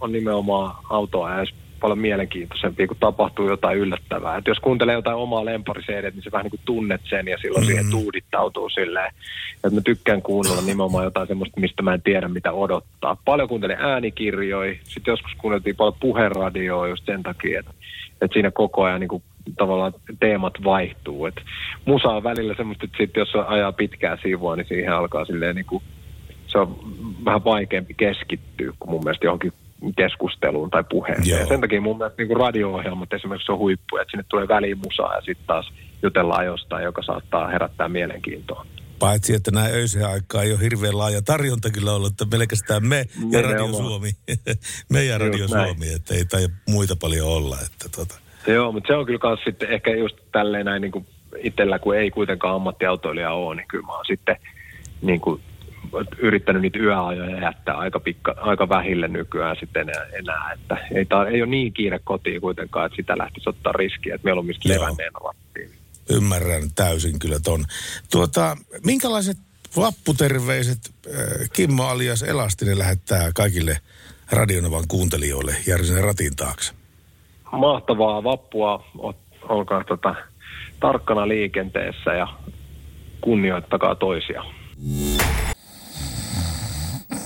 on nimenomaan autoa ja paljon mielenkiintoisempia, kun tapahtuu jotain yllättävää. Et jos kuuntelee jotain omaa lempariseedet, niin se vähän niin kuin tunnet sen ja silloin mm. siihen tuudittautuu silleen. Että mä tykkään kuunnella nimenomaan jotain semmoista, mistä mä en tiedä mitä odottaa. Paljon kuuntelin äänikirjoja, sitten joskus kuunneltiin paljon puheradioa just sen takia, että, että siinä koko ajan niin kuin tavallaan teemat vaihtuu. Et musa on välillä semmoista, että sit jos ajaa pitkää siivua, niin siihen alkaa silleen niin kuin, se on vähän vaikeampi keskittyä kuin mun mielestä johonkin keskusteluun tai puheeseen. Ja sen takia mun mielestä niin radio-ohjelmat esimerkiksi on huippu, että sinne tulee väliin musaa ja sitten taas jutellaan jostain, joka saattaa herättää mielenkiintoa. Paitsi, että näin öiseen aikaan ei ole hirveän laaja tarjonta kyllä ollut, että pelkästään me ja Nimenomaan. Radio Suomi. [laughs] me ja Radio Just näin. Suomi, että ei tai muita paljon olla. Että tota. Joo, mutta se on kyllä kans sitten ehkä just tälleen näin niin kuin itsellä, kun ei kuitenkaan ammattiautoilija ole, niin kyllä mä oon sitten niin kuin yrittänyt niitä yöajoja jättää aika, pikka, aika vähille nykyään sitten enää, enää että ei, tar- ei ole niin kiire kotiin kuitenkaan, että sitä lähtisi ottaa riskiä, että mieluummin sitten levänneenä Lappiin. Ymmärrän täysin kyllä ton. Tuota, minkälaiset vapputerveiset äh, Kimmo alias Elastinen lähettää kaikille Radionovan kuuntelijoille Järvisen ratin taakse? Mahtavaa vappua, Ol- olkaa tota, tarkkana liikenteessä ja kunnioittakaa toisia.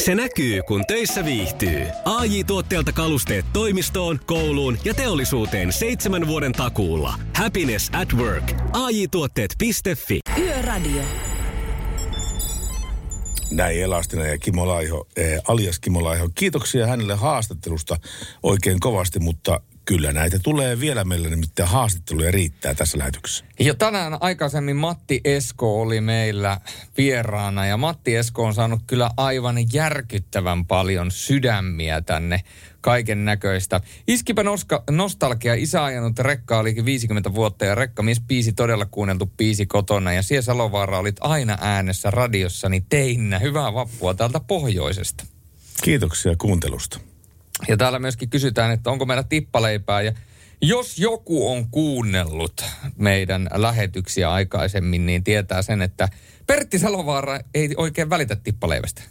Se näkyy, kun töissä viihtyy. ai tuotteelta kalusteet toimistoon, kouluun ja teollisuuteen seitsemän vuoden takuulla. Happiness at work. ai tuotteetfi Yöradio. Näin Elastinen ja Kimmo Laiho, eh, alias Kimmo Laiho. Kiitoksia hänelle haastattelusta oikein kovasti, mutta kyllä näitä tulee vielä meillä, nimittäin haastatteluja riittää tässä lähetyksessä. Ja tänään aikaisemmin Matti Esko oli meillä vieraana ja Matti Esko on saanut kyllä aivan järkyttävän paljon sydämiä tänne kaiken näköistä. Iskipä noska, nostalgia, isä ajanut rekkaa olikin 50 vuotta ja rekkamies piisi todella kuunneltu piisi kotona ja siellä Salovaara olit aina äänessä radiossani teinnä. Hyvää vappua täältä pohjoisesta. Kiitoksia kuuntelusta. Ja täällä myöskin kysytään, että onko meillä tippaleipää ja jos joku on kuunnellut meidän lähetyksiä aikaisemmin, niin tietää sen, että Pertti Salovaara ei oikein välitä tippaleivästä.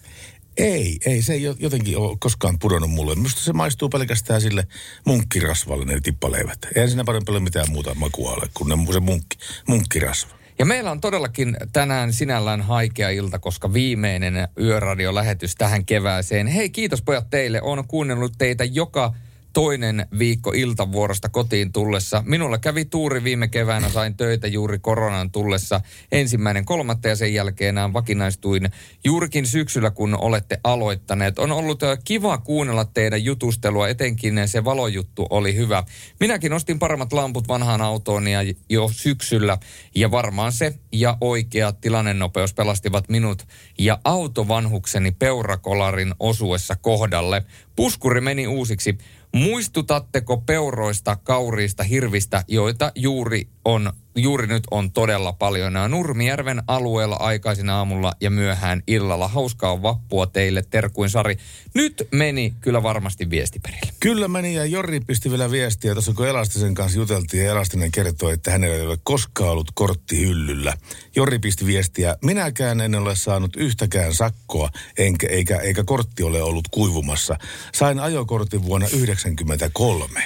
Ei, ei se ei jotenkin ole koskaan pudonnut mulle. Minusta se maistuu pelkästään sille munkkirasvalle ne tippaleivät. Eihän siinä paljon, paljon mitään muuta makua ole kuin se munkki, munkkirasva. Ja meillä on todellakin tänään sinällään haikea ilta, koska viimeinen yöradiolähetys tähän kevääseen. Hei, kiitos pojat teille. Olen kuunnellut teitä joka toinen viikko iltavuorosta kotiin tullessa. Minulla kävi tuuri viime keväänä, sain töitä juuri koronan tullessa ensimmäinen kolmatta ja sen jälkeen vakinaistuin juurikin syksyllä, kun olette aloittaneet. On ollut kiva kuunnella teidän jutustelua, etenkin se valojuttu oli hyvä. Minäkin ostin paremmat lamput vanhaan autoon ja jo syksyllä ja varmaan se ja oikea tilannenopeus pelastivat minut ja autovanhukseni peurakolarin osuessa kohdalle. Puskuri meni uusiksi. Muistutatteko peuroista, kauriista, hirvistä, joita juuri on juuri nyt on todella paljon. Nämä Nurmijärven alueella aikaisin aamulla ja myöhään illalla. Hauskaa vappua teille, terkuin Sari. Nyt meni kyllä varmasti viesti perille. Kyllä meni ja Jorri pisti vielä viestiä. Tuossa kun Elastisen kanssa juteltiin ja Elastinen kertoi, että hänellä ei ole koskaan ollut kortti hyllyllä. Jorri pisti viestiä. Minäkään en ole saanut yhtäkään sakkoa, enkä, eikä, eikä kortti ole ollut kuivumassa. Sain ajokortin vuonna 1993.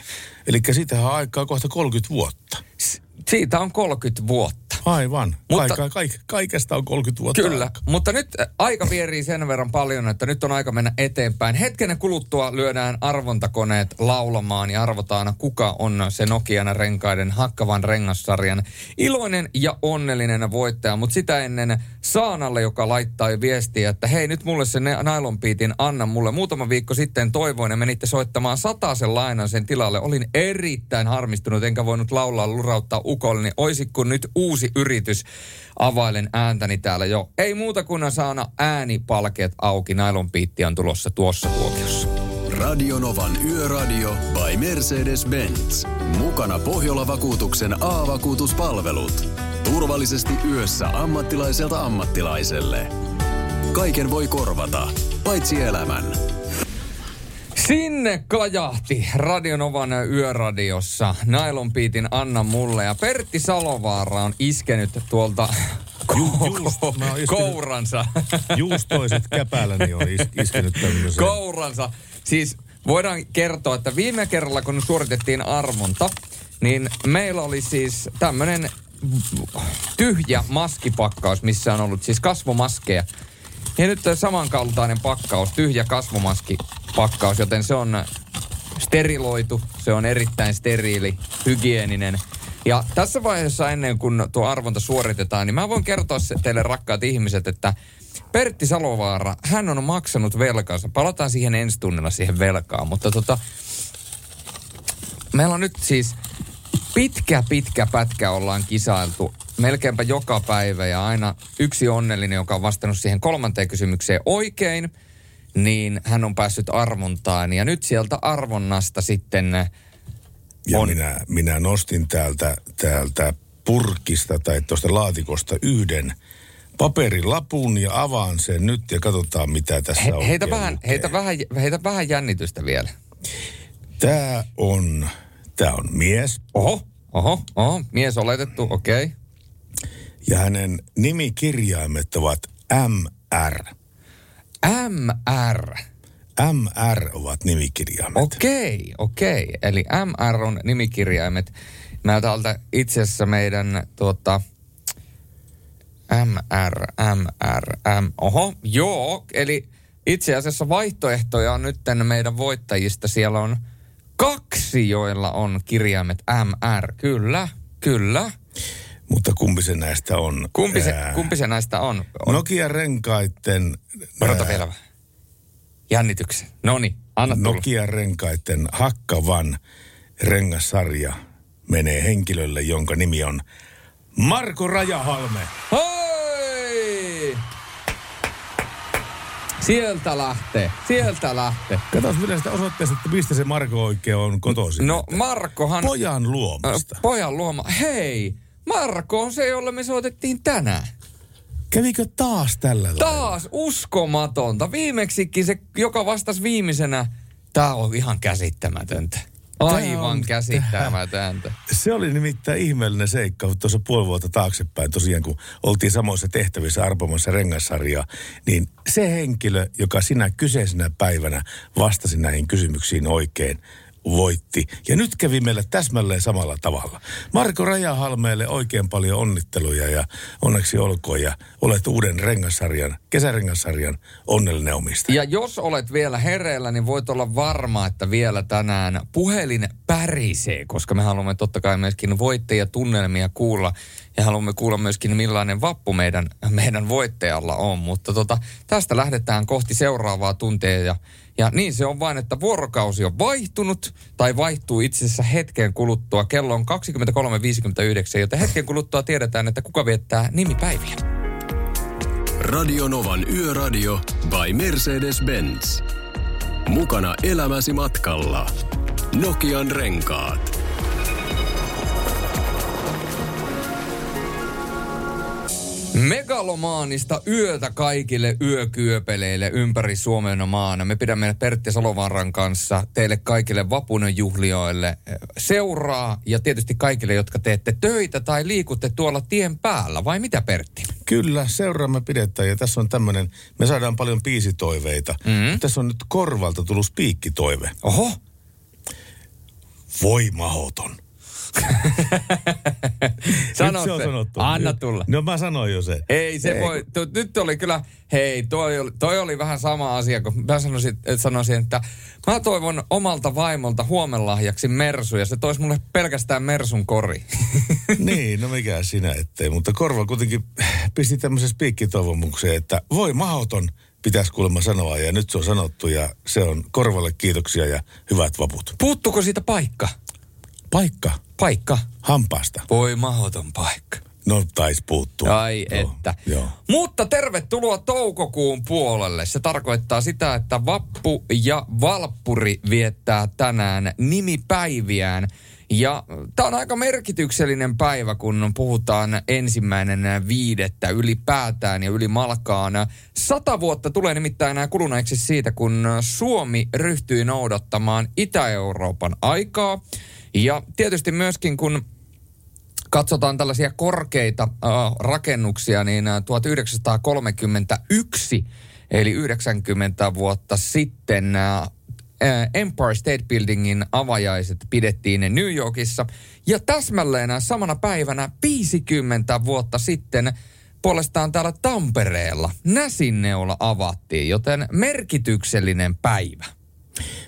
Eli siitähän on aikaa kohta 30 vuotta. Siitä on 30 vuotta. Aivan. Mutta, Kaika, kaik, kaikesta on 30 vuotta Kyllä, aika. mutta nyt aika vierii sen verran paljon, että nyt on aika mennä eteenpäin. Hetken kuluttua lyödään arvontakoneet laulamaan ja arvotaan, kuka on se Nokian renkaiden hakkavan rengassarjan iloinen ja onnellinen voittaja. Mutta sitä ennen Saanalle, joka laittaa viestiä, että hei nyt mulle se nailonpiitin anna mulle. Muutama viikko sitten toivoin ja menitte soittamaan sen lainan sen tilalle. Olin erittäin harmistunut, enkä voinut laulaa lurauttaa ukolle, niin oisikko nyt uusi yritys. Availen ääntäni täällä jo. Ei muuta kuin saana äänipalkeet auki. Nailonpiitti on tulossa tuossa tuokiossa. Radionovan Yöradio by Mercedes-Benz. Mukana Pohjola-vakuutuksen A-vakuutuspalvelut. Turvallisesti yössä ammattilaiselta ammattilaiselle. Kaiken voi korvata, paitsi elämän. Sinne kajahti Radionovan yöradiossa Nailonpiitin Anna mulle ja Pertti Salovaara on iskenyt tuolta Ju, just, kouransa. Juustoiset käpäläni on is, iskenyt tämmöisen. Kouransa. Siis voidaan kertoa, että viime kerralla kun suoritettiin arvonta, niin meillä oli siis tämmöinen tyhjä maskipakkaus, missä on ollut siis kasvomaskeja. Ja nyt samankaltainen pakkaus, tyhjä kasvomaski pakkaus, joten se on steriloitu, se on erittäin steriili, hygieninen. Ja tässä vaiheessa ennen kuin tuo arvonta suoritetaan, niin mä voin kertoa teille rakkaat ihmiset, että Pertti Salovaara, hän on maksanut velkansa. Palataan siihen ensi tunnilla siihen velkaan, mutta tota, meillä on nyt siis pitkä, pitkä pätkä ollaan kisailtu melkeinpä joka päivä ja aina yksi onnellinen, joka on vastannut siihen kolmanteen kysymykseen oikein, niin hän on päässyt arvontaan. Ja nyt sieltä arvonnasta sitten Ja on... minä, minä nostin täältä, täältä purkista tai tuosta laatikosta yhden paperilapun ja avaan sen nyt ja katsotaan mitä tässä He, on. heitä, vähän, heitä, vähän, heitä vähän jännitystä vielä. Tämä on, tää on mies. Oho, oho, oho, mies oletettu, okei. Okay. Ja hänen nimikirjaimet ovat MR. MR. MR ovat nimikirjaimet. Okei, okei. Eli MR on nimikirjaimet. Mä täältä itse asiassa meidän tuota, MR, MR, M. Oho, joo. Eli itse asiassa vaihtoehtoja on nyt meidän voittajista. Siellä on kaksi, joilla on kirjaimet MR. Kyllä, kyllä. Mutta kumpi se näistä on? Kumpi se, Ää, kumpi se näistä on? on Nokia renkaiden... Odota ää, vielä. Jännityksen. Noni, anna tulla. Nokia renkaiden hakkavan rengassarja menee henkilölle, jonka nimi on Marko Rajahalme. Hoi! Sieltä lähtee, sieltä lähtee. Katsos vielä sitä osoitteesta, että mistä se Marko oikein on kotoisin. No Markohan... Pojan luomasta. Ö, Pojan luoma. Hei, Marko on se, jolle me soitettiin tänään. Kävikö taas tällä lailla? Taas uskomatonta. Viimeksikin se, joka vastasi viimeisenä. Tää on ihan käsittämätöntä. Aivan käsittämätöntä. Se oli nimittäin ihmeellinen seikka tuossa puoli vuotta taaksepäin tosiaan, kun oltiin samoissa tehtävissä arpomassa rengassarjaa, niin se henkilö, joka sinä kyseisenä päivänä vastasi näihin kysymyksiin oikein, voitti. Ja nyt kävi meillä täsmälleen samalla tavalla. Marko Rajahalmeelle oikein paljon onnitteluja ja onneksi olkoon ja olet uuden rengassarjan, kesärengassarjan onnellinen omistaja. Ja jos olet vielä hereillä, niin voit olla varma, että vielä tänään puhelin pärisee, koska me haluamme totta kai myöskin voittajatunnelmia kuulla. Ja haluamme kuulla myöskin, millainen vappu meidän, meidän voittajalla on. Mutta tota, tästä lähdetään kohti seuraavaa tuntia. Ja, ja niin se on vain, että vuorokausi on vaihtunut tai vaihtuu itse asiassa hetken kuluttua. Kello on 23.59, joten hetken kuluttua tiedetään, että kuka viettää nimipäiviä. Radio Novan Yöradio by Mercedes-Benz. Mukana elämäsi matkalla. Nokian renkaat. Megalomaanista yötä kaikille yökyöpeleille ympäri Suomen maana. Me pidämme Pertti Salovaaran kanssa teille kaikille vapunen juhlioille eh, seuraa ja tietysti kaikille, jotka teette töitä tai liikutte tuolla tien päällä. Vai mitä Pertti? Kyllä, seuraamme pidetään ja tässä on tämmöinen, me saadaan paljon piisitoiveita. Mm-hmm. Tässä on nyt korvalta tullut spiikkitoive. Oho. Voi mahoton. [laughs] Sano Nyt se on sanottu. Anna tulla. No mä sanoin jo se. Ei se voi, tu, nyt oli kyllä, hei, toi oli, toi oli vähän sama asia, kun mä sanoisin, että sanoisin, että mä toivon omalta vaimolta huomenlahjaksi Mersu, ja se toisi mulle pelkästään Mersun kori. [laughs] niin, no mikä sinä ettei. Mutta korva kuitenkin pisti tämmöisen spiikkitoivomukseen, että voi mahoton pitäisi kuulemma sanoa. Ja nyt se on sanottu ja se on korvalle kiitoksia ja hyvät vaput. Puuttuuko siitä paikka? Paikka? Paikka. Hampaasta. Voi mahoton paikka. No taisi puuttua. Ai että. Joo. Mutta tervetuloa toukokuun puolelle. Se tarkoittaa sitä, että Vappu ja Valppuri viettää tänään nimipäiviään. Ja tämä on aika merkityksellinen päivä, kun puhutaan ensimmäinen viidettä ylipäätään ja yli malkaan. Sata vuotta tulee nimittäin nämä kuluneeksi siitä, kun Suomi ryhtyi noudattamaan Itä-Euroopan aikaa. Ja tietysti myöskin kun katsotaan tällaisia korkeita äh, rakennuksia, niin äh, 1931, eli 90 vuotta sitten, äh, Empire State Buildingin avajaiset pidettiin New Yorkissa. Ja täsmälleen samana päivänä 50 vuotta sitten puolestaan täällä Tampereella Näsinneula avattiin, joten merkityksellinen päivä.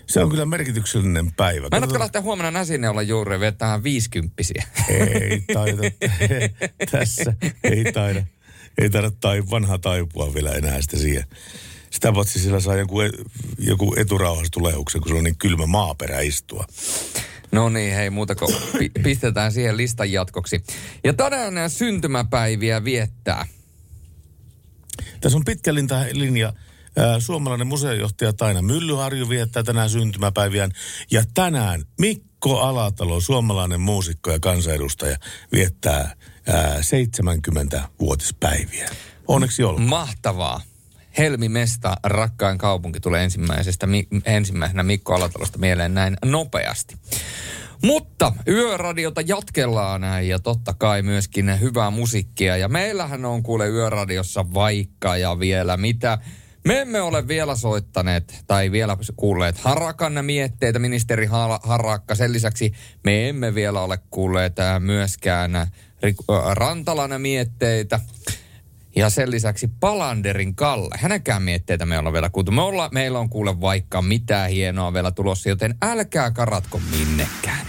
Se on kyllä merkityksellinen päivä. Meinaatko lähteä huomenna näsinne olla juuri ja viettää viisikymppisiä? Ei [laughs] taida. [laughs] Tässä ei taida. Ei taida tai vanha taipua vielä enää sitä siihen. Sitä paitsi sillä saa joku, e- joku eturauhastulehuksen, kun se on niin kylmä maaperä istua. No niin, hei muuta kuin pi- pistetään siihen listan jatkoksi. Ja tänään syntymäpäiviä viettää. Tässä on pitkä linja. Suomalainen museojohtaja Taina Myllyharju viettää tänään syntymäpäiviään. Ja tänään Mikko Alatalo, suomalainen muusikko ja kansanedustaja, viettää ää, 70-vuotispäiviä. Onneksi olkoon. Mahtavaa. Helmi Mesta, rakkain kaupunki, tulee ensimmäisestä, ensimmäisenä Mikko Alatalosta mieleen näin nopeasti. Mutta yöradiota jatkellaan ja totta kai myöskin hyvää musiikkia. Ja meillähän on kuule yöradiossa vaikka ja vielä mitä. Me emme ole vielä soittaneet tai vielä kuulleet Harakan mietteitä, ministeri Ha- Harakka. Sen lisäksi me emme vielä ole kuulleet ää, myöskään Rik- ää, Rantalan mietteitä. Ja sen lisäksi Palanderin Kalle. Hänenkään mietteitä me ollaan vielä kuultu. Me olla, meillä on kuule vaikka mitä hienoa vielä tulossa, joten älkää karatko minnekään.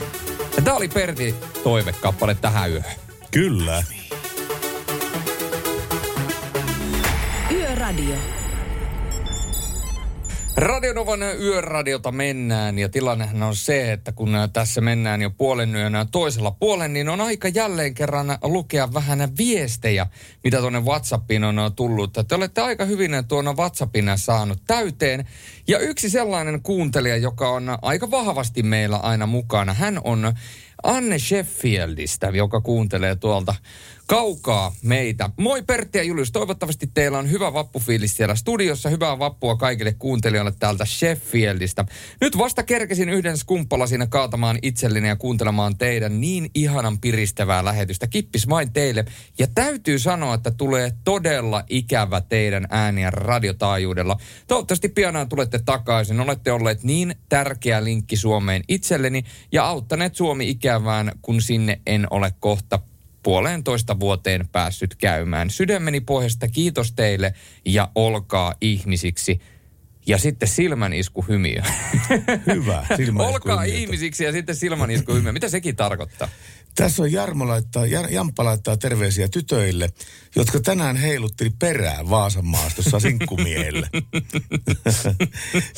Ja tää oli Perti toivekappale tähän yöhön. Kyllä. Yöradio. Radionovan yöradiota mennään ja tilannehan on se, että kun tässä mennään jo puolen yön toisella puolen, niin on aika jälleen kerran lukea vähän viestejä, mitä tuonne WhatsAppiin on tullut. Te olette aika hyvin tuona WhatsAppina saanut täyteen. Ja yksi sellainen kuuntelija, joka on aika vahvasti meillä aina mukana, hän on Anne Sheffieldistä, joka kuuntelee tuolta kaukaa meitä. Moi Pertti ja Julius, toivottavasti teillä on hyvä vappufiilis siellä studiossa. Hyvää vappua kaikille kuuntelijoille täältä Sheffieldistä. Nyt vasta kerkesin yhden skumppalasin kaatamaan itselleni ja kuuntelemaan teidän niin ihanan piristävää lähetystä. Kippis vain teille. Ja täytyy sanoa, että tulee todella ikävä teidän ääniä radiotaajuudella. Toivottavasti pianaan tulette takaisin. Olette olleet niin tärkeä linkki Suomeen itselleni ja auttaneet Suomi ikävään, kun sinne en ole kohta puolentoista vuoteen päässyt käymään. Sydämeni pohjasta kiitos teille ja olkaa ihmisiksi. Ja sitten silmänisku hymiö. Hyvä. silmänisku olkaa ihmisiksi ja sitten silmänisku hymiö. Mitä sekin tarkoittaa? Tässä on Jarmo laittaa, Jar- Jamppa laittaa terveisiä tytöille, jotka tänään heilutteli perään Vaasan maastossa sinkkumiehelle.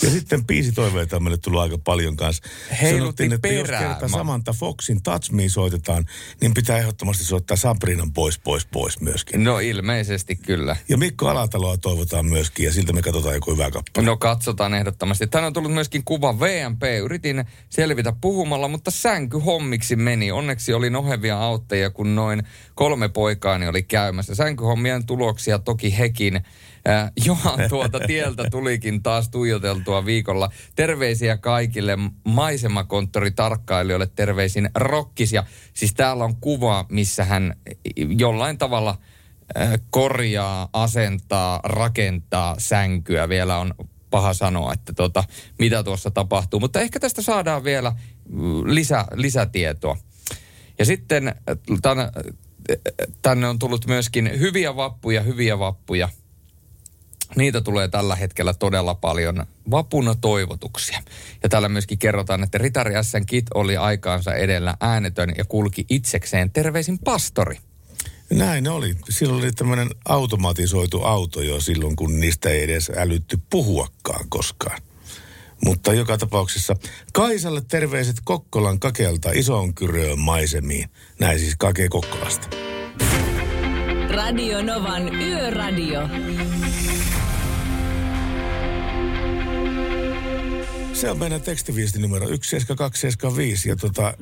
ja sitten biisitoiveita on meille tullut aika paljon kanssa. Heilutti Sanottiin, että jos kerta Samantha Foxin Touch Me soitetaan, niin pitää ehdottomasti soittaa Sabrinan pois, pois, pois myöskin. No ilmeisesti kyllä. Ja Mikko Alataloa toivotaan myöskin, ja siltä me katsotaan joku hyvä kappale. No katsotaan ehdottomasti. Tänään on tullut myöskin kuva VMP. Yritin selvitä puhumalla, mutta sänky hommiksi meni. Onneksi oli nohevia auttajia, kun noin kolme poikaani oli käymässä. Sänkyhommien tuloksia toki hekin. Äh, Johan tuolta [laughs] tieltä tulikin taas tuijoteltua viikolla. Terveisiä kaikille maisemakonttoritarkkailijoille. Terveisin Rokkis. Ja siis täällä on kuva, missä hän jollain tavalla äh, korjaa, asentaa, rakentaa sänkyä. Vielä on paha sanoa, että tota, mitä tuossa tapahtuu. Mutta ehkä tästä saadaan vielä mm, lisä, lisätietoa. Ja sitten äh, tänne, tänne on tullut myöskin hyviä vappuja, hyviä vappuja. Niitä tulee tällä hetkellä todella paljon. Vapuna toivotuksia. Ja täällä myöskin kerrotaan, että Ritari S:n Kit oli aikaansa edellä äänetön ja kulki itsekseen terveisin pastori. Näin oli. Silloin oli tämmöinen automatisoitu auto jo silloin, kun niistä ei edes älytty puhuakaan koskaan. Mutta joka tapauksessa Kaisalle terveiset Kokkolan kakelta ison kyröön maisemiin. Näin siis Kake Kokkolasta. Radio Novan Yöradio. Se on meidän tekstiviesti numero 17275 ja tota,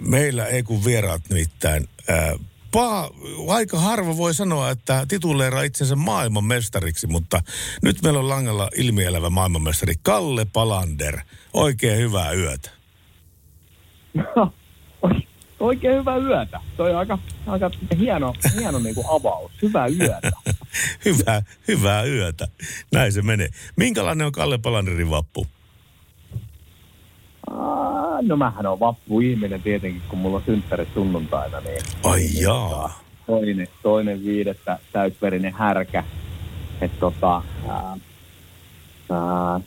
meillä ei kun vieraat nimittäin. Ää, paha, aika harva voi sanoa, että tituleeraa itsensä maailmanmestariksi, mutta nyt meillä on langalla ilmielävä maailmanmestari Kalle Palander. Oikein hyvää yötä. Oikein hyvää yötä. Toi on aika, aika hieno, hieno niin kuin avaus. Hyvää yötä. [laughs] hyvää, hyvää yötä. Näin se menee. Minkälainen on Kalle Palanderin vappu? Ah, no mähän on vappu-ihminen tietenkin, kun mulla on synttärit sunnuntaina. Niin, Ai jaa. toinen, toinen viidettä täysverinen härkä. Että tota, ää, ää,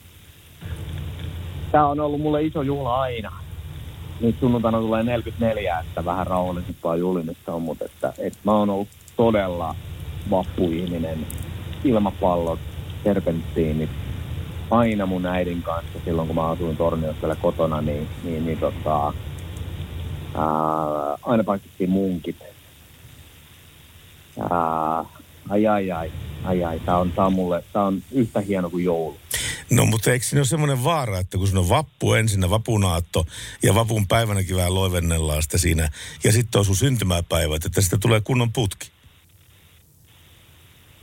Tämä on ollut mulle iso juhla aina. Nyt sunnuntaina tulee 44, että vähän rauhallisempaa julimista on, mutta että, että mä oon ollut todella vappuihminen. Ilmapallot, serpenttiinit, aina mun äidin kanssa silloin, kun mä asuin Torniossa kotona, niin, niin, niin tota, ää, aina paikattiin munkit. Ää, ai ai ai, ai ai, tää on, tää on mulle, tää on yhtä hieno kuin joulu. No mutta eikö siinä ole semmoinen vaara, että kun siinä on vappu ensin, vapunaatto ja vapun päivänäkin vähän loivennellaan sitä siinä ja sitten on sun syntymäpäivät, että sitä tulee kunnon putki.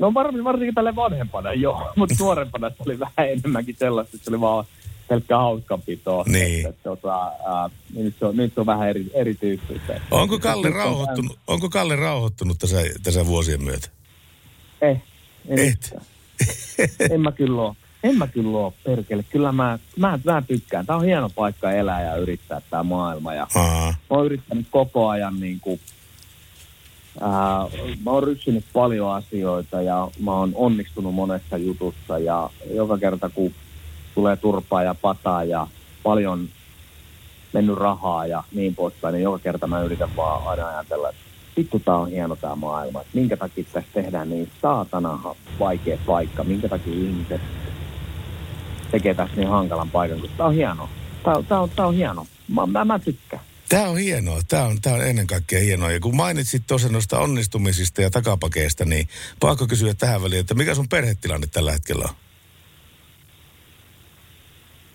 No varsinkin, varsinkin tälle vanhempana, joo, [laughs] mutta nuorempana se oli vähän enemmänkin sellaista, että se oli vaan pelkkää hauskanpitoa. Niin. Että, tota, ää, nyt, se on, nyt se on vähän eri, erityyppistä. Onko Kalle rauhoittunut, onko Kalle rauhoittunut tässä, tässä vuosien myötä? Eh, en Et. en mä kyllä oo. En mä kyllä oo, perkele. Kyllä mä, mä, mä tykkään. Tää on hieno paikka elää ja yrittää tää maailma. Ja Aa. mä oon yrittänyt koko ajan niin kuin, ää, mä oon ryssinyt paljon asioita ja mä oon onnistunut monessa jutussa ja joka kerta kun tulee turpaa ja pataa ja paljon mennyt rahaa ja niin poispäin, niin joka kerta mä yritän vaan aina ajatella, että vittu tää on hieno tää maailma, että minkä takia tässä tehdään niin saatana vaikea paikka, minkä takia ihmiset tekee tässä niin hankalan paikan, koska tää on hieno. Tää, tää, on, tää on hieno. Mä, mä, mä tykkään. Tämä on hienoa. Tämä on, tämä on ennen kaikkea hienoa. Ja kun mainitsit tosiaan noista onnistumisista ja takapakeista, niin pakko kysyä tähän väliin, että mikä sun perhetilanne tällä hetkellä on?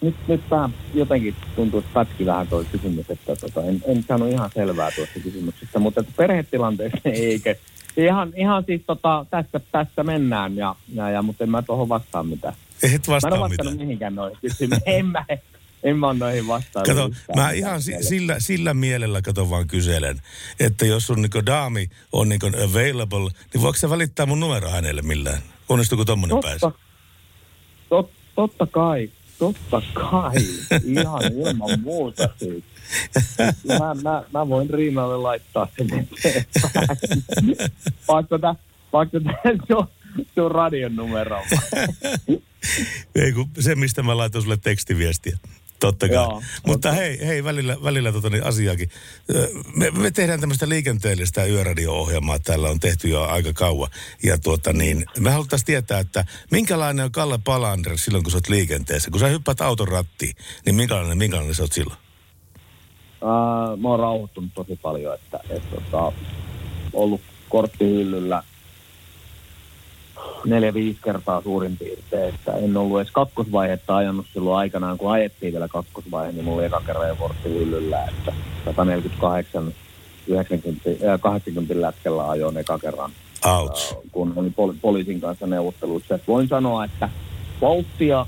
Nyt, nyt vähän jotenkin tuntuu, että pätki vähän tuo kysymys, että tota, en, en saanut ihan selvää tuosta kysymyksestä, mutta perhetilanteessa [laughs] eikä. Ihan, ihan siis tota, tässä, tässä mennään, ja, ja, ja, mutta en mä tuohon vastaa mitään. Et vastaa mä en ole mitään. vastannut mihinkään noihin kysymyksiin. [laughs] en mä, en mä noihin vastannut. Kato, mä ihan si- sillä, sillä mielellä kato vaan kyselen, että jos sun niinku daami on niinku available, niin voiko se välittää mun numero hänelle millään? Onnistuuko tommonen pääsi? Totta, tot, totta kai, totta kai, ihan ilman muuta siis. Mä, mä, mä voin Riinalle laittaa sen. [laughs] Vaikka tää, vaikka tää sun, sun radion numero. [laughs] Ei kun se, mistä mä laitoin sulle tekstiviestiä. Totta kai. Joo, Mutta hei, hei, välillä, välillä tota, niin asiaakin. Me, me tehdään tämmöistä liikenteellistä yöradio-ohjelmaa. Täällä on tehty jo aika kauan. Ja tuota niin, me haluttaisiin tietää, että minkälainen on Kalle Palander silloin, kun sä oot liikenteessä. Kun sä hyppäät auton rattiin, niin minkälainen, minkälainen sä oot silloin? Uh, mä oon rauhoittunut tosi paljon, että et, tota, ollut korttihyllyllä neljä-viisi kertaa suurin piirtein, että en ollut edes kakkosvaihetta ajanut silloin aikanaan, kun ajettiin vielä kakkosvaihe, niin mulla oli eka kerran jo korttihyllyllä, että 148 90, äh, 80 lätkellä ajoin eka kerran, Ouch. äh, kun olin poli- poliisin kanssa neuvotteluissa. Et voin sanoa, että vauhtia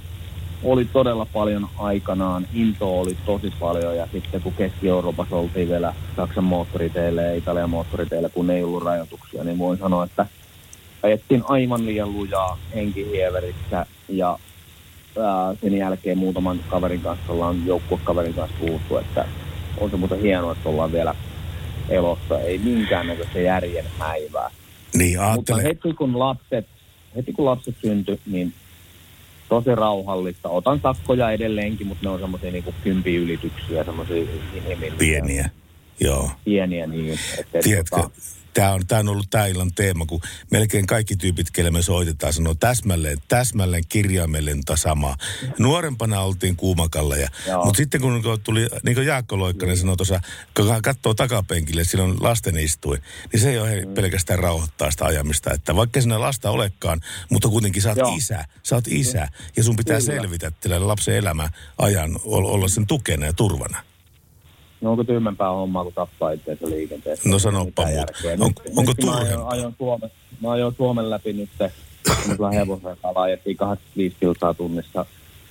oli todella paljon aikanaan, into oli tosi paljon ja sitten kun Keski-Euroopassa oltiin vielä Saksan moottoriteille ja Italian moottoriteille, kun ei ollut rajoituksia, niin voin sanoa, että ajettiin aivan liian lujaa henkihieverissä ja ää, sen jälkeen muutaman kaverin kanssa ollaan joukkuekaverin kanssa puhuttu, että on se muuten hienoa, että ollaan vielä elossa, ei minkäännäköistä järjen häivää. Niin, Mutta heti kun lapset, heti kun lapset syntyi, niin tosi rauhallista. Otan sakkoja edelleenkin, mutta ne on semmoisia niinku kympiylityksiä, semmoisia inhimillisiä. Pieniä. Joo. Pieniä niin. Että, Tiedätkö, tota, tämä on, tää on ollut tämä illan teema, kun melkein kaikki tyypit, kelle me soitetaan, sanoo täsmälleen, täsmälleen kirjaimellinen sama. Nuorempana oltiin kuumakalleja, mutta sitten kun tuli, niin kuin Jaakko Loikkanen sanoi tuossa, kun katsoo takapenkille, on lasten istuin, niin se ei ole Mm. pelkästään rauhoittaa sitä ajamista, että vaikka sinä lasta olekaan, mutta kuitenkin sä oot Joo. isä, sä oot isä, ja sun pitää Kyllä. selvitä tällä lapsen elämä ajan, ol- olla sen tukena ja turvana. No onko tyhmempää hommaa kuin tappaa itseänsä liikenteessä? No sanoppa muuta. On- Nyt- onko nyt mä ajoin, turhempaa? Suomen, mä ajoin Suomen läpi nyt semmoisella hevosella ajettiin 85 kilsaa tunnissa.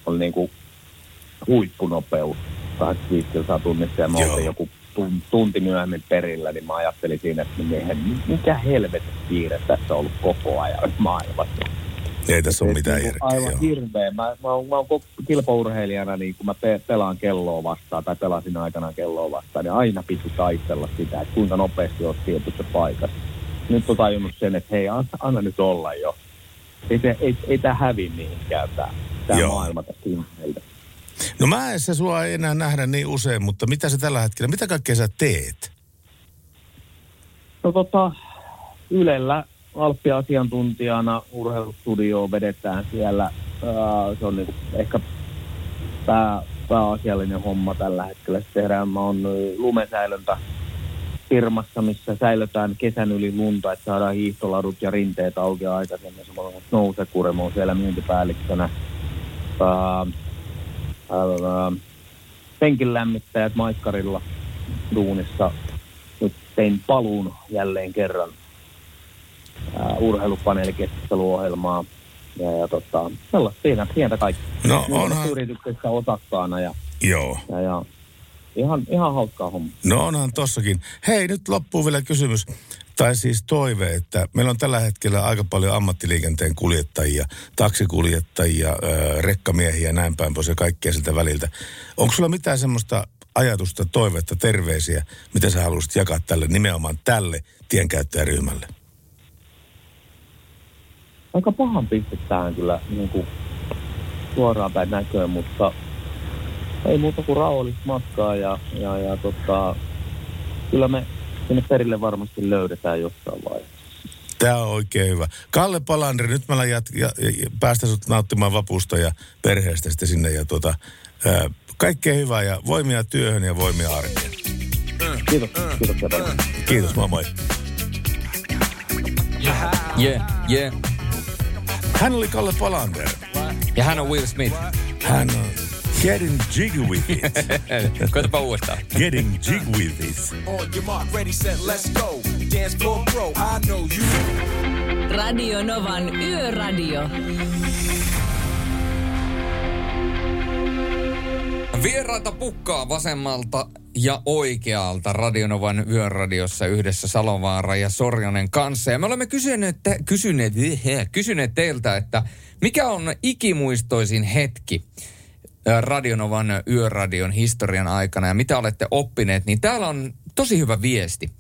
Oli niinku huippunopeus 85 kilsaa tunnissa ja mä oltiin joku tun- tunti myöhemmin perillä, niin mä ajattelin siinä, että mikä helvetin kiire tässä on ollut koko ajan maailmassa. Ei tässä ole mitään niinku järkeä. Aivan joo. hirveä. Mä, mä, oon, mä oon kilpaurheilijana, niin kun mä pe- pelaan kelloa vastaan tai pelasin aikanaan kelloa vastaan, niin aina piti taistella sitä, että kuinka nopeasti olet tietyssä paikassa. Nyt on tajunnut sen, että hei, anna, anna nyt olla jo. Ei, se, ei, ei tämä hävi mihinkään tämä, tämä Joo. maailma tästä ihmiseltä. No mäessä sua ei enää nähdä niin usein, mutta mitä sä tällä hetkellä, mitä kaikkea sä teet? No tota, Ylellä Alppi-asiantuntijana urheilustudio vedetään siellä. Ää, se on niinku ehkä pää, pääasiallinen homma tällä hetkellä. Sitten tehdään, mä oon lumesäilöntä firmassa, missä säilötään kesän yli lunta, että saadaan hiihtoladut ja rinteet auki aikaisemmin. Samalla Nousekuremo on siellä myyntipäällikkönä. Ää, ää, penkin lämmittäjät Maikkarilla duunissa. Nyt tein paluun jälleen kerran ää, urheilupaneelikeskusteluohjelmaa. Ja, ja tota, sellaista siinä, pientä kaikki. No, onhan... Yrityksestä osakkaana ja, Joo. ja, ja ihan, ihan hauskaa homma. No onhan tossakin. Hei, nyt loppuu vielä kysymys, tai siis toive, että meillä on tällä hetkellä aika paljon ammattiliikenteen kuljettajia, taksikuljettajia, ö, rekkamiehiä ja näin päin pois ja kaikkea siltä väliltä. Onko sulla mitään semmoista ajatusta, toivetta, terveisiä, mitä sä haluaisit jakaa tälle, nimenomaan tälle tienkäyttäjäryhmälle? Aika pahan pistetään kyllä niin kuin suoraan päin näköön, mutta ei muuta kuin rauhallista matkaa ja, ja, ja tota, kyllä me sinne perille varmasti löydetään jossain vaiheessa. Tämä on oikein hyvä. Kalle Palandri, nyt mä jat- ja, ja, ja päästä sut nauttimaan vapusta ja perheestä sitten sinne. Ja tota, ää, kaikkea hyvää ja voimia työhön ja voimia arkeen. Kiitos, paljon. Kiitos, moi moi. Yeah, yeah. Hän oli Kalle Palander. Ja hän on Will Smith. Hän on Getting Jiggy With It. [laughs] Koetapa uudestaan. Getting Jig With It. On your mark, ready, set, let's go. Dance floor pro, I know you. Radio Novan Yöradio. Vieraita pukkaa vasemmalta ja oikealta Radionovan yöradiossa yhdessä Salovaara ja Sorjonen kanssa. Ja me olemme kysyneet, kysyneet, kysyneet teiltä, että mikä on ikimuistoisin hetki ä, Radionovan yöradion historian aikana ja mitä olette oppineet, niin täällä on tosi hyvä viesti.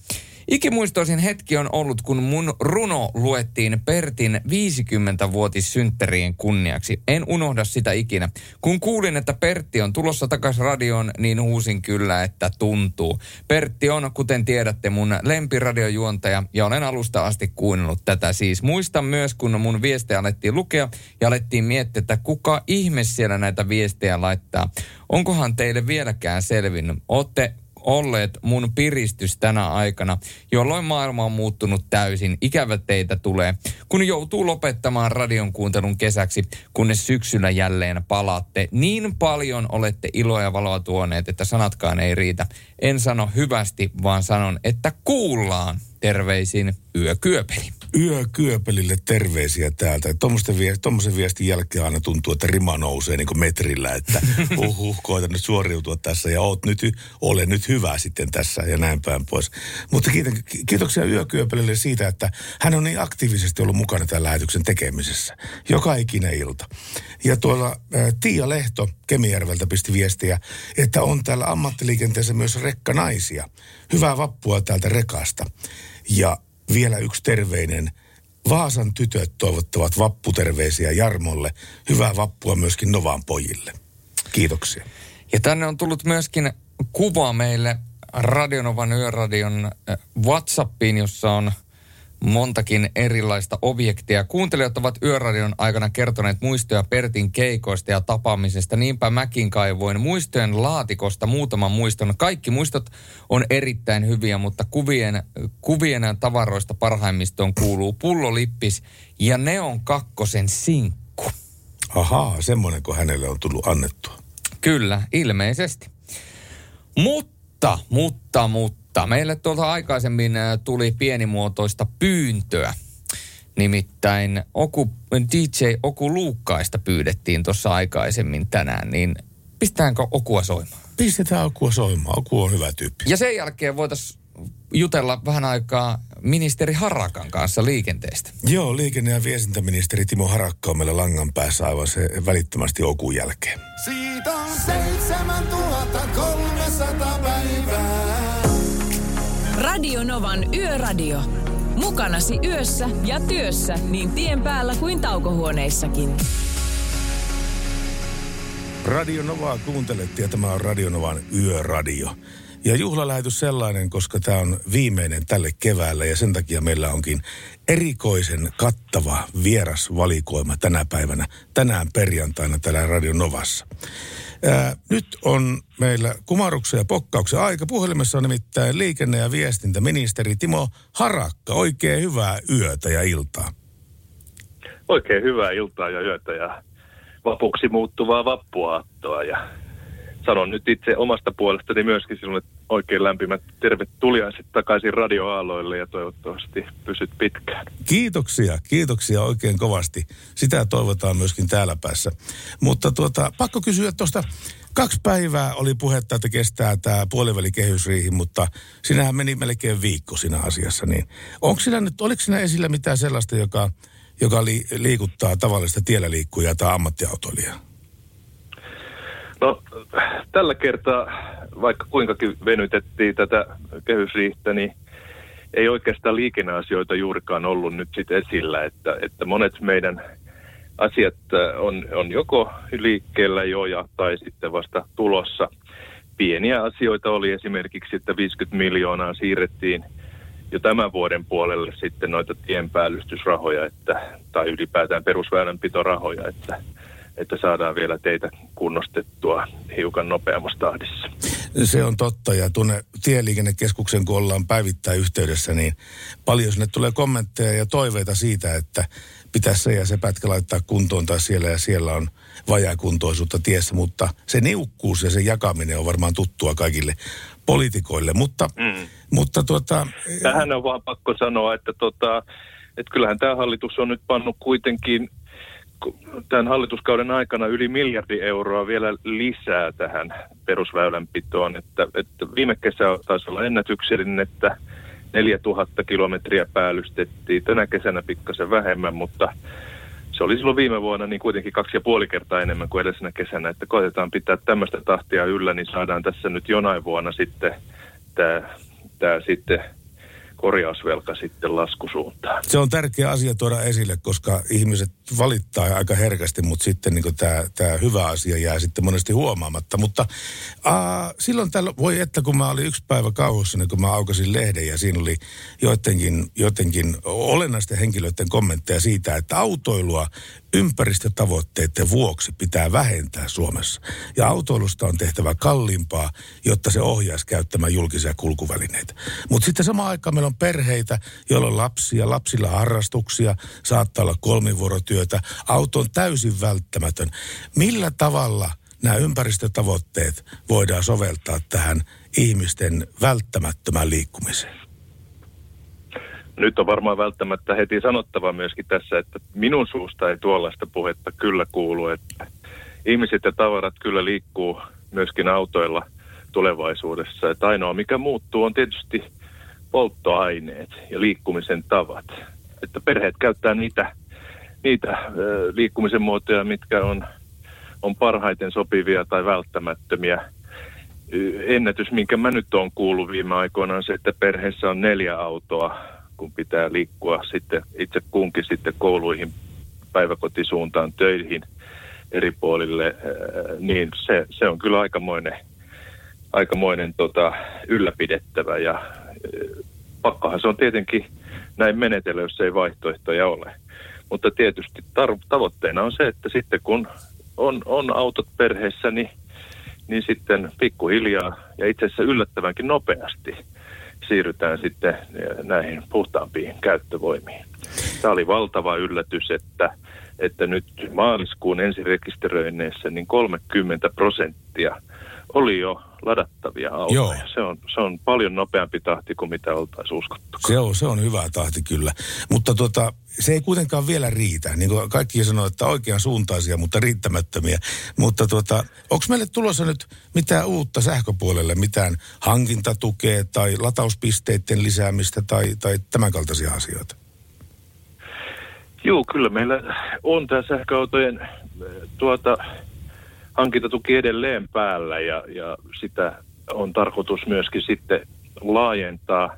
Ikimuistoisin hetki on ollut, kun mun runo luettiin Pertin 50-vuotissynttärien kunniaksi. En unohda sitä ikinä. Kun kuulin, että Pertti on tulossa takaisin radioon, niin huusin kyllä, että tuntuu. Pertti on, kuten tiedätte, mun lempiradiojuontaja ja olen alusta asti kuunnellut tätä. Siis muistan myös, kun mun viestejä alettiin lukea ja alettiin miettiä, että kuka ihme siellä näitä viestejä laittaa. Onkohan teille vieläkään selvinnyt? Olette olleet mun piristys tänä aikana, jolloin maailma on muuttunut täysin. Ikävä teitä tulee, kun joutuu lopettamaan radion kuuntelun kesäksi, kunnes syksyllä jälleen palaatte. Niin paljon olette iloa ja valoa tuoneet, että sanatkaan ei riitä. En sano hyvästi, vaan sanon, että kuullaan. Terveisin Yökyöpeli. Yökyöpelille terveisiä täältä. Tuommoisen viestin, tommosen viestin jälkeen aina tuntuu, että rima nousee niin kuin metrillä, että [laughs] uhuh, koita nyt suoriutua tässä ja oot nyt, ole nyt hyvä sitten tässä ja näin päin pois. Mutta kiitän, kiitoksia Yökyöpelille siitä, että hän on niin aktiivisesti ollut mukana tämän lähetyksen tekemisessä. Joka ikinen ilta. Ja tuolla ä, Tiia Lehto Kemijärveltä pisti viestiä, että on täällä ammattiliikenteessä myös rekkanaisia. Hyvää vappua täältä rekasta. Ja vielä yksi terveinen. Vaasan tytöt toivottavat vapputerveisiä Jarmolle. Hyvää vappua myöskin Novan pojille. Kiitoksia. Ja tänne on tullut myöskin kuva meille Radionovan yöradion äh, Whatsappiin, jossa on montakin erilaista objektia. Kuuntelijat ovat yöradion aikana kertoneet muistoja Pertin keikoista ja tapaamisesta. Niinpä mäkin kaivoin muistojen laatikosta muutaman muiston. Kaikki muistot on erittäin hyviä, mutta kuvien, kuvien tavaroista parhaimmistoon kuuluu pullolippis ja Neon kakkosen sinkku. Ahaa, semmoinen kuin hänelle on tullut annettua. Kyllä, ilmeisesti. Mutta, mutta, mutta, meille tuolta aikaisemmin äh, tuli pienimuotoista pyyntöä. Nimittäin Oku, DJ Oku Luukkaista pyydettiin tuossa aikaisemmin tänään, niin pistetäänkö Okua soimaan? Pistetään Okua soimaan. Oku on hyvä tyyppi. Ja sen jälkeen voitaisiin jutella vähän aikaa ministeri Harakan kanssa liikenteestä. Joo, liikenne- ja viestintäministeri Timo Harakka on meillä langan päässä aivan se välittömästi Okun jälkeen. Siitä on 7300 päivää. Radio Novan Yöradio. Mukanasi yössä ja työssä niin tien päällä kuin taukohuoneissakin. Radio Novaa kuuntelette ja tämä on Radio Novan yöradio. Ja juhlalähetys sellainen, koska tämä on viimeinen tälle keväällä ja sen takia meillä onkin erikoisen kattava vierasvalikoima tänä päivänä, tänään perjantaina täällä Radio Novassa. Ää, nyt on meillä kumaruksen ja pokkauksen aika. Puhelimessa on nimittäin liikenne- ja viestintäministeri Timo Harakka. Oikein hyvää yötä ja iltaa. Oikein hyvää iltaa ja yötä ja vapuksi muuttuvaa vappuaattoa ja sanon nyt itse omasta puolestani myöskin sinulle oikein lämpimät tervetuliaiset takaisin radioaaloille ja toivottavasti pysyt pitkään. Kiitoksia, kiitoksia oikein kovasti. Sitä toivotaan myöskin täällä päässä. Mutta tuota, pakko kysyä tuosta, kaksi päivää oli puhetta, että kestää tämä puolivälikehysriihi, mutta sinähän meni melkein viikko siinä asiassa. Niin onko siinä nyt, oliko siinä esillä mitään sellaista, joka, joka li, liikuttaa tavallista tiellä liikkujaa tai ammattiautoilijaa? No tällä kertaa, vaikka kuinkakin venytettiin tätä kehysriihtä, niin ei oikeastaan liikenneasioita juurikaan ollut nyt sit esillä, että, että monet meidän asiat äh, on, on joko liikkeellä jo ja, tai sitten vasta tulossa. Pieniä asioita oli esimerkiksi, että 50 miljoonaa siirrettiin jo tämän vuoden puolelle sitten noita tienpäällystysrahoja että, tai ylipäätään perusväylänpitorahoja, että että saadaan vielä teitä kunnostettua hiukan nopeammassa tahdissa. Se on totta ja tuonne tieliikennekeskuksen, kun ollaan päivittäin yhteydessä, niin paljon sinne tulee kommentteja ja toiveita siitä, että pitäisi se ja se pätkä laittaa kuntoon tai siellä ja siellä on vajakuntoisuutta tiessä, mutta se niukkuus ja se jakaminen on varmaan tuttua kaikille poliitikoille, mutta, mm. mutta tuota... Tähän on vaan pakko sanoa, että, tota, että kyllähän tämä hallitus on nyt pannut kuitenkin tämän hallituskauden aikana yli miljardi euroa vielä lisää tähän perusväylänpitoon. Että, että viime kesä taisi olla ennätyksellinen, että 4000 kilometriä päällystettiin. Tänä kesänä pikkasen vähemmän, mutta se oli silloin viime vuonna niin kuitenkin kaksi ja puoli kertaa enemmän kuin edellisenä kesänä. Että koetetaan pitää tämmöistä tahtia yllä, niin saadaan tässä nyt jonain vuonna sitten tämä, tämä sitten korjausvelka sitten laskusuuntaan. Se on tärkeä asia tuoda esille, koska ihmiset valittaa aika herkästi, mutta sitten niin tämä hyvä asia jää sitten monesti huomaamatta. Mutta aa, silloin tällä, voi että kun mä olin yksi päivä kauhussa, niin kun mä aukasin lehden ja siinä oli jotenkin, jotenkin olennaisten henkilöiden kommentteja siitä, että autoilua ympäristötavoitteiden vuoksi pitää vähentää Suomessa. Ja autoilusta on tehtävä kalliimpaa, jotta se ohjaisi käyttämään julkisia kulkuvälineitä. Mutta sitten samaan aikaan meillä on perheitä, joilla on lapsia, lapsilla harrastuksia, saattaa olla kolmivuorotyötä. Auto on täysin välttämätön. Millä tavalla nämä ympäristötavoitteet voidaan soveltaa tähän ihmisten välttämättömään liikkumiseen? Nyt on varmaan välttämättä heti sanottava myöskin tässä, että minun suusta ei tuollaista puhetta kyllä kuulu, että ihmiset ja tavarat kyllä liikkuu myöskin autoilla tulevaisuudessa. Että ainoa mikä muuttuu on tietysti polttoaineet ja liikkumisen tavat. Että perheet käyttää niitä, niitä liikkumisen muotoja, mitkä on, on parhaiten sopivia tai välttämättömiä. Ennätys, minkä mä nyt on kuullut viime aikoina, on se, että perheessä on neljä autoa kun pitää liikkua sitten itse kunkin sitten kouluihin, päiväkotisuuntaan, töihin eri puolille, niin se, se on kyllä aikamoinen, aikamoinen tota, ylläpidettävä ja pakkahan se on tietenkin näin menetellä, jos ei vaihtoehtoja ole. Mutta tietysti tar- tavoitteena on se, että sitten kun on, on autot perheessä, niin, niin sitten pikkuhiljaa ja itse asiassa yllättävänkin nopeasti – siirrytään sitten näihin puhtaampiin käyttövoimiin. Tämä oli valtava yllätys, että, että nyt maaliskuun ensirekisteröinneissä niin 30 prosenttia oli jo ladattavia autoja. Joo. Se, on, se on paljon nopeampi tahti kuin mitä oltaisiin uskottu. Se on, se on hyvä tahti kyllä. Mutta tota, se ei kuitenkaan vielä riitä. Niin kuin kaikki sanoo, että oikean suuntaisia, mutta riittämättömiä. Mutta tota, onko meille tulossa nyt mitään uutta sähköpuolelle, mitään hankintatukea tai latauspisteiden lisäämistä tai, tai tämän kaltaisia asioita? Joo, kyllä meillä on tämä sähköautojen tuota, hankintatuki edelleen päällä ja, ja sitä on tarkoitus myöskin sitten laajentaa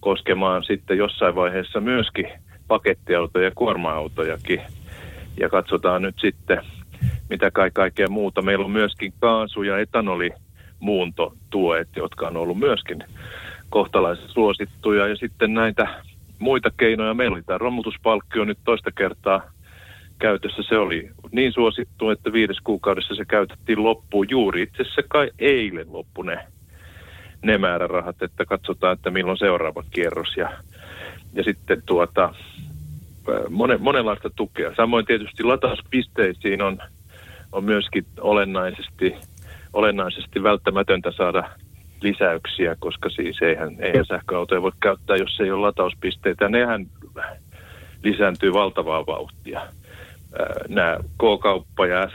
koskemaan sitten jossain vaiheessa myöskin pakettiautoja ja kuorma-autojakin. Ja katsotaan nyt sitten mitä kai kaikkea muuta. Meillä on myöskin kaasu- ja etanolimuuntotuet, jotka on ollut myöskin kohtalaisen suosittuja. Ja sitten näitä muita keinoja. Meillä oli tämä romutuspalkkio nyt toista kertaa käytössä. Se oli niin suosittu, että viides kuukaudessa se käytettiin loppuun juuri. Itse asiassa kai eilen loppu ne, ne määrärahat, että katsotaan, että milloin seuraava kierros. Ja, ja sitten tuota, monen, monenlaista tukea. Samoin tietysti latauspisteisiin on, on myöskin olennaisesti, olennaisesti välttämätöntä saada lisäyksiä, koska siis eihän, eihän sähköautoja voi käyttää, jos ei ole latauspisteitä. Nehän lisääntyy valtavaa vauhtia. Nämä K-kauppa ja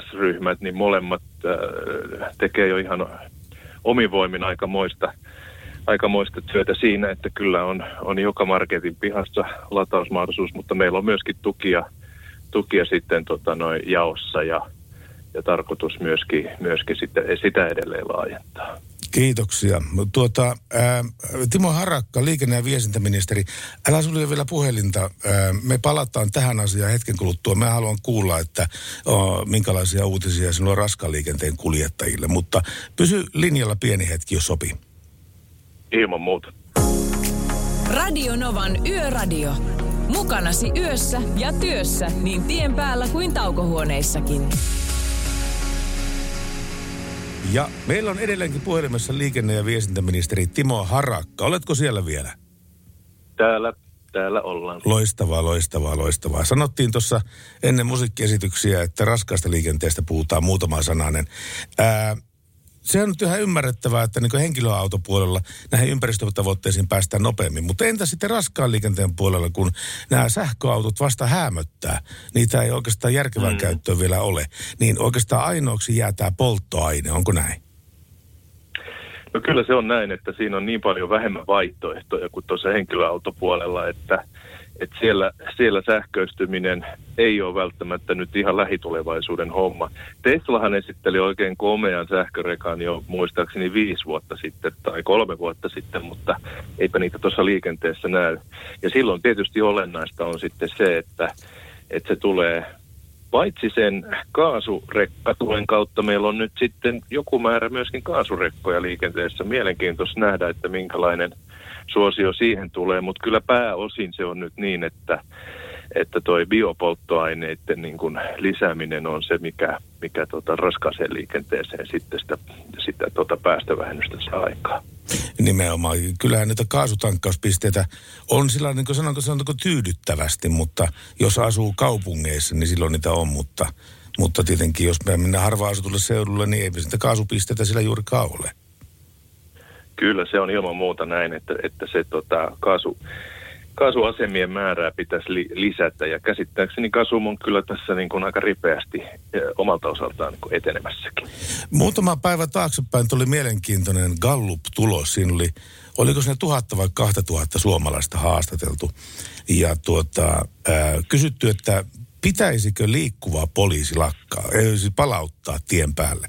S-ryhmät, niin molemmat tekee jo ihan omivoimin aikamoista, aikamoista työtä siinä, että kyllä on, on joka marketin pihassa latausmahdollisuus, mutta meillä on myöskin tukia, tukia sitten tota noin jaossa ja, ja tarkoitus myöskin, myöskin sitä, sitä edelleen laajentaa. Kiitoksia. Tuota, ää, Timo Harakka, liikenne- ja viestintäministeri, älä sulle vielä puhelinta. Ää, me palataan tähän asiaan hetken kuluttua. Mä haluan kuulla, että o, minkälaisia uutisia sinulla on raskaan liikenteen kuljettajille. Mutta pysy linjalla pieni hetki, jos sopii. Ilman muuta. Radio Novan Yöradio. Mukanasi yössä ja työssä niin tien päällä kuin taukohuoneissakin. Ja meillä on edelleenkin puhelimessa liikenne- ja viestintäministeri Timo Harakka. Oletko siellä vielä? Täällä, täällä ollaan. Loistavaa, loistavaa, loistavaa. Sanottiin tuossa ennen musiikkiesityksiä, että raskaasta liikenteestä puhutaan muutama sananen. Ää, se on nyt ihan ymmärrettävää, että niin henkilöautopuolella näihin ympäristötavoitteisiin päästään nopeammin. Mutta entä sitten raskaan liikenteen puolella, kun nämä sähköautot vasta hämöttää, niitä ei oikeastaan järkevän mm. käyttöön vielä ole, niin oikeastaan ainoaksi jää tämä polttoaine, onko näin? No kyllä se on näin, että siinä on niin paljon vähemmän vaihtoehtoja kuin tuossa henkilöautopuolella, että että siellä, siellä sähköistyminen ei ole välttämättä nyt ihan lähitulevaisuuden homma. Teslahan esitteli oikein komean sähkörekan jo muistaakseni viisi vuotta sitten tai kolme vuotta sitten, mutta eipä niitä tuossa liikenteessä näy. Ja silloin tietysti olennaista on sitten se, että, että se tulee paitsi sen kaasurekkatuen kautta meillä on nyt sitten joku määrä myöskin kaasurekkoja liikenteessä. Mielenkiintoista nähdä, että minkälainen – suosio siihen tulee, mutta kyllä pääosin se on nyt niin, että että toi biopolttoaineiden niin kuin lisääminen on se, mikä, mikä tota raskaaseen liikenteeseen sitten sitä, sitä tota päästövähennystä saa aikaa. Nimenomaan. Kyllähän näitä kaasutankkauspisteitä on sillä niin kuin sanonko, sanonko tyydyttävästi, mutta jos asuu kaupungeissa, niin silloin niitä on, mutta, mutta tietenkin jos me mennään harvaan asutulle seudulle, niin ei sitä kaasupisteitä sillä juurikaan ole. Kyllä se on ilman muuta näin, että, että se tota, kaasu, kaasuasemien määrää pitäisi li, lisätä ja käsittääkseni Kasum on kyllä tässä niin kuin aika ripeästi omalta osaltaan niin kuin etenemässäkin. Muutama päivä taaksepäin tuli mielenkiintoinen Gallup-tulos. Siinä oli, oliko se tuhatta vai kahta tuhatta suomalaista haastateltu ja tuota, ää, kysytty, että pitäisikö liikkuva poliisi lakkaa, siis palauttaa tien päälle.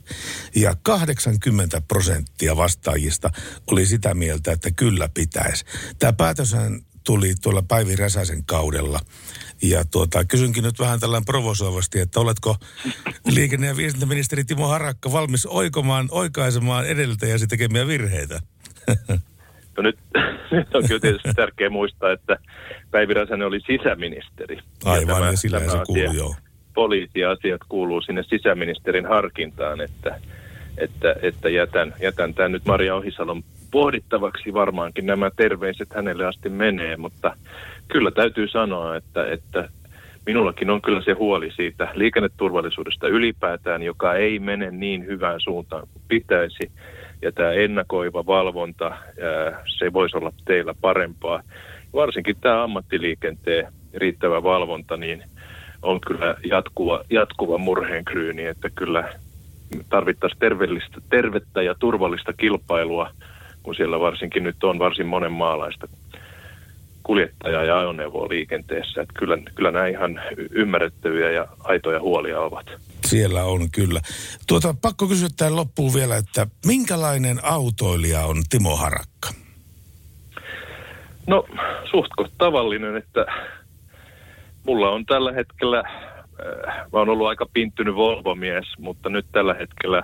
Ja 80 prosenttia vastaajista oli sitä mieltä, että kyllä pitäisi. Tämä päätöshän tuli tuolla Päivi Räsäsen kaudella. Ja tuota, kysynkin nyt vähän tällainen provosoivasti, että oletko liikenne- ja viestintäministeri Timo Harakka valmis oikomaan, oikaisemaan edeltäjäsi tekemiä virheitä? [laughs] No nyt, [laughs] nyt on kyllä tietysti tärkeää muistaa, että Päivi Räsänen oli sisäministeri. Aivan, ja, tämä, ja sillä se kuuluu, joo. Poliisiasiat kuuluu sinne sisäministerin harkintaan, että, että, että jätän, jätän tämän nyt Maria Ohisalon pohdittavaksi varmaankin nämä terveiset hänelle asti menee, mutta kyllä täytyy sanoa, että, että minullakin on kyllä se huoli siitä liikenneturvallisuudesta ylipäätään, joka ei mene niin hyvään suuntaan kuin pitäisi ja tämä ennakoiva valvonta, se voisi olla teillä parempaa. Varsinkin tämä ammattiliikenteen riittävä valvonta, niin on kyllä jatkuva, jatkuva murheenkryyni, että kyllä tarvittaisiin terveellistä, tervettä ja turvallista kilpailua, kun siellä varsinkin nyt on varsin monen maalaista kuljettajaa ja ajoneuvoa liikenteessä. Että kyllä, kyllä nämä ihan ymmärrettäviä ja aitoja huolia ovat. Siellä on kyllä. Tuota, pakko kysyä tähän loppuun vielä, että minkälainen autoilija on Timo Harakka? No, suht tavallinen, että mulla on tällä hetkellä äh, mä oon ollut aika pinttynyt Volvo-mies, mutta nyt tällä hetkellä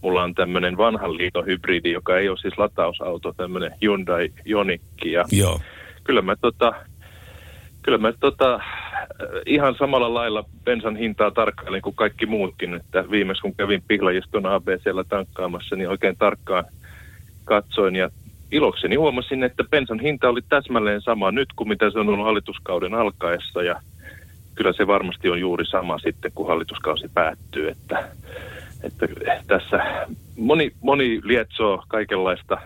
mulla on tämmöinen vanhan liiton hybridi, joka ei ole siis latausauto, tämmöinen Hyundai Jonikki. Ja Joo. Kyllä mä tota, kyllä mä tota, ihan samalla lailla bensan hintaa tarkkailin kuin kaikki muutkin, että viimeksi kun kävin Pihlajiston ABC-llä tankkaamassa, niin oikein tarkkaan katsoin ja ilokseni huomasin, että bensan hinta oli täsmälleen sama nyt kuin mitä se on ollut hallituskauden alkaessa ja kyllä se varmasti on juuri sama sitten, kun hallituskausi päättyy, että, että tässä moni, moni lietsoo kaikenlaista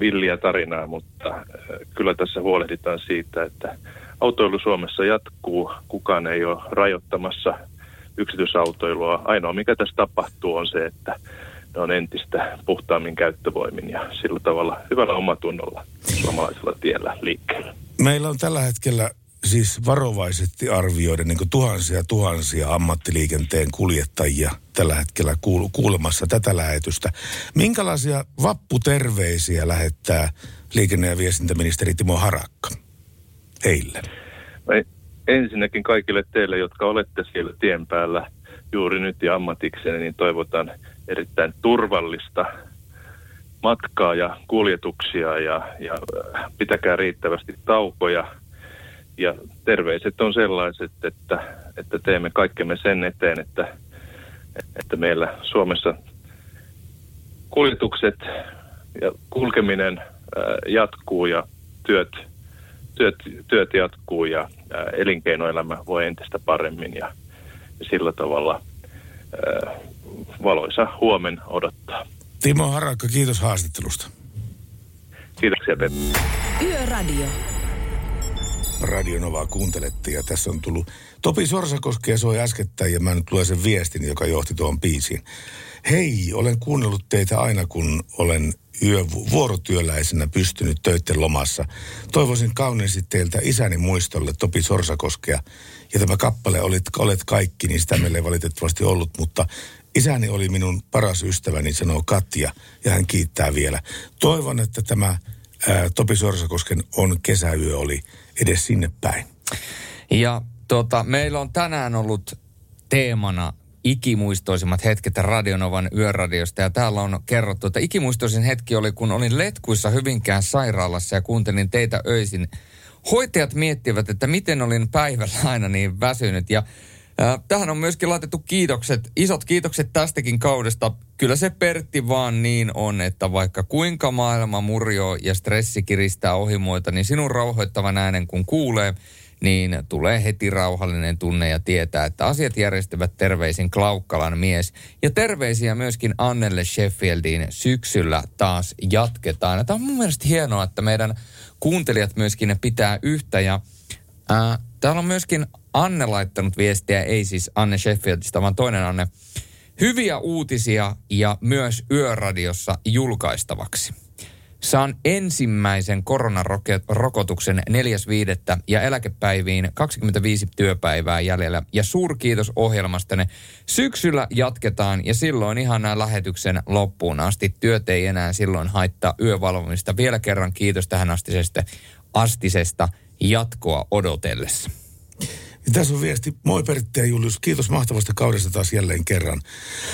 villiä tarinaa, mutta äh, kyllä tässä huolehditaan siitä, että autoilu Suomessa jatkuu, kukaan ei ole rajoittamassa yksityisautoilua. Ainoa mikä tässä tapahtuu on se, että ne on entistä puhtaammin käyttövoimin ja sillä tavalla hyvällä omatunnolla suomalaisella tiellä liikkeellä. Meillä on tällä hetkellä siis varovaisesti arvioiden niin tuhansia tuhansia ammattiliikenteen kuljettajia tällä hetkellä kuul- kuulemassa tätä lähetystä. Minkälaisia vapputerveisiä lähettää liikenne- ja viestintäministeri Timo Harakka heille? Ensinnäkin kaikille teille, jotka olette siellä tien päällä juuri nyt ja ammatikseni, niin toivotan erittäin turvallista matkaa ja kuljetuksia ja, ja äh, pitäkää riittävästi taukoja. Ja terveiset on sellaiset, että, että teemme kaikkemme sen eteen, että, että meillä Suomessa kuljetukset ja kulkeminen ää, jatkuu ja työt, työt, työt jatkuu ja ää, elinkeinoelämä voi entistä paremmin ja, ja sillä tavalla ää, valoisa huomen odottaa. Timo Harakka, kiitos haastattelusta. Kiitoksia Petteri. Yöradio. Radio Novaa kuuntelette ja tässä on tullut Topi Sorsakoski ja soi äskettäin ja mä nyt luen sen viestin, joka johti tuohon biisiin. Hei, olen kuunnellut teitä aina kun olen yö, vuorotyöläisenä pystynyt töitten lomassa. Toivoisin kauniisti teiltä isäni muistolle Topi Sorsakoskea. Ja tämä kappale Olet, olet kaikki, niin sitä meillä ei valitettavasti ollut, mutta isäni oli minun paras ystäväni, sanoo Katja, ja hän kiittää vielä. Toivon, että tämä ää, Topi Sorsakosken on kesäyö oli edes sinne päin. Ja tota, meillä on tänään ollut teemana ikimuistoisimmat hetket Radionovan yöradiosta. Ja täällä on kerrottu, että ikimuistoisin hetki oli, kun olin letkuissa Hyvinkään sairaalassa ja kuuntelin teitä öisin. Hoitajat miettivät, että miten olin päivällä aina niin väsynyt. Ja tähän on myöskin laitettu kiitokset, isot kiitokset tästäkin kaudesta. Kyllä se Pertti vaan niin on, että vaikka kuinka maailma murjoo ja stressi kiristää ohimoita, niin sinun rauhoittavan äänen kun kuulee, niin tulee heti rauhallinen tunne ja tietää, että asiat järjestävät terveisin Klaukkalan mies. Ja terveisiä myöskin Annelle Sheffieldiin syksyllä taas jatketaan. Ja tämä on mun mielestä hienoa, että meidän kuuntelijat myöskin pitää yhtä. Ja ää, täällä on myöskin Anne laittanut viestiä, ei siis Anne Sheffieldista, vaan toinen Anne. Hyviä uutisia ja myös yöradiossa julkaistavaksi. Saan ensimmäisen koronarokotuksen 4.5. ja eläkepäiviin 25 työpäivää jäljellä. Ja suurkiitos ohjelmastanne. Syksyllä jatketaan ja silloin ihan näin lähetyksen loppuun asti. Työt ei enää silloin haittaa yövalvomista. Vielä kerran kiitos tähän astisesta, astisesta jatkoa odotellessa. Ja tässä on viesti. Moi Pertti ja Julius. Kiitos mahtavasta kaudesta taas jälleen kerran.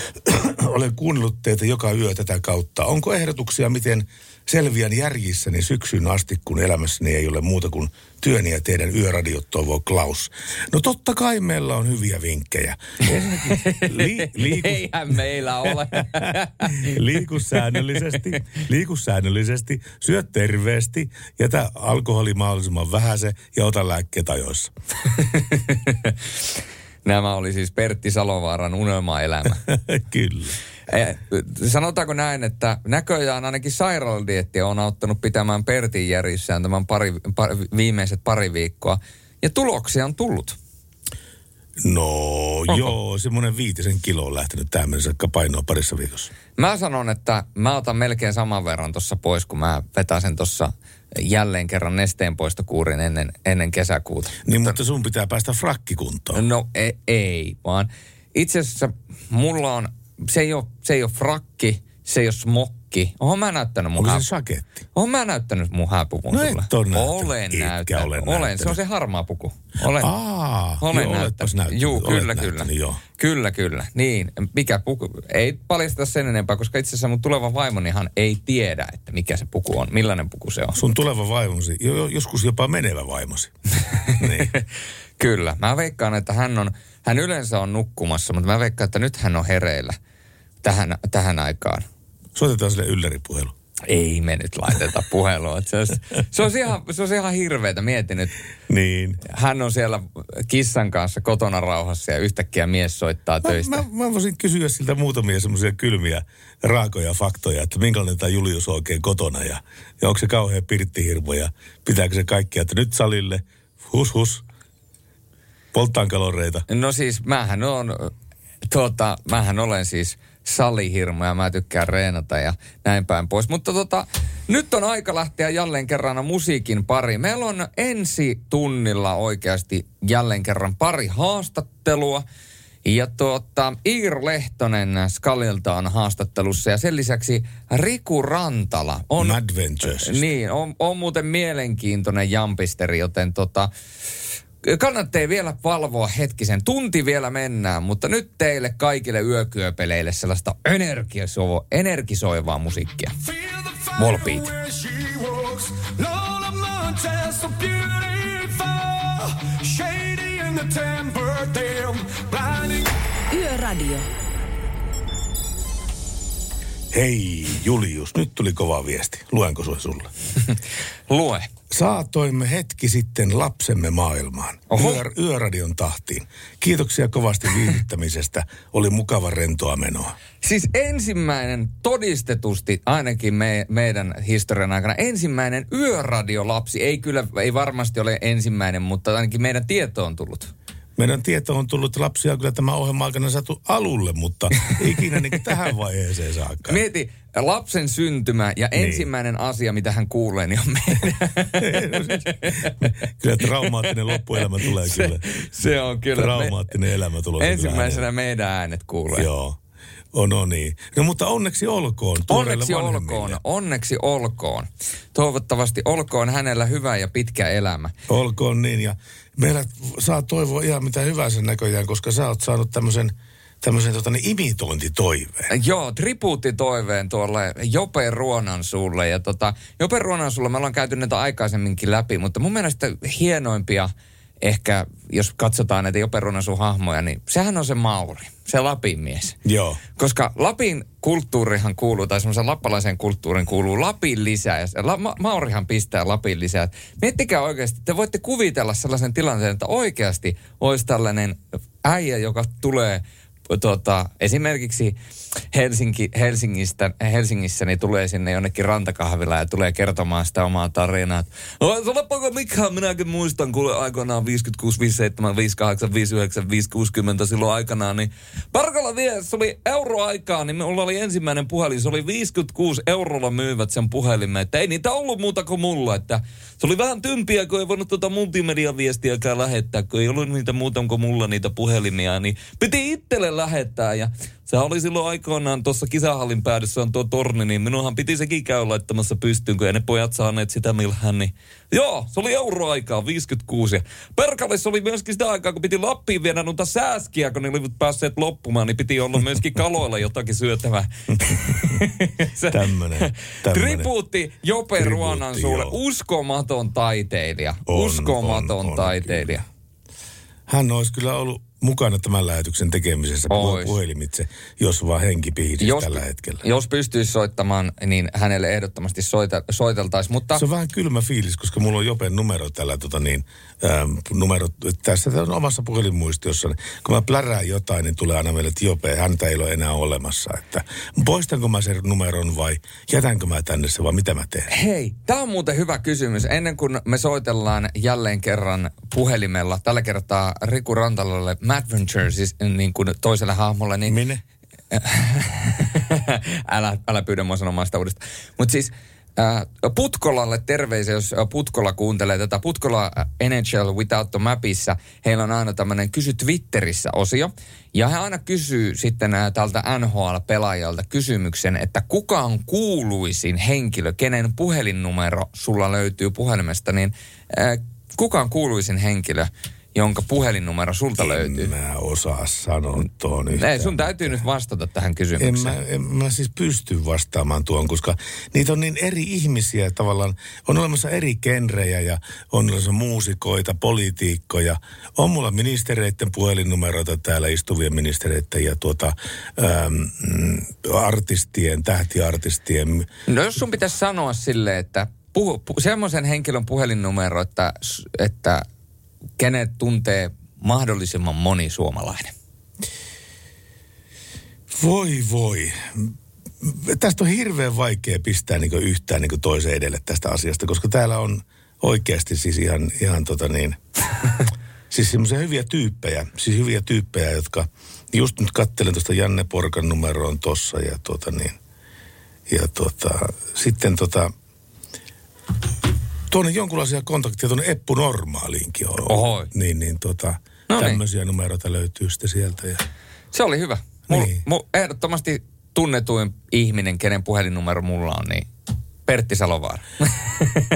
[clears throat] Olen kuunnellut teitä joka yö tätä kautta. Onko ehdotuksia, miten selviän järjissäni syksyn asti, kun elämässäni ei ole muuta kuin työni ja teidän yöradiot, toivoo Klaus. No totta kai meillä on hyviä vinkkejä. Li, liiku... [laughs] Eihän meillä ole. [laughs] liiku säännöllisesti, liiku säännöllisesti, syö terveesti, jätä alkoholi mahdollisimman vähäse ja ota lääkkeet ajoissa. [laughs] Nämä oli siis Pertti Salovaaran unelmaelämä. Kyllä. Eh, sanotaanko näin, että näköjään ainakin sairaaladietti on auttanut pitämään Pertin järjissään tämän pari, pari, viimeiset pari viikkoa. Ja tuloksia on tullut. No Onko? joo, semmoinen viitisen kilo on lähtenyt tähän mennessä painoa parissa viikossa. Mä sanon, että mä otan melkein saman verran tuossa pois, kun mä vetäsen tuossa jälleen kerran nesteenpoistokuurin ennen, ennen kesäkuuta. Niin, mutta, mutta sun pitää päästä frakkikuntoon. No ei, ei vaan itse asiassa mulla on, se ei ole, se ei ole frakki, se ei ole smokki. Oon mä näyttänyt mun Onko se saketti? Oon mä näyttänyt mun hääpuvun No sulle. oo näyttänyt. Olen Etkä näyttänyt. ole Olen. Se näyttänyt. on se harmaa puku. Olen. Aa, Olen joo, oletpas näyttänyt. Juu, kyllä, kyllä. näyttänyt, joo. Kyllä, kyllä. Niin, mikä puku? Ei paljasta sen enempää, koska itse asiassa mun tuleva vaimonihan ei tiedä, että mikä se puku on, millainen puku se on. Sun tuleva vaimosi, jo- joskus jopa menevä vaimosi. [laughs] niin. Kyllä. Mä veikkaan, että hän on, hän yleensä on nukkumassa, mutta mä veikkaan, että nyt hän on hereillä tähän, tähän aikaan. Soitetaan sille ylläripuhelu. Ei me nyt laiteta puhelua. Se olisi, se olisi ihan, se olisi ihan hirveetä. Mietin nyt. Niin. Hän on siellä kissan kanssa kotona rauhassa ja yhtäkkiä mies soittaa töistä. Mä, mä voisin kysyä siltä muutamia semmoisia kylmiä, raakoja faktoja, että minkälainen tämä Julius on oikein kotona ja, ja onko se kauhean pirttihirmo ja pitääkö se kaikkia, että nyt salille, hus hus, polttaan kaloreita. No siis mähän on, tuota, mähän olen siis salihirmo ja mä tykkään reenata ja näin päin pois. Mutta tota, nyt on aika lähteä jälleen kerran musiikin pari. Meillä on ensi tunnilla oikeasti jälleen kerran pari haastattelua. Ja tuota, Iir Lehtonen Skalilta on haastattelussa ja sen lisäksi Riku Rantala on... Adventures. Niin, on, on muuten mielenkiintoinen jampisteri, joten tota, kannattaa vielä valvoa hetkisen. Tunti vielä mennään, mutta nyt teille kaikille yökyöpeleille sellaista energisoivaa, energisoivaa musiikkia. Volbeat. Yöradio. Hei Julius, nyt tuli kova viesti. Luenko se sulle? [laughs] Lue. Saatoimme hetki sitten lapsemme maailmaan. Yö, yöradion tahtiin. Kiitoksia kovasti viihdyttämisestä. Oli mukava rentoa menoa. Siis ensimmäinen todistetusti, ainakin me, meidän historian aikana, ensimmäinen yöradiolapsi. Ei kyllä, ei varmasti ole ensimmäinen, mutta ainakin meidän tieto on tullut. Meidän tieto on tullut lapsia kyllä tämä ohjelma aikana saatu alulle, mutta [laughs] ikinä niin tähän vaiheeseen saakka. Mieti, lapsen syntymä ja Niin. ensimmäinen asia, mitä hän kuulee, niin on meidän. [laughs] Kyllä traumaattinen loppuelämä tulee Se- kyllä. se on kyllä. Traumaattinen elämä tulee. Ensimmäisenä meidän äänet kuulee. Joo. Oh, no niin. No mutta onneksi olkoon Onneksi olkoon, onneksi olkoon. Toivottavasti olkoon hänellä hyvä ja pitkä elämä. Olkoon niin ja meillä saa toivoa ihan mitä hyvänsä näköjään, koska sä oot saanut tämmöisen tämmöisen tota, niin imitointitoiveen. Joo, tribuuttitoiveen tuolle Jope Ruonan sulle. Ja tota, Jope Ruonan sulle me ollaan käyty näitä aikaisemminkin läpi, mutta mun mielestä hienoimpia ehkä, jos katsotaan näitä Jope Ruonan sun hahmoja, niin sehän on se Mauri, se Lapin mies. Joo. Koska Lapin kulttuurihan kuuluu, tai semmoisen lappalaisen kulttuurin kuuluu Lapin lisää. Ja La, Ma, Maurihan pistää Lapin lisää. Miettikää oikeasti, te voitte kuvitella sellaisen tilanteen, että oikeasti olisi tällainen äijä, joka tulee tuota, esimerkiksi Helsinki, Helsingistä, Helsingissä, niin tulee sinne jonnekin rantakahvilaan ja tulee kertomaan sitä omaa tarinaa. "Oi, Sanopako mikä minäkin muistan, kuule aikoinaan 56, 57, 58, 59, 560 silloin aikanaan, niin Parkalla vie, se oli euroaikaa, niin minulla oli ensimmäinen puhelin, se oli 56 eurolla myyvät sen puhelimen, että ei niitä ollut muuta kuin mulla, että se oli vähän tympiä, kun ei voinut tuota multimediaviestiäkään lähettää, kun ei ollut niitä muuta kuin mulla niitä puhelimia, niin piti itselle lähettää ja se oli silloin aikoinaan tuossa kisahallin päädyssä on tuo torni, niin minunhan piti sekin käydä laittamassa pystyyn, kun ei ne pojat saaneet sitä milhän, niin joo, se oli euroaikaa, 56. Ja Perkalissa oli myöskin sitä aikaa, kun piti Lappiin viedä noita sääskiä, kun ne olivat päässeet loppumaan, niin piti olla myöskin kaloilla jotakin syötävää. [laughs] Se- Tämmönen, tämmönen. Tribuutti Jope Ruonan suulle. joo. Uskomaton taiteilija. On, Uskomaton on, on, taiteilija. Hän olisi kyllä ollut mukana tämän lähetyksen tekemisessä Ois. puhelimitse, jos vaan henki Jos- tällä hetkellä. Jos pystyisi soittamaan, niin hänelle ehdottomasti soita, soiteltaisiin. Mutta Se on vähän kylmä fiilis, koska mulla on Jopen numero tällä tota niin, ähm, numero tässä on omassa puhelinmuistiossa. Kun mä plärään jotain, niin tulee aina meille, että Jope, häntä ei ole enää olemassa. Että poistanko mä sen numeron vai jätänkö mä tänne se vai mitä mä teen? Hei, tämä on muuten hyvä kysymys. Ennen kuin me soitellaan jälleen kerran puhelimella, tällä kertaa Riku Rantalalle Madventure, siis niin kuin toiselle hahmolle, niin... Minne? [laughs] älä, älä pyydä mua sanomaan sitä uudestaan. Mutta siis Äh, Putkolalle terveisiä, jos äh, Putkola kuuntelee tätä. Putkola äh, NHL Without the Mapissa, heillä on aina tämmöinen kysy Twitterissä osio. Ja he aina kysyy sitten tältä NHL-pelaajalta kysymyksen, että kuka on kuuluisin henkilö, kenen puhelinnumero sulla löytyy puhelimesta, niin kuka on kuuluisin henkilö, jonka puhelinnumero sulta en löytyy? mä osaa sanoa tuon Ei, sun täytyy nyt vastata tähän En kysymykseen. mä, en mä siis pysty vastaamaan tuon, koska niitä on niin eri ihmisiä tavallaan. On olemassa eri genrejä ja on olemassa muusikoita, poliitikkoja. On mulla ministereiden puhelinnumeroita täällä istuvien ministereiden ja tuota, äm, artistien, tähtiartistien. No jos sun pitäisi sanoa sille, että puhu, pu, semmoisen henkilön puhelinnumero, että, että kenet tuntee mahdollisimman moni suomalainen. Voi voi. Tästä on hirveän vaikea pistää niin yhtään niin toisen edelle tästä asiasta, koska täällä on oikeasti siis ihan, ihan tota niin, [laughs] siis semmoisia hyviä tyyppejä, siis hyviä tyyppejä, jotka just nyt kattelen tuosta Janne Porkan numeroon tossa ja tota niin, ja tota, sitten tota, tuonne jonkunlaisia kontakteja tuonne Eppu Normaaliinkin on. Oho. Niin, niin tota, No niin. tämmöisiä numeroita löytyy sitten sieltä ja Se oli hyvä. Mul, Niin. mul, ehdottomasti tunnetuin ihminen, kenen puhelinnumero mulla on, niin Pertti Salovaara.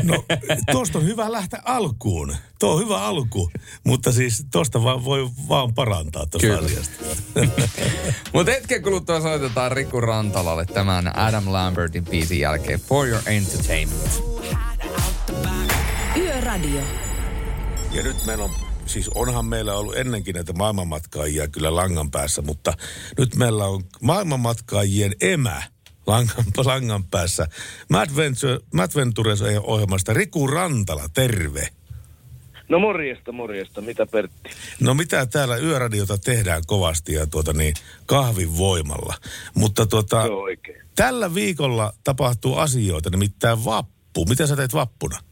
No, tuosta on hyvä lähteä alkuun. Tuo on hyvä alku, mutta siis tuosta vaan voi vaan parantaa tuosta Kyllä. asiasta. [laughs] Mutta hetken kuluttua soitetaan Riku Rantalalle tämän Adam Lambertin biisin jälkeen For Your Entertainment. Yöradio. Ja nyt meillä on, siis onhan meillä ollut ennenkin näitä maailmanmatkaajia kyllä langan päässä, mutta nyt meillä on maailmanmatkaajien emä langan, langan päässä. Matt, Venture, Matt Ventures ohjelmasta Riku Rantala, terve. No morjesta, morjesta. Mitä Pertti? No mitä täällä yöradiota tehdään kovasti ja tuota niin kahvin voimalla. Mutta tuota, tällä viikolla tapahtuu asioita, nimittäin vappu. Mitä sä teet vappuna?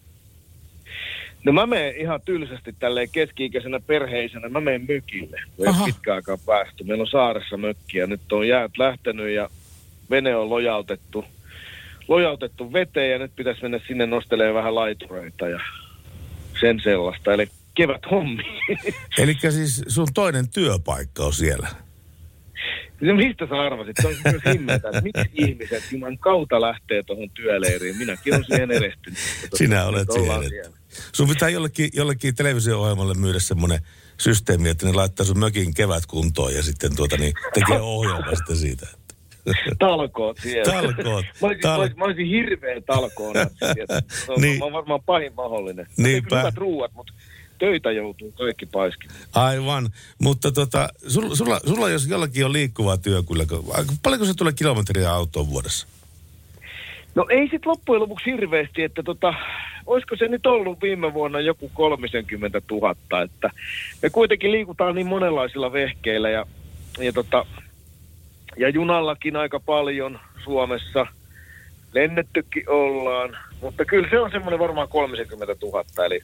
No mä menen ihan tylsästi tälleen keski-ikäisenä perheisenä. Mä menen mökille. Me ei pitkään aikaa päästy. Meillä on saaressa mökki ja nyt on jäät lähtenyt ja vene on lojautettu, lojautettu veteen ja nyt pitäisi mennä sinne nostelemaan vähän laitureita ja sen sellaista. Eli kevät hommi. Eli siis sun toinen työpaikka on siellä. No mistä sä arvasit? Se on myös himmetä, että miksi ihmiset Juman kautta lähtee tuohon työleiriin. Minäkin olen siihen erehtynyt. Sinä olet siihen. siellä. Sun pitää jollekin, jollekin televisio-ohjelmalle myydä semmoinen systeemi, että ne laittaa sun mökin kevät kuntoon ja sitten tuota niin, tekee ohjelma sitten siitä. Talkoot siellä. Talkoot. Mä olisin, Tal- mä olisin, mä olisin hirveä talkoon. niin. Mä oon varmaan pahin mahdollinen. Niinpä. Niinpä. Hyvät ruuat, mutta töitä joutuu kaikki paiskin. Aivan, mutta tota, sulla, sulla, sulla jos jollakin on liikkuva työ kyllä, paljonko se tulee kilometriä autoon vuodessa? No ei sit loppujen lopuksi hirveästi, että tota, olisiko se nyt ollut viime vuonna joku 30 000, että me kuitenkin liikutaan niin monenlaisilla vehkeillä ja, ja, tota, ja junallakin aika paljon Suomessa. Lennettykin ollaan, mutta kyllä se on semmoinen varmaan 30 000, eli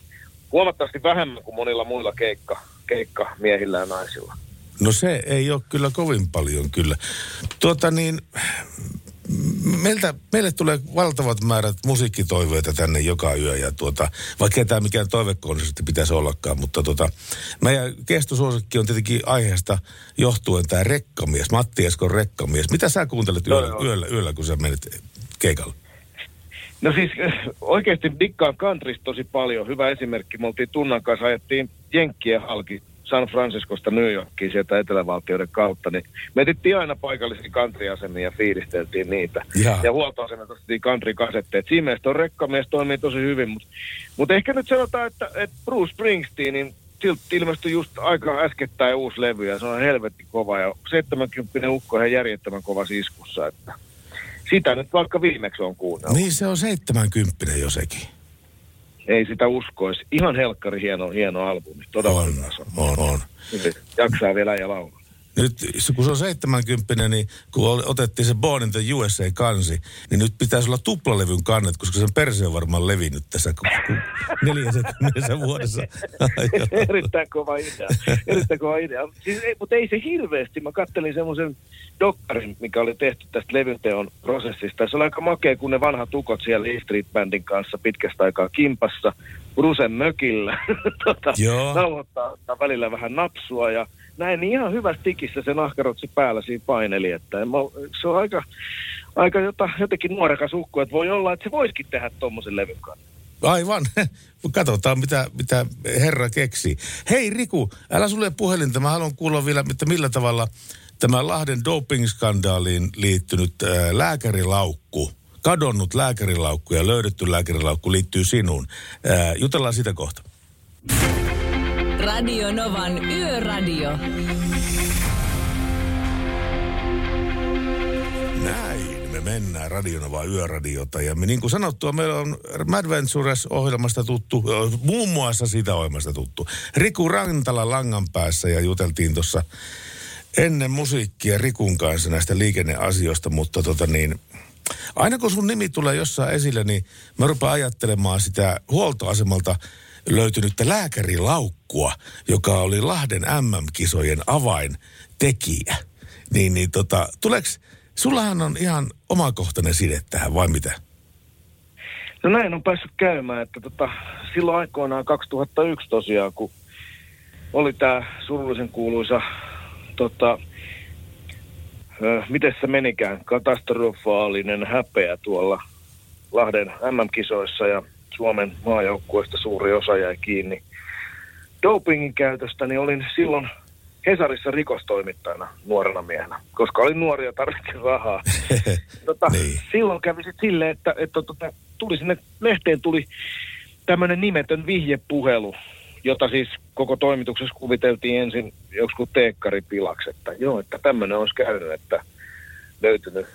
huomattavasti vähemmän kuin monilla muilla keikka, keikkamiehillä ja naisilla. No se ei ole kyllä kovin paljon kyllä. Tuota niin, meiltä, meille tulee valtavat määrät musiikkitoiveita tänne joka yö ja tuota, vaikka tämä mikään toivekonsertti pitäisi ollakaan, mutta tuota, meidän kestosuosikki on tietenkin aiheesta johtuen tämä rekkamies, Matti Eskon rekkamies. Mitä sä kuuntelet Joo, yöllä, joo. yöllä, yöllä, kun sä menet keikalle? No siis [laughs] oikeasti dikkaan countrysta tosi paljon. Hyvä esimerkki. Me oltiin Tunnan kanssa, ajettiin Jenkkien halki San Franciscosta New Yorkiin sieltä etelävaltioiden kautta. Niin me etittiin aina paikallisia country-asemia ja fiilisteltiin niitä. Jaa. Ja huoltoasemia ostettiin country-kasetteet. Siinä mielessä on rekkamies toimii tosi hyvin. Mutta mut ehkä nyt sanotaan, että, että Bruce Springsteenin siltä ilmestyi just aika äskettäin uusi levy ja se on helvetti kova. Ja 70 ukko on ihan järjettömän kova iskussa, että sitä nyt vaikka viimeksi on kuunnellut. Niin se on 70 jo sekin. Ei sitä uskoisi. Ihan helkkari hieno, hieno albumi. Todella On, on, on. Jaksaa vielä ja laulaa. Nyt kun se on 70, niin kun otettiin se Born in the USA-kansi, niin nyt pitäisi olla tuplalevyn kannet, koska sen perse on varmaan levinnyt tässä ku- ku- 40 vuodessa. [laughs] Erittäin kova idea. Erittäin kova idea. Siis ei, mutta ei se hirveästi. Mä kattelin semmoisen dokkarin, mikä oli tehty tästä levyteon prosessista. Se oli aika makea, kun ne vanhat ukot siellä E Street Bandin kanssa pitkästä aikaa kimpassa Rusen mökillä. [laughs] tota, Joo. välillä vähän napsua ja näin niin ihan hyvässä tikissä se nahkarotsi päällä siinä paineli. Että mä, se on aika, aika jota, jotenkin nuorekas ukko, että voi olla, että se voisikin tehdä tuommoisen levyn kanssa. Aivan. [laughs] Katsotaan, mitä, mitä herra keksii. Hei Riku, älä sulle puhelinta. Mä haluan kuulla vielä, että millä tavalla tämä Lahden doping-skandaaliin liittynyt ää, lääkärilaukku, kadonnut lääkärilaukku ja löydetty lääkärilaukku liittyy sinuun. Ää, jutellaan sitä kohta. Radio Novan Yöradio. Näin me mennään Radionova Yöradiota. Ja me, niin kuin sanottua, meillä on Mad Ventures-ohjelmasta tuttu, muun muassa sitä ohjelmasta tuttu. Riku Rantala langan päässä ja juteltiin tuossa ennen musiikkia Rikun kanssa näistä liikenneasioista, mutta tota niin, aina kun sun nimi tulee jossain esille, niin mä rupean ajattelemaan sitä huoltoasemalta löytynyttä lääkärilaukkua, joka oli Lahden MM-kisojen avaintekijä. Niin, niin tota, tuleks, sullahan on ihan omakohtainen side tähän, vai mitä? No näin on päässyt käymään, että tota, silloin aikoinaan 2001 tosiaan, kun oli tämä surullisen kuuluisa, tota, ö, miten se menikään, katastrofaalinen häpeä tuolla Lahden MM-kisoissa ja Suomen maajoukkueesta suuri osa jäi kiinni dopingin käytöstä, niin olin silloin Hesarissa rikostoimittajana nuorena miehenä, koska olin nuori ja tarvitsin rahaa. [laughs] tota, niin. Silloin kävi sitten silleen, että, että tota, tuli sinne lehteen tuli tämmöinen nimetön vihjepuhelu, jota siis koko toimituksessa kuviteltiin ensin joku teekkaripilaksi, että joo, että tämmöinen olisi käynyt, että löytynyt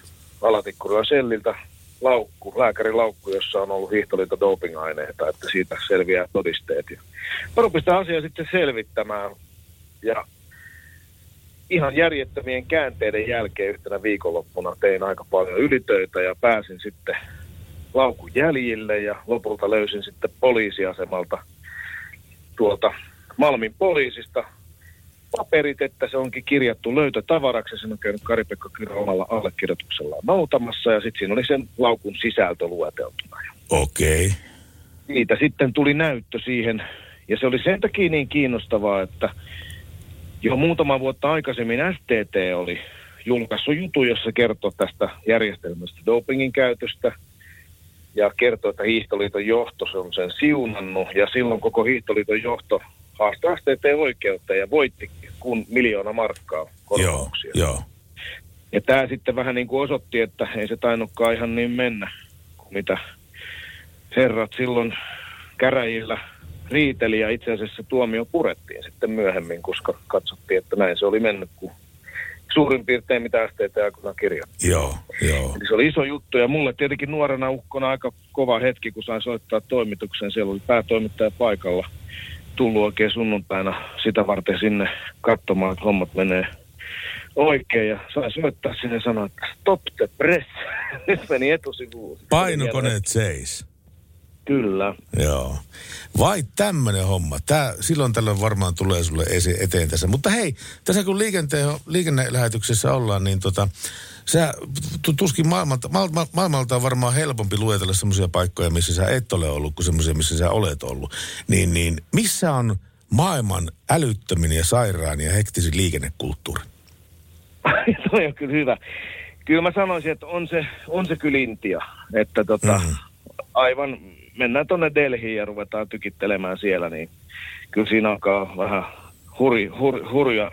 alatikkurilla selliltä laukku, lääkärilaukku, jossa on ollut hiihtoliiton dopingaineita, että siitä selviää todisteet. Ja mä sitä asiaa sitten selvittämään ja ihan järjettömien käänteiden jälkeen yhtenä viikonloppuna tein aika paljon ylitöitä ja pääsin sitten laukun jäljille ja lopulta löysin sitten poliisiasemalta tuolta Malmin poliisista paperit, että se onkin kirjattu löytötavaraksi ja sen on käynyt Kari-Pekka Kyrö omalla allekirjoituksellaan noutamassa ja sitten siinä oli sen laukun sisältö lueteltuna. Okei. Okay. Siitä sitten tuli näyttö siihen ja se oli sen takia niin kiinnostavaa, että jo muutama vuotta aikaisemmin STT oli julkaissut jutun, jossa kertoo tästä järjestelmästä dopingin käytöstä ja kertoo, että Hiihtoliiton johto se on sen siunannut ja silloin koko Hiihtoliiton johto haastoi STT oikeuteen ja voitti kun miljoona markkaa korvauksia. Joo, joo. Ja tämä sitten vähän niin kuin osoitti, että ei se tainnutkaan ihan niin mennä kuin mitä herrat silloin käräjillä riiteli ja itse asiassa tuomio purettiin sitten myöhemmin, koska katsottiin, että näin se oli mennyt, kun suurin piirtein mitä STT aikoinaan kirjoitti. Joo, joo. Eli se oli iso juttu ja mulle tietenkin nuorena ukkona aika kova hetki, kun sain soittaa toimituksen. Siellä oli päätoimittaja paikalla tullut oikein sunnuntaina sitä varten sinne katsomaan, että hommat menee oikein. Ja sain soittaa sinne sanoa, että stop the press. [laughs] Nyt meni etusivuun. Painokoneet seis. Kyllä. Joo. Vai tämmöinen homma. Tää, silloin tällöin varmaan tulee sulle esi- eteen tässä. Mutta hei, tässä kun liikenteen, liikennelähetyksessä ollaan, niin tota, sä tu- tuskin maailmalta, ma- maailmalta on varmaan helpompi luetella semmoisia paikkoja, missä sä et ole ollut, kuin semmoisia, missä sä olet ollut. Niin, niin missä on maailman älyttömin ja sairaan ja hektisin liikennekulttuuri? [laughs] Toi on kyllä hyvä. Kyllä mä sanoisin, että on se, on se kyllä Intia. Että tota, mm. aivan, mennään tuonne Delhiin ja ruvetaan tykittelemään siellä, niin kyllä siinä alkaa vähän huri, hur, hurja,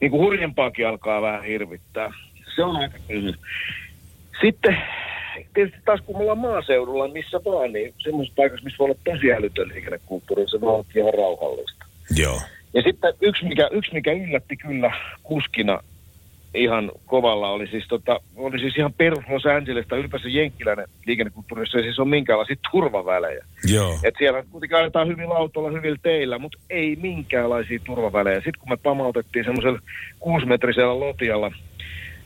niin kuin hurjempaakin alkaa vähän hirvittää. Se on aika. Sitten tietysti taas kun me ollaan maaseudulla, missä vaan, niin semmoisessa paikassa, missä voi olla tosi älytön liikennekulttuuri, se voi olla ihan rauhallista. Joo. Ja sitten yksi mikä, yksi, mikä yllätti kyllä kuskina ihan kovalla. Oli siis, tota, oli siis ihan perus Los Angelesta ylipäänsä jenkkiläinen liikennekulttuuri, jossa ei siis ole minkäänlaisia turvavälejä. Joo. Et siellä kuitenkin ajetaan hyvillä autolla, hyvillä teillä, mutta ei minkäänlaisia turvavälejä. Sitten kun me pamautettiin semmoisella kuusimetrisellä lotialla,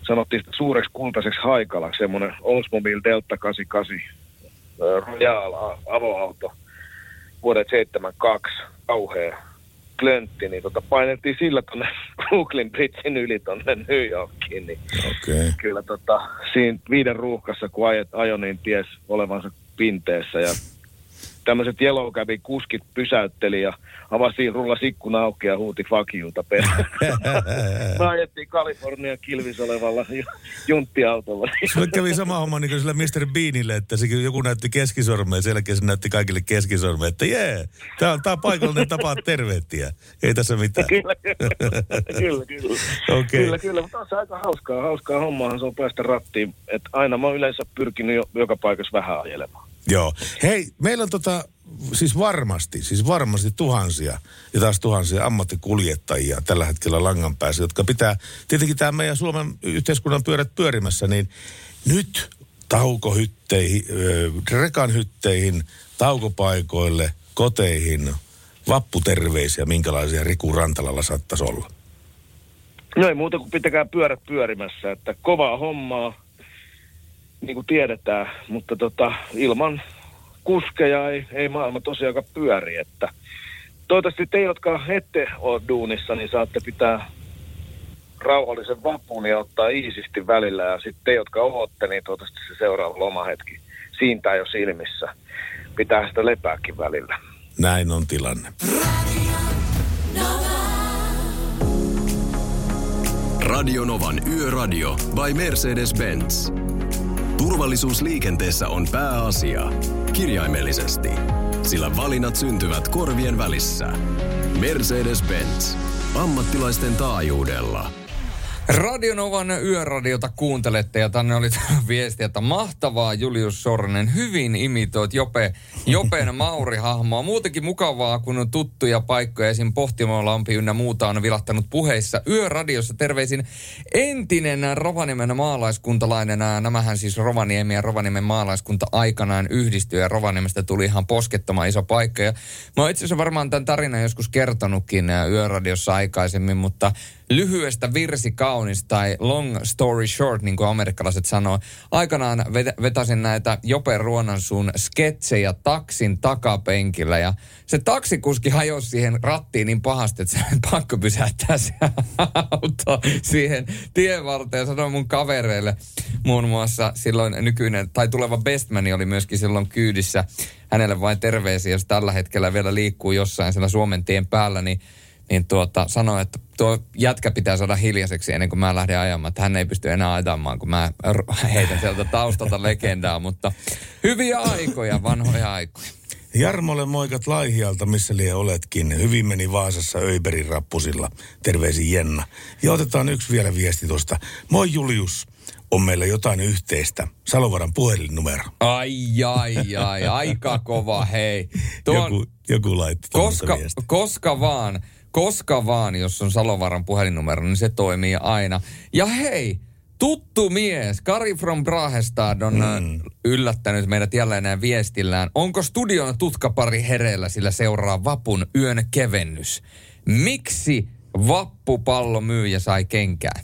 sanottiin sitä suureksi kultaiseksi haikalaksi, semmoinen Oldsmobile Delta 88 äh, Royal avoauto vuodet 72, kauhea klöntti, niin tota painettiin sillä tonne [laughs] Brooklyn Bridgein yli tonne New Yorkiin, niin okay. kyllä tota, siinä viiden ruuhkassa, kun ajet, ajo, niin ties olevansa pinteessä ja tämmöiset Yellow Cabin kuskit pysäytteli ja avasi rulla ikkuna auki ja huuti fuck youta perään. [laughs] Me ajettiin Kalifornian kilvis olevalla ju- junttiautolla. Sulle kävi sama homma niin kuin sillä Mr. Beanille, että se, joku näytti keskisormea, sen jälkeen se näytti kaikille keskisormea, että jee, tää on, tää on paikallinen tapa tervehtiä. Ei tässä mitään. kyllä, kyllä, kyllä. Okei. Kyllä, kyllä, mutta on se aika hauskaa. Hauskaa hommaahan se on päästä rattiin. Että aina mä oon yleensä pyrkinyt jo, joka paikassa vähän ajelemaan. Joo. Hei, meillä on tota, siis varmasti, siis varmasti tuhansia ja taas tuhansia ammattikuljettajia tällä hetkellä langan päässä, jotka pitää, tietenkin tämä meidän Suomen yhteiskunnan pyörät pyörimässä, niin nyt taukohytteihin, ö, rekan hytteihin, taukopaikoille, koteihin, vapputerveisiä, minkälaisia Riku Rantalalla saattaisi olla. No ei muuta kuin pitäkää pyörät pyörimässä, että kovaa hommaa, niin kuin tiedetään, mutta tota, ilman kuskeja ei, ei maailma tosiaankaan pyöri, että toivottavasti te, jotka ette ole duunissa, niin saatte pitää rauhallisen vapun ja ottaa iisisti välillä, ja sitten te, jotka ootte, niin toivottavasti se seuraava lomahetki siintää jo silmissä. Pitää sitä lepääkin välillä. Näin on tilanne. Radionovan Yöradio by Mercedes-Benz. Turvallisuus liikenteessä on pääasia. Kirjaimellisesti. Sillä valinnat syntyvät korvien välissä. Mercedes-Benz. Ammattilaisten taajuudella. Radionovan yöradiota kuuntelette ja tänne oli viesti, että mahtavaa Julius Sornen, hyvin imitoit Jope, Jopen [laughs] Mauri-hahmoa. Muutenkin mukavaa, kun on tuttuja paikkoja, esim. Pohtimolampi ynnä muuta on vilahtanut puheissa. Yöradiossa terveisin entinen Rovaniemen maalaiskuntalainen. Nämähän siis Rovaniemi ja Rovaniemen maalaiskunta aikanaan yhdistyi ja Rovaniemestä tuli ihan poskettoman iso paikka. Ja mä oon itse asiassa varmaan tämän tarinan joskus kertonutkin Yöradiossa aikaisemmin, mutta lyhyestä virsi kaunis tai long story short, niin kuin amerikkalaiset sanoo. Aikanaan vet- vetäsin näitä Jope Ruonansuun sketsejä taksin takapenkillä ja se taksikuski hajosi siihen rattiin niin pahasti, että se pakko pysäyttää se auto siihen tien varteen ja sanoi mun kavereille muun muassa silloin nykyinen tai tuleva bestmani oli myöskin silloin kyydissä hänelle vain terveisiä, jos tällä hetkellä vielä liikkuu jossain siellä Suomen tien päällä, niin niin tuota, sanoi, että tuo jätkä pitää saada hiljaiseksi ennen kuin mä lähden ajamaan, että hän ei pysty enää ajamaan, kun mä heitän sieltä taustalta legendaa, mutta hyviä aikoja, vanhoja aikoja. Jarmolle moikat Laihialta, missä lie oletkin. Hyvin meni Vaasassa Öiberin rappusilla. Terveisin Jenna. Ja otetaan yksi vielä viesti tuosta. Moi Julius. On meillä jotain yhteistä. Salovaran puhelinnumero. Ai, ai, ai, aika kova, hei. Tuo on- Joku, joku tuommoista koska, koska vaan, koska vaan, jos on Salovaran puhelinnumero, niin se toimii aina. Ja hei, tuttu mies, Kari from Brahestad on mm. yllättänyt meidät jälleen näin viestillään. Onko studion tutkapari hereillä, sillä seuraa Vapun yön kevennys? Miksi vappupallo myyjä sai kenkää?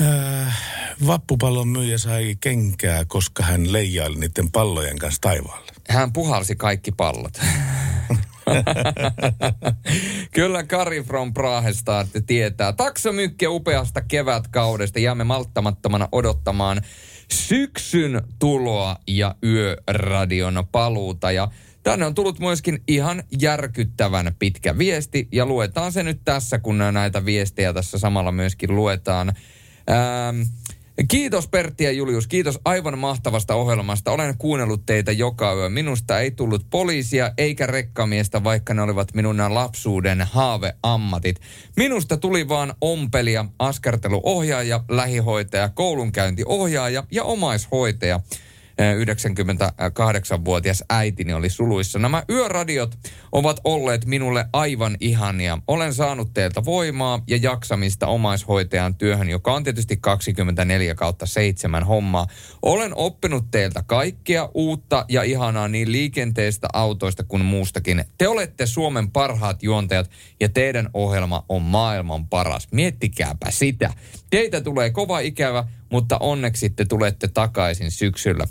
Äh, vappupallon myyjä sai kenkää, koska hän leijaili niiden pallojen kanssa taivaalle. Hän puhalsi kaikki pallot. [laughs] [laughs] Kyllä Kari from Prahesta tietää. Taksomykki upeasta kevätkaudesta. Jäämme malttamattomana odottamaan syksyn tuloa ja yöradion paluuta. Ja tänne on tullut myöskin ihan järkyttävän pitkä viesti. Ja luetaan se nyt tässä, kun näitä viestejä tässä samalla myöskin luetaan. Ähm, Kiitos Pertti ja Julius, kiitos aivan mahtavasta ohjelmasta. Olen kuunnellut teitä joka yö. Minusta ei tullut poliisia eikä rekkamiestä, vaikka ne olivat minun lapsuuden haaveammatit. Minusta tuli vaan ompelija, askarteluohjaaja, lähihoitaja, koulunkäyntiohjaaja ja omaishoitaja. Eh, 98-vuotias äitini oli suluissa. Nämä yöradiot ovat olleet minulle aivan ihania. Olen saanut teiltä voimaa ja jaksamista omaishoitajan työhön, joka on tietysti 24 kautta 7 hommaa. Olen oppinut teiltä kaikkea uutta ja ihanaa niin liikenteestä, autoista kuin muustakin. Te olette Suomen parhaat juontajat ja teidän ohjelma on maailman paras. Miettikääpä sitä. Teitä tulee kova ikävä, mutta onneksi te tulette takaisin syksyllä.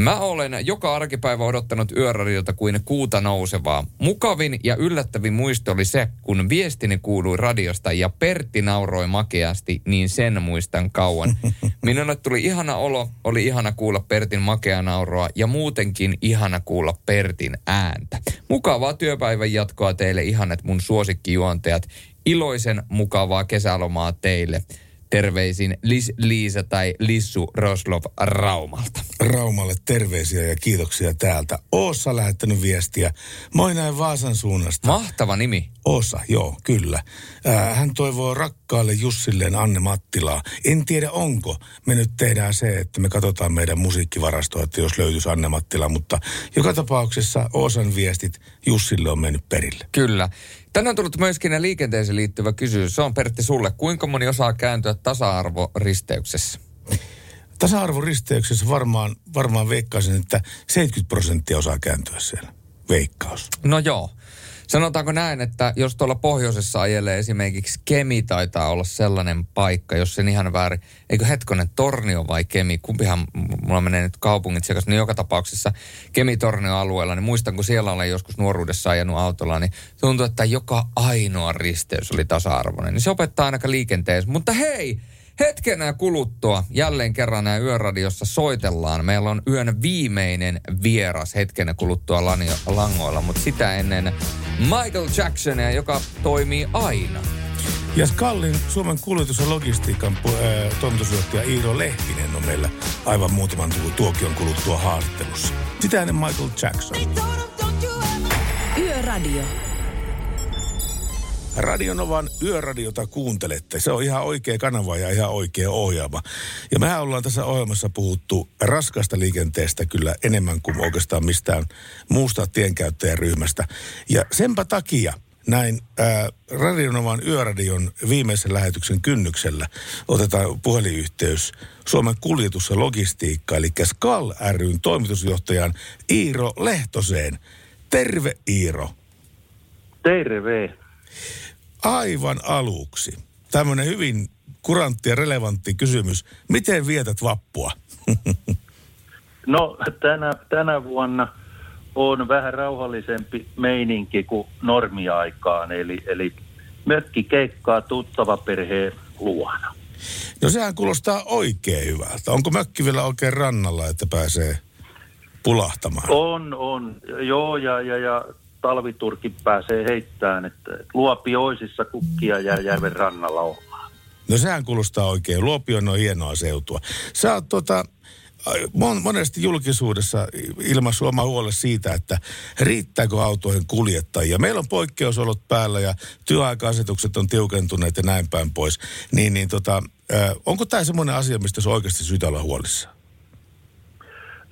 Mä olen joka arkipäivä odottanut yöradiota kuin kuuta nousevaa. Mukavin ja yllättävin muisto oli se, kun viestini kuului radiosta ja Pertti nauroi makeasti, niin sen muistan kauan. [laughs] Minulle tuli ihana olo, oli ihana kuulla Pertin makea nauroa ja muutenkin ihana kuulla Pertin ääntä. Mukavaa työpäivän jatkoa teille ihanet mun suosikkijuontajat. Iloisen mukavaa kesälomaa teille. Terveisin Lis, Liisa tai Lissu Roslov Raumalta. Raumalle terveisiä ja kiitoksia täältä. Oossa lähettänyt viestiä. Moi näin Vaasan suunnasta. Mahtava nimi. Osa, joo, kyllä. Ää, hän toivoo rakkaalle Jussilleen Anne Mattilaa. En tiedä onko. Me nyt tehdään se, että me katsotaan meidän musiikkivarastoa, että jos löytyisi Anne Mattila. Mutta joka tapauksessa Osan viestit Jussille on mennyt perille. Kyllä. Tänne on tullut myöskin liikenteeseen liittyvä kysymys. Se on Pertti sulle. Kuinka moni osaa kääntyä tasa-arvoristeyksessä? Tasa-arvoristeyksessä varmaan, varmaan veikkaisin, että 70 prosenttia osaa kääntyä siellä. Veikkaus. No joo. Sanotaanko näin, että jos tuolla pohjoisessa ajelee esimerkiksi Kemi taitaa olla sellainen paikka, jos sen ihan väärin, eikö hetkonen Tornio vai Kemi, kumpihan mulla menee nyt kaupungit sekaisin, niin joka tapauksessa Kemi-Tornio-alueella, niin muistan kun siellä olen joskus nuoruudessa ajanut autolla, niin tuntuu, että joka ainoa risteys oli tasa-arvoinen. Niin se opettaa ainakaan liikenteessä. Mutta hei, Hetkenä kuluttua jälleen kerran nämä yöradiossa soitellaan. Meillä on yön viimeinen vieras hetkenä kuluttua lanio- langoilla, mutta sitä ennen Michael Jacksonia, joka toimii aina. Ja Skallin Suomen kuljetus- ja logistiikan äh, toimitusjohtaja Iiro Lehtinen on meillä aivan muutaman tu- tuokion kuluttua haastattelussa. Sitä ennen Michael Jackson. Yöradio. Radionovan yöradiota kuuntelette. Se on ihan oikea kanava ja ihan oikea ohjelma. Ja mehän ollaan tässä ohjelmassa puhuttu raskasta liikenteestä kyllä enemmän kuin oikeastaan mistään muusta tienkäyttäjäryhmästä. Ja senpä takia näin ää, Radionovan yöradion viimeisen lähetyksen kynnyksellä otetaan puhelinyhteys Suomen kuljetus ja logistiikka, eli SKAL ryn toimitusjohtajan Iiro Lehtoseen. Terve Iiro. Terve. Aivan aluksi tämmöinen hyvin kurantti ja relevantti kysymys. Miten vietät vappua? [laughs] No tänä, tänä vuonna on vähän rauhallisempi meininki kuin normiaikaan, eli, eli mökkikeikkaa tuttava perheen luona. No sehän kuulostaa oikein hyvältä. Onko mökki vielä oikein rannalla, että pääsee pulahtamaan? On, on. Joo, ja, ja, ja talviturkin pääsee heittämään, että luopioisissa kukkia ja järven rannalla ollaan. No sehän kuulostaa oikein. Luopio on hienoa seutua. Sä oot tota, mon, monesti julkisuudessa ilmaissut oma huole siitä, että riittääkö autoihin kuljettajia. Meillä on poikkeusolot päällä ja työaika-asetukset on tiukentuneet ja näin päin pois. Niin, niin tota, onko tämä semmoinen asia, mistä se oikeasti syytä olla huolissaan?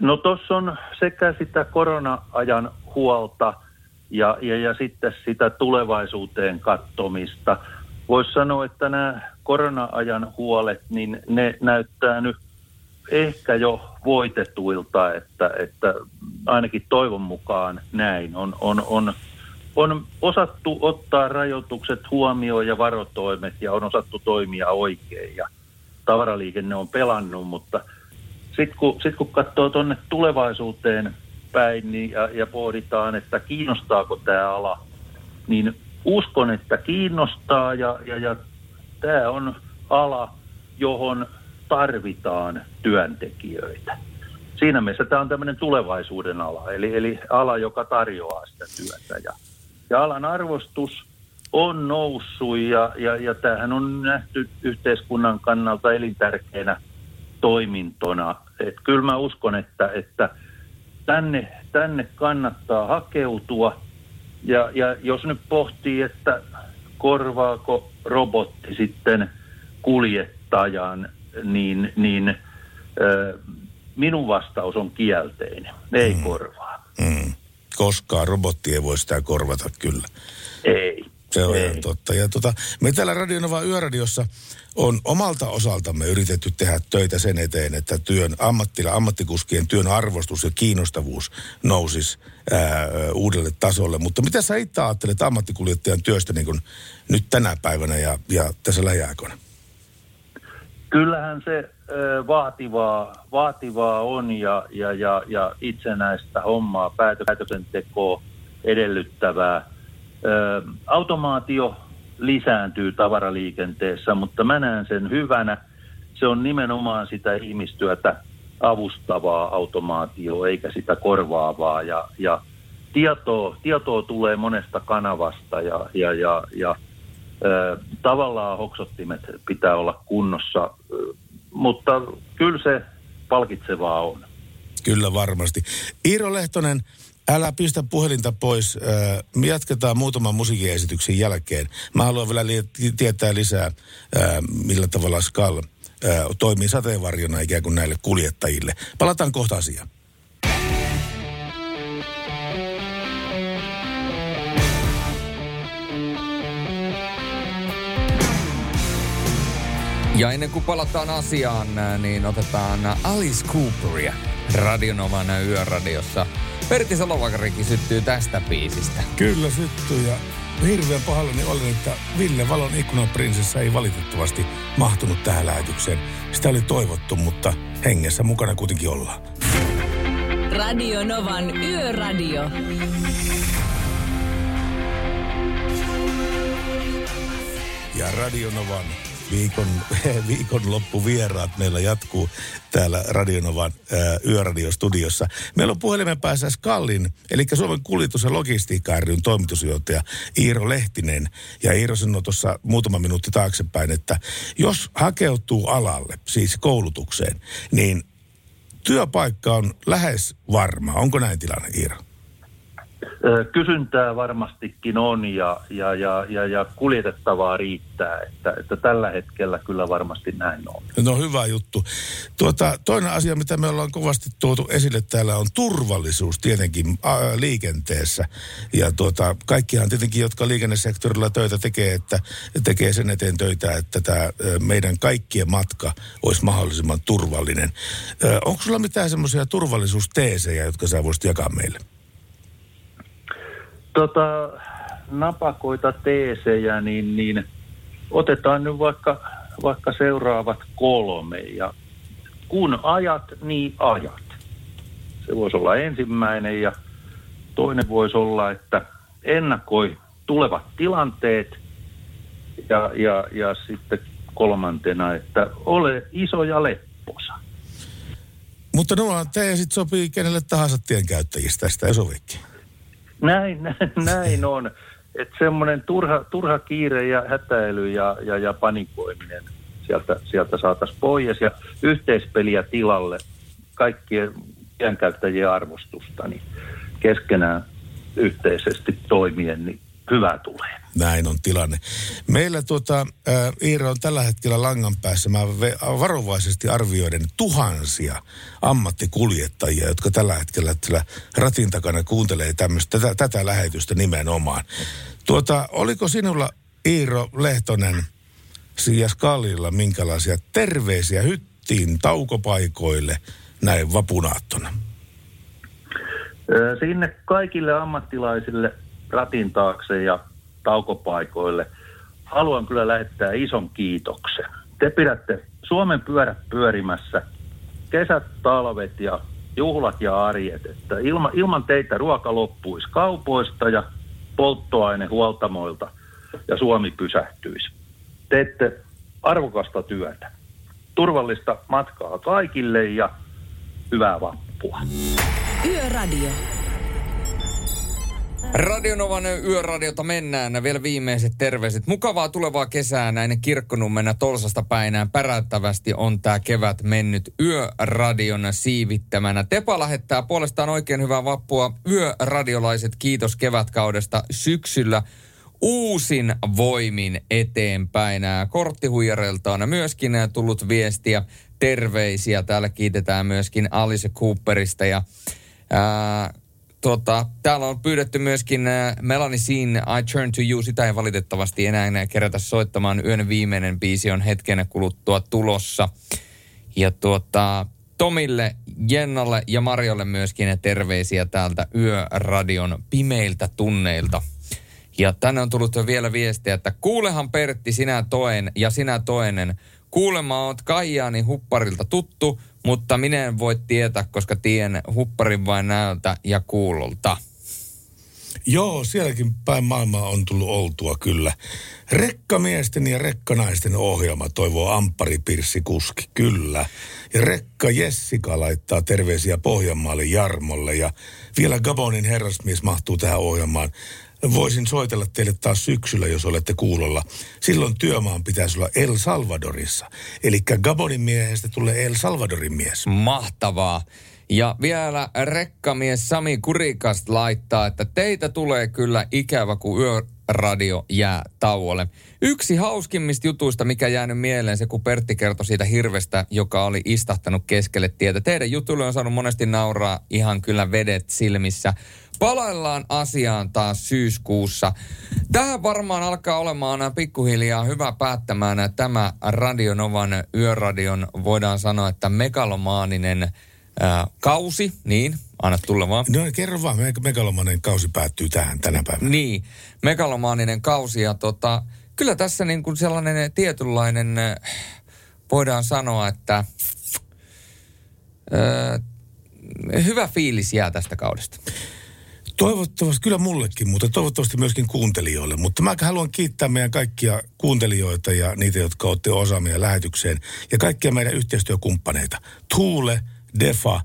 No tuossa on sekä sitä korona-ajan huolta ja, ja, ja sitten sitä tulevaisuuteen kattomista. Voisi sanoa, että nämä korona-ajan huolet, niin ne näyttää nyt ehkä jo voitetuilta, että, että ainakin toivon mukaan näin on, on, on, on osattu ottaa rajoitukset huomioon ja varotoimet ja on osattu toimia oikein ja tavaraliikenne on pelannut, mutta sitten kun, sit kun katsoo tuonne tulevaisuuteen päin niin, ja, ja pohditaan, että kiinnostaako tämä ala, niin uskon, että kiinnostaa ja, ja, ja tämä on ala, johon tarvitaan työntekijöitä. Siinä mielessä tämä on tämmöinen tulevaisuuden ala, eli, eli ala, joka tarjoaa sitä työtä. Ja, ja alan arvostus on noussut ja, ja, ja tämähän on nähty yhteiskunnan kannalta elintärkeänä toimintona. Et kyllä mä uskon, että, että tänne, tänne kannattaa hakeutua. Ja, ja jos nyt pohtii, että korvaako robotti sitten kuljettajan, niin, niin minun vastaus on kielteinen. Ei mm. korvaa. Mm. Koskaan robotti ei voi sitä korvata kyllä. Ei. Se on ihan totta. Ja tota, me täällä Radionova Yöradiossa on omalta osaltamme yritetty tehdä töitä sen eteen, että työn ammattila, ammattikuskien työn arvostus ja kiinnostavuus nousisi ää, uudelle tasolle. Mutta mitä sä itse ajattelet ammattikuljettajan työstä niin kuin nyt tänä päivänä ja, ja tässä lähiaikoina? Kyllähän se ö, vaativaa, vaativaa on ja, ja, ja, ja itsenäistä hommaa, päätö, päätöksentekoa edellyttävää. Automaatio lisääntyy tavaraliikenteessä, mutta mä näen sen hyvänä. Se on nimenomaan sitä ihmistyötä avustavaa automaatio, eikä sitä korvaavaa. Ja, ja tietoa, tietoa tulee monesta kanavasta ja, ja, ja, ja ö, tavallaan hoksottimet pitää olla kunnossa, mutta kyllä se palkitsevaa on. Kyllä varmasti. Iiro Lehtonen, Älä pistä puhelinta pois. Me jatketaan muutaman musiikiesityksen jälkeen. Mä haluan vielä li- tietää lisää, millä tavalla Skal toimii sateenvarjona ikään kuin näille kuljettajille. Palataan kohta asiaan. Ja ennen kuin palataan asiaan, niin otetaan Alice Cooperia Radionovan yöradiossa. Pertti Salovakarikin syttyy tästä biisistä. Kyllä syttyy ja hirveän pahallani olen, että Ville Valon ikkunaprinsessa ei valitettavasti mahtunut tähän lähetykseen. Sitä oli toivottu, mutta hengessä mukana kuitenkin ollaan. Radio Novan Yöradio. Ja Radio Novan viikon, [laughs] viikonloppuvieraat meillä jatkuu täällä Radionovan ää, yöradiostudiossa. Meillä on puhelimen päässä Skallin, eli Suomen kuljetus- ja logistiikka toimitusjohtaja Iiro Lehtinen. Ja Iiro sanoi tuossa muutama minuutti taaksepäin, että jos hakeutuu alalle, siis koulutukseen, niin työpaikka on lähes varma. Onko näin tilanne, Iiro? Kysyntää varmastikin on ja, ja, ja, ja, ja kuljetettavaa riittää, että, että tällä hetkellä kyllä varmasti näin on. No hyvä juttu. Tuota, toinen asia, mitä me ollaan kovasti tuotu esille täällä on turvallisuus tietenkin liikenteessä. Ja tuota, kaikkihan tietenkin, jotka liikennesektorilla töitä tekee, että tekee sen eteen töitä, että tämä meidän kaikkien matka olisi mahdollisimman turvallinen. Ää, onko sulla mitään semmoisia turvallisuusteesejä, jotka sä voisit jakaa meille? Tota, napakoita teesejä, niin, niin otetaan nyt vaikka, vaikka seuraavat kolme. Ja kun ajat, niin ajat. Se voisi olla ensimmäinen ja toinen voisi olla, että ennakoi tulevat tilanteet ja, ja, ja sitten kolmantena, että ole iso ja lepposa. Mutta nuo teesit sopii kenelle tahansa tienkäyttäjistä, tästä ei sovikin. [laughs] Näin, näin on. Että semmoinen turha, turha kiire ja hätäily ja, ja, ja panikoiminen sieltä, sieltä saataisiin pois ja yhteispeliä tilalle kaikkien käyttäjien arvostusta, niin keskenään yhteisesti toimien, niin hyvä tulee. Näin on tilanne. Meillä tuota, äh, Iira on tällä hetkellä langan päässä. Mä varovaisesti arvioiden tuhansia ammattikuljettajia, jotka tällä hetkellä tällä ratin takana kuuntelee tämmöistä, tätä, tätä lähetystä nimenomaan. Tuota, oliko sinulla Iiro Lehtonen ja Skallilla minkälaisia terveisiä hyttiin taukopaikoille näin vapunaattona? Sinne kaikille ammattilaisille ratin taakse ja taukopaikoille. Haluan kyllä lähettää ison kiitoksen. Te pidätte Suomen pyörät pyörimässä kesät, talvet ja juhlat ja arjet. Että ilma, ilman teitä ruoka loppuisi kaupoista ja polttoaine huoltamoilta ja Suomi pysähtyisi. Teette arvokasta työtä. Turvallista matkaa kaikille ja hyvää vappua. Yöradio. Radionovan yöradiota mennään. Vielä viimeiset terveiset. Mukavaa tulevaa kesää näin kirkkonummena Tolsasta päinään. Pärättävästi on tämä kevät mennyt yöradion siivittämänä. Tepa lähettää puolestaan oikein hyvää vappua. Yöradiolaiset, kiitos kevätkaudesta syksyllä. uusin voimin eteenpäin. Korttihuijareilta on myöskin tullut viestiä, terveisiä. Täällä kiitetään myöskin Alice Cooperista ja ää, tota, täällä on pyydetty myöskin Melanie Sin I Turn to You. Sitä ei valitettavasti enää kerätä soittamaan. Yön viimeinen biisi on hetken kuluttua tulossa. Ja tuota, Tomille, Jennalle ja Marjolle myöskin terveisiä täältä Yöradion pimeiltä tunneilta. Ja tänne on tullut vielä viestiä, että kuulehan Pertti, sinä toen ja sinä toinen. Kuulemma oot Kaijaani hupparilta tuttu, mutta minä en voi tietää, koska tien hupparin vain näöltä ja kuulolta. Joo, sielläkin päin maailmaa on tullut oltua kyllä. Rekkamiesten ja rekkanaisten ohjelma toivoo Amppari Pirssi Kuski, kyllä. Ja Rekka Jessica laittaa terveisiä Pohjanmaalle Jarmolle ja vielä Gabonin herrasmies mahtuu tähän ohjelmaan. Voisin soitella teille taas syksyllä, jos olette kuulolla. Silloin työmaan pitäisi olla El Salvadorissa. Eli Gabonin miehestä tulee El Salvadorin mies. Mahtavaa. Ja vielä rekkamies Sami Kurikast laittaa, että teitä tulee kyllä ikävä, kun yöradio jää tauolle. Yksi hauskimmista jutuista, mikä jäänyt mieleen, se kun Pertti kertoi siitä hirvestä, joka oli istahtanut keskelle tietä. Teidän jutulle on saanut monesti nauraa ihan kyllä vedet silmissä. Palaillaan asiaan taas syyskuussa. Tähän varmaan alkaa olemaan pikkuhiljaa hyvä päättämään tämä Radionovan yöradion, voidaan sanoa, että megalomaaninen ää, kausi, niin, anna tulla vaan. No kerro vaan, megalomaaninen kausi päättyy tähän tänä päivänä. Niin, megalomaaninen kausi ja tota, kyllä tässä niin kuin sellainen tietynlainen, voidaan sanoa, että ää, hyvä fiilis jää tästä kaudesta. Toivottavasti, kyllä mullekin, mutta toivottavasti myöskin kuuntelijoille. Mutta mä haluan kiittää meidän kaikkia kuuntelijoita ja niitä, jotka olette osa meidän lähetykseen. Ja kaikkia meidän yhteistyökumppaneita. Tuule, Defa,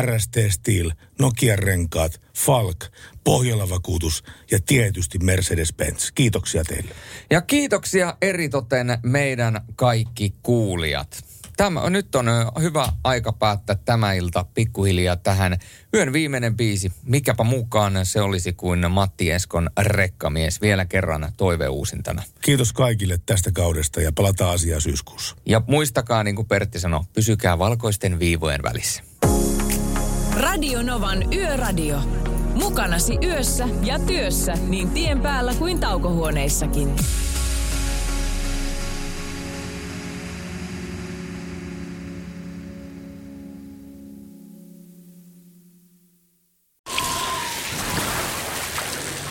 RST Steel, Nokia Renkaat, Falk, Pohjola Vakuutus ja tietysti Mercedes-Benz. Kiitoksia teille. Ja kiitoksia eritoten meidän kaikki kuulijat. Tämä, nyt on hyvä aika päättää tämä ilta pikkuhiljaa tähän yön viimeinen biisi. Mikäpä mukaan se olisi kuin Matti Eskon rekkamies. Vielä kerran toive uusintana. Kiitos kaikille tästä kaudesta ja palataan asiaa syyskuussa. Ja muistakaa, niin kuin Pertti sanoi, pysykää valkoisten viivojen välissä. Radio Novan Yöradio. Mukanasi yössä ja työssä niin tien päällä kuin taukohuoneissakin.